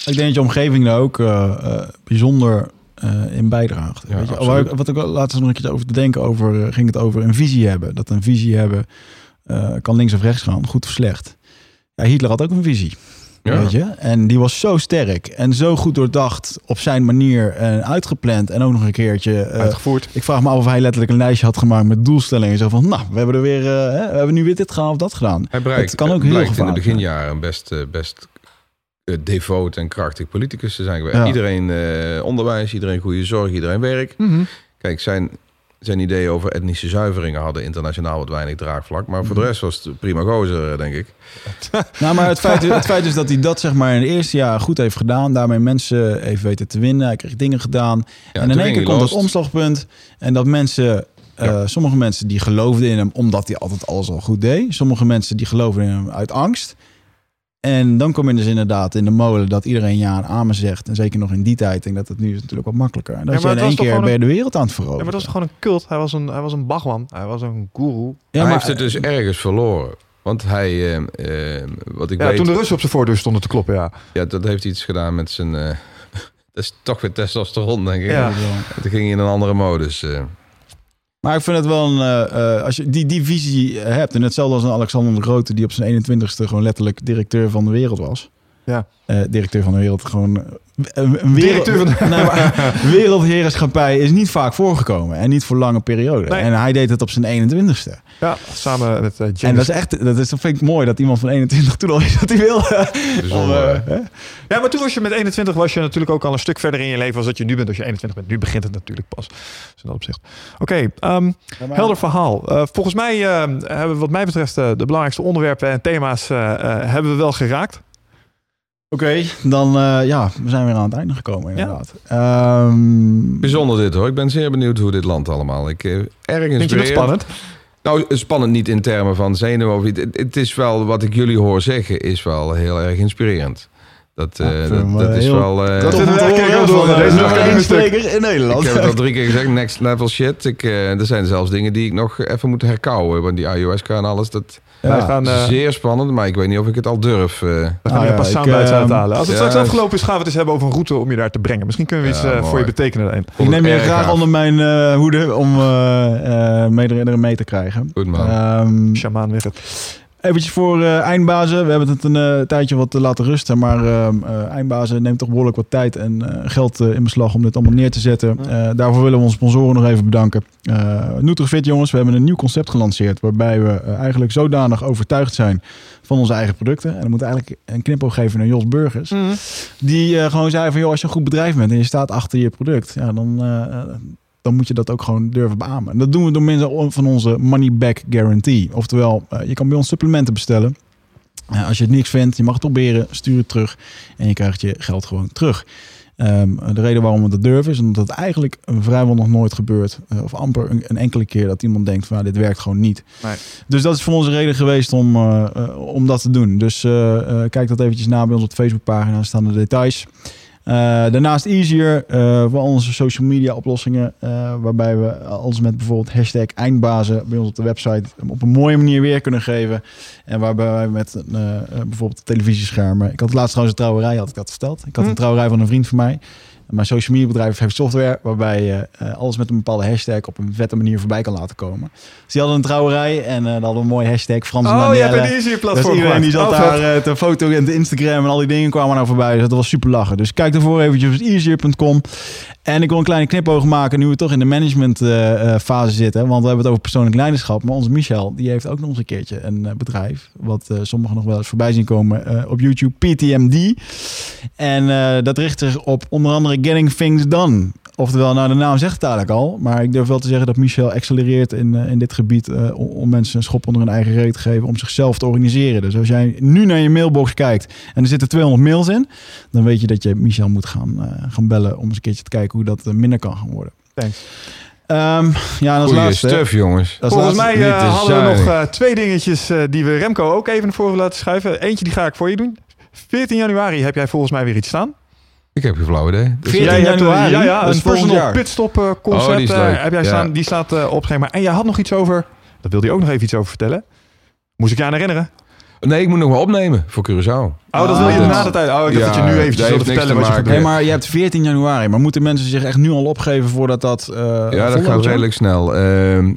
[SPEAKER 2] Ik denk dat je omgeving daar ook eh, eh, bijzonder eh, in bijdraagt.
[SPEAKER 3] Ja,
[SPEAKER 2] Weet je? Waar- wat ik wel laatst nog een keer over te denken over, ging het over een visie hebben. Dat een visie hebben kan links of rechts gaan, goed of slecht. Ja, Hitler had ook een visie.
[SPEAKER 3] Ja.
[SPEAKER 2] Weet je? En die was zo sterk en zo goed doordacht op zijn manier en uitgepland. En ook nog een keertje.
[SPEAKER 1] Uitgevoerd.
[SPEAKER 2] ik vraag me af of hij letterlijk een lijstje had gemaakt met doelstellingen. Zo van, nou, we hebben er weer, hè, we hebben nu weer dit gedaan of dat gedaan.
[SPEAKER 3] Hij bereikt,
[SPEAKER 2] Het kan ook heel
[SPEAKER 3] blijkt in de beginjaren best, best devoot en krachtig politicus te zijn geweest.
[SPEAKER 2] Ja.
[SPEAKER 3] Iedereen eh, onderwijs, iedereen goede zorg, iedereen werk.
[SPEAKER 1] Mhm.
[SPEAKER 3] Kijk, zijn, zijn ideeën over etnische zuiveringen hadden internationaal wat weinig draagvlak. Maar
[SPEAKER 2] Mhm.
[SPEAKER 3] voor de rest was het prima gozer, denk ik.
[SPEAKER 2] Nou, maar het feit, het feit is dat hij dat zeg maar in het eerste jaar goed heeft gedaan. Daarmee mensen heeft weten te winnen. Hij kreeg dingen gedaan.
[SPEAKER 3] Ja,
[SPEAKER 2] en in één keer komt het omslagpunt. En dat mensen, eh, sommige mensen die geloofden in hem omdat hij altijd alles al goed deed. Sommige mensen die geloofden in hem uit angst. En dan kom je dus inderdaad in de molen dat iedereen ja en amen zegt. En zeker nog in die tijd. Denk dat het nu is natuurlijk wat makkelijker. En dat
[SPEAKER 1] Ja,
[SPEAKER 2] je in
[SPEAKER 1] was
[SPEAKER 2] één keer je de wereld aan het veroveren.
[SPEAKER 1] Ja, maar dat is gewoon een cult. Hij was een, hij was een bagwan. Hij was een guru.
[SPEAKER 2] Ja,
[SPEAKER 3] hij
[SPEAKER 2] maar-
[SPEAKER 3] heeft het dus ergens verloren. Want hij, eh, eh, wat ik
[SPEAKER 1] Ja,
[SPEAKER 3] weet,
[SPEAKER 1] toen de Russen op zijn voordeur stonden te kloppen, ja.
[SPEAKER 3] ja, dat heeft iets gedaan met zijn... eh, dat is toch weer testosteron, denk ik.
[SPEAKER 1] Ja.
[SPEAKER 3] Toen ging hij in een andere modus.
[SPEAKER 2] Maar ik vind het wel een... eh, eh, als je die, die visie hebt... En hetzelfde als een Alexander de Grote... die op zijn 21ste gewoon letterlijk directeur van de wereld was.
[SPEAKER 1] Ja.
[SPEAKER 2] Eh, directeur van de wereld. Gewoon eh, een, een wereld,
[SPEAKER 1] Directeur van de-
[SPEAKER 2] nee, maar wereldheerschappij is niet vaak voorgekomen. En niet voor lange perioden.
[SPEAKER 1] Nee.
[SPEAKER 2] En hij deed het op zijn 21ste.
[SPEAKER 1] Ja, samen met eh, James.
[SPEAKER 2] En dat is echt... Dat, is, dat vind ik mooi dat iemand van 21 toen al is dat hij wil.
[SPEAKER 3] Bijzonder,
[SPEAKER 2] Om, eh, hè?
[SPEAKER 1] Ja, maar toen was je met 21 was je natuurlijk ook al een stuk verder in je leven als dat je nu bent als je 21 bent. Nu begint het natuurlijk pas. Dus in dat opzicht. Oké, ehm, helder verhaal. Eh, volgens mij eh, hebben we wat mij betreft eh, de belangrijkste onderwerpen en thema's eh, eh, hebben we wel geraakt.
[SPEAKER 2] Oké, dan eh, ja, we zijn weer aan het einde gekomen inderdaad. Ehm,
[SPEAKER 3] Bijzonder dit hoor. Ik ben zeer benieuwd hoe dit landt allemaal. Ik, eh, erg
[SPEAKER 1] Vind je dat
[SPEAKER 3] inspirerend.
[SPEAKER 1] spannend?
[SPEAKER 3] Nou, spannend niet in termen van zenuwen of iets. Het, het is wel, wat ik jullie hoor zeggen, is wel heel erg inspirerend. Dat, eh,
[SPEAKER 2] vind
[SPEAKER 3] dat,
[SPEAKER 2] hem,
[SPEAKER 3] dat
[SPEAKER 2] eh,
[SPEAKER 3] is wel... eh,
[SPEAKER 1] Dat vinden wel.
[SPEAKER 2] eh,
[SPEAKER 1] Deze
[SPEAKER 2] spreker in Nederland.
[SPEAKER 3] Ik heb het al drie keer gezegd, next level shit. Ik, eh, er zijn zelfs dingen die ik nog even moet herkauwen. Want die ayahuasca en alles, dat
[SPEAKER 2] Ja,
[SPEAKER 1] gaan,
[SPEAKER 3] is
[SPEAKER 1] eh,
[SPEAKER 3] zeer spannend. Maar ik weet niet of ik het al durf. eh.
[SPEAKER 1] we gaan hier
[SPEAKER 2] ja,
[SPEAKER 1] een paar
[SPEAKER 2] ik,
[SPEAKER 1] soundbites
[SPEAKER 2] eh,
[SPEAKER 1] uithalen. Als het
[SPEAKER 3] ja,
[SPEAKER 1] straks afgelopen is, gaan we het eens hebben over een route om je daar te brengen. Misschien kunnen we iets
[SPEAKER 3] Ja,
[SPEAKER 1] eh, voor je betekenen daarin.
[SPEAKER 2] Ik neem je graag onder mijn eh, hoede om eh eh meerdere mee te krijgen.
[SPEAKER 3] Goed man.
[SPEAKER 2] Ehm
[SPEAKER 1] Shamaan weer het.
[SPEAKER 2] Eventjes voor eh, eindbazen. We hebben het een eh, tijdje wat te laten rusten. Maar eh, eindbazen neemt toch behoorlijk wat tijd en geld in beslag om dit allemaal neer te zetten. Daarvoor willen we onze sponsoren nog even bedanken. Eh Nutrifit jongens, we hebben een nieuw concept gelanceerd. Waarbij we eigenlijk zodanig overtuigd zijn van onze eigen producten. En dan moet eigenlijk een knipoog geven naar Jos Burgers. Die eh, gewoon zei van, joh, als je een goed bedrijf bent en je staat achter je product, ja, dan, dan moet je dat ook gewoon durven beamen. En dat doen we door middel van onze money back guarantee. Oftewel, eh, je kan bij ons supplementen bestellen. Eh, als je het niks vindt, je mag het proberen, stuur het terug en je krijgt je geld gewoon terug. Ehm, de reden waarom we dat durven is omdat het eigenlijk vrijwel nog nooit gebeurt. eh, of amper een, een enkele keer dat iemand denkt van nou, dit werkt gewoon niet.
[SPEAKER 1] Nee.
[SPEAKER 2] Dus dat is voor ons een reden geweest om, om dat te doen. Dus kijk dat eventjes na bij ons op de Facebookpagina, daar staan de details. Eh, daarnaast Easier eh, voor onze social media oplossingen. eh, waarbij we alles met bijvoorbeeld hashtag eindbazen bij ons op de website op een mooie manier weer kunnen geven. En waarbij wij met bijvoorbeeld televisieschermen. Ik had laatst trouwens een trouwerij, had ik dat verteld. Ik had
[SPEAKER 1] Hm.
[SPEAKER 2] een trouwerij van een vriend van mij. Mijn social media bedrijf heeft software waarbij je eh, alles met een bepaalde hashtag op een vette manier voorbij kan laten komen. Dus die hadden een trouwerij en eh daar hadden we een mooie hashtag Frans
[SPEAKER 1] Oh, je
[SPEAKER 2] Danielle.
[SPEAKER 1] hebt een
[SPEAKER 2] Dus
[SPEAKER 1] platform
[SPEAKER 2] iedereen die zat.
[SPEAKER 1] Oh,
[SPEAKER 2] daar
[SPEAKER 1] vet.
[SPEAKER 2] eh, foto en te Instagram en al die dingen kwamen nou voorbij. Dus dat was super lachen. Dus kijk ervoor eventjes op easier.com. En ik wil een kleine knipoog maken nu we toch in de management eh, eh, zitten. Want we hebben het over persoonlijk leiderschap. Maar onze Michel, die heeft ook nog eens een keertje een eh, bedrijf. Wat eh, sommigen nog wel eens voorbij zien komen op YouTube. PTMD. En dat richt zich op onder andere Getting Things Done. Oftewel, nou de naam zegt het eigenlijk al. Maar ik durf wel te zeggen dat Michel accelereert in, eh, in dit gebied. eh, om, om mensen een schop onder hun eigen reet te geven. Om zichzelf te organiseren. Dus als jij nu naar je mailbox kijkt en er zitten 200 mails in. Dan weet je dat je Michel moet gaan, eh, gaan bellen. Om eens een keertje te kijken hoe dat minder kan gaan worden.
[SPEAKER 1] Thanks.
[SPEAKER 2] Ehm, ja, en als
[SPEAKER 3] Goeie
[SPEAKER 2] laatste.
[SPEAKER 3] stuff, jongens.
[SPEAKER 2] als
[SPEAKER 1] Volgens
[SPEAKER 2] laatste-
[SPEAKER 1] mij eh,
[SPEAKER 3] te
[SPEAKER 1] hadden we nog eh, twee dingetjes eh, die we Remco ook even naar voren willen laten schuiven. Eentje die ga ik voor je doen. 14 januari heb jij volgens mij weer iets staan.
[SPEAKER 3] Ik heb geen flauw idee. Dus
[SPEAKER 2] 14
[SPEAKER 1] Jij hebt,
[SPEAKER 2] januari?
[SPEAKER 1] Ja, ja een personal
[SPEAKER 2] jaar.
[SPEAKER 1] pitstop eh, concept
[SPEAKER 3] Oh, die
[SPEAKER 1] eh, heb jij
[SPEAKER 3] Ja.
[SPEAKER 1] staan. Die staat eh, op schema. En jij had nog iets over... Dat wilde je ook nog even iets over vertellen. Moest ik je aan herinneren?
[SPEAKER 3] Nee, ik moet nog wel opnemen voor Curaçao.
[SPEAKER 1] Oh, dat wil je
[SPEAKER 2] Ah,
[SPEAKER 1] na de tijd. Oh, ik dacht
[SPEAKER 3] Ja,
[SPEAKER 1] dat je nu eventjes wilde
[SPEAKER 3] niks
[SPEAKER 1] vertellen
[SPEAKER 3] te
[SPEAKER 1] wat je.
[SPEAKER 2] Nee, maar je hebt 14 januari. Maar moeten mensen zich echt nu al opgeven voordat dat. eh
[SPEAKER 3] Ja, dat gaat redelijk snel. Ehm,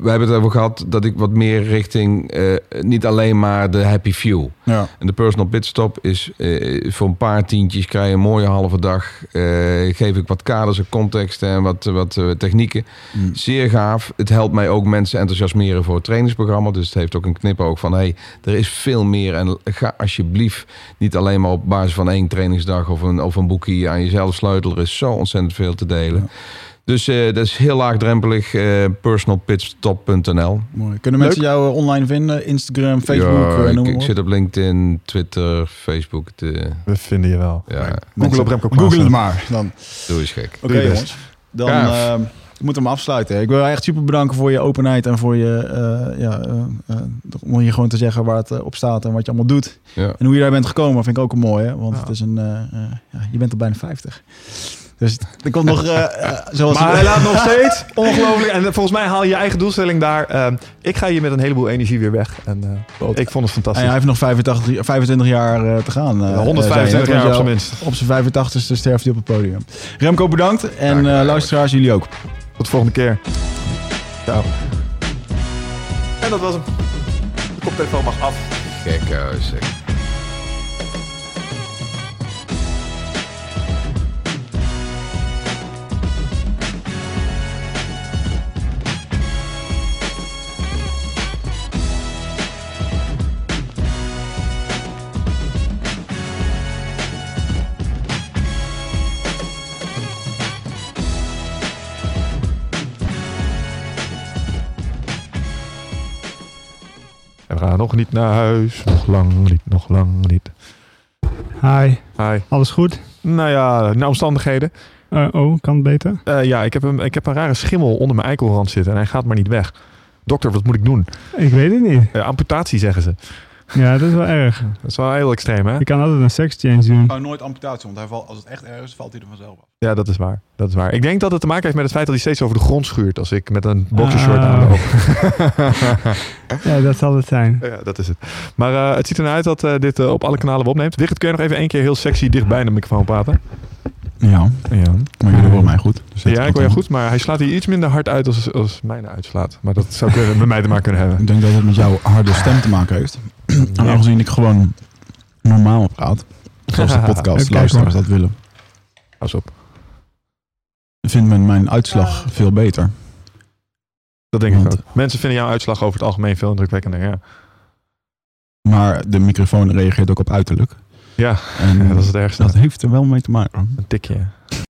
[SPEAKER 3] we hebben het over gehad dat ik wat meer richting eh, niet alleen maar de happy few.
[SPEAKER 2] Ja.
[SPEAKER 3] En de personal pitstop is eh, voor een paar tientjes krijg je een mooie halve dag. Eh, geef ik wat kaders en context en wat, wat eh, technieken.
[SPEAKER 2] Mm.
[SPEAKER 3] Zeer gaaf. Het helpt mij ook mensen enthousiasmeren voor het trainingsprogramma. Dus het heeft ook een knipoog van... hey, er is veel meer. En ga alsjeblieft niet alleen maar op basis van één trainingsdag... of een, of een boekje aan jezelf sleutelen. Er is zo ontzettend veel te delen.
[SPEAKER 2] Ja.
[SPEAKER 3] Dus eh, dat is heel laagdrempelig. eh personalpitstop.nl
[SPEAKER 2] Mooi. Kunnen mensen jou eh, online vinden? Instagram, Facebook,
[SPEAKER 3] Ja, ik,
[SPEAKER 2] noem
[SPEAKER 3] zit op LinkedIn, Twitter, Facebook. De,
[SPEAKER 1] We vinden je wel.
[SPEAKER 3] ja,
[SPEAKER 1] Google op Remco
[SPEAKER 2] Google het maar. Dan.
[SPEAKER 3] doe eens gek.
[SPEAKER 2] Oké jongens. Dan Ik moet hem afsluiten. Ik wil je echt super bedanken voor je openheid en voor je, eh, ja, eh, eh, om hier gewoon te zeggen waar het op staat en wat je allemaal doet.
[SPEAKER 3] Ja.
[SPEAKER 2] En hoe je daar bent gekomen, vind ik ook een mooie. Want
[SPEAKER 1] Ja.
[SPEAKER 2] het is een, eh, eh, ja, je bent al bijna 50. Dus er komt nog, zoals
[SPEAKER 1] Maar hij laat nog steeds ongelooflijk. En volgens mij haal je je eigen doelstelling daar. Ehm, ik ga hier met een heleboel energie weer weg. En eh, ik vond het
[SPEAKER 2] En
[SPEAKER 1] fantastisch.
[SPEAKER 2] hij heeft nog 85, 25 jaar eh, te gaan. eh,
[SPEAKER 1] Ja, 125
[SPEAKER 2] zei je,
[SPEAKER 1] jaar op zijn minst.
[SPEAKER 2] Op zijn 85ste sterft hij op het podium. Remco, bedankt. En luisteraars, jullie ook.
[SPEAKER 1] Tot de volgende keer. Ciao. En dat was hem. De koptelefoon mag af.
[SPEAKER 3] Kijk, eh, zeg.
[SPEAKER 1] Gaan nog niet naar huis. Nog lang niet, nog lang niet.
[SPEAKER 5] Hi,
[SPEAKER 1] Hi.
[SPEAKER 5] alles goed?
[SPEAKER 1] Nou ja, naar omstandigheden.
[SPEAKER 5] Eh, oh, kan het beter?
[SPEAKER 1] Eh, ja, ik heb, een, ik heb een rare schimmel onder mijn eikelrand zitten. En hij gaat maar niet weg. Dokter, wat moet ik doen?
[SPEAKER 5] Ik weet het niet.
[SPEAKER 1] Eh, amputatie, zeggen ze.
[SPEAKER 5] Ja, dat is wel erg.
[SPEAKER 1] Dat is wel heel extreem, hè?
[SPEAKER 5] Je kan altijd een sex change doen.
[SPEAKER 2] Nou, nooit amputatie, want hij valt, als het echt erg is, valt hij er vanzelf af.
[SPEAKER 1] Ja, dat is waar. Dat is waar. Ik denk dat het te maken heeft met het feit dat hij steeds over de grond schuurt als ik met een boxershort
[SPEAKER 5] Ah.
[SPEAKER 1] aanloop.
[SPEAKER 5] Ja, dat zal het zijn.
[SPEAKER 1] ja, dat is het. Maar eh, het ziet ernaar uit dat eh, dit eh, op alle kanalen opneemt. Wigert, kun je nog even één keer heel sexy dichtbij de microfoon praten?
[SPEAKER 2] Ja,
[SPEAKER 1] Ja,
[SPEAKER 2] maar jullie horen mij goed. Dus
[SPEAKER 1] ja ik hoor je
[SPEAKER 2] goed.
[SPEAKER 1] maar hij slaat hier iets minder hard uit als, als mijne uitslaat. Maar dat zou kunnen, met mij te maken kunnen hebben.
[SPEAKER 2] Ik denk dat het met jouw harde stem te maken heeft. En aangezien ik gewoon normaal praat, zoals de podcast luisteraars dat willen,
[SPEAKER 1] Pas op.
[SPEAKER 2] vindt men mijn uitslag veel beter.
[SPEAKER 1] Dat denk ik
[SPEAKER 2] Want-
[SPEAKER 1] ook. Mensen vinden jouw uitslag over het algemeen veel indrukwekkender. Ja,
[SPEAKER 2] Maar de microfoon reageert ook op uiterlijk.
[SPEAKER 1] Ja
[SPEAKER 2] En
[SPEAKER 1] dat is het ergste.
[SPEAKER 2] dat heeft er wel mee te maken.
[SPEAKER 1] Een tikje.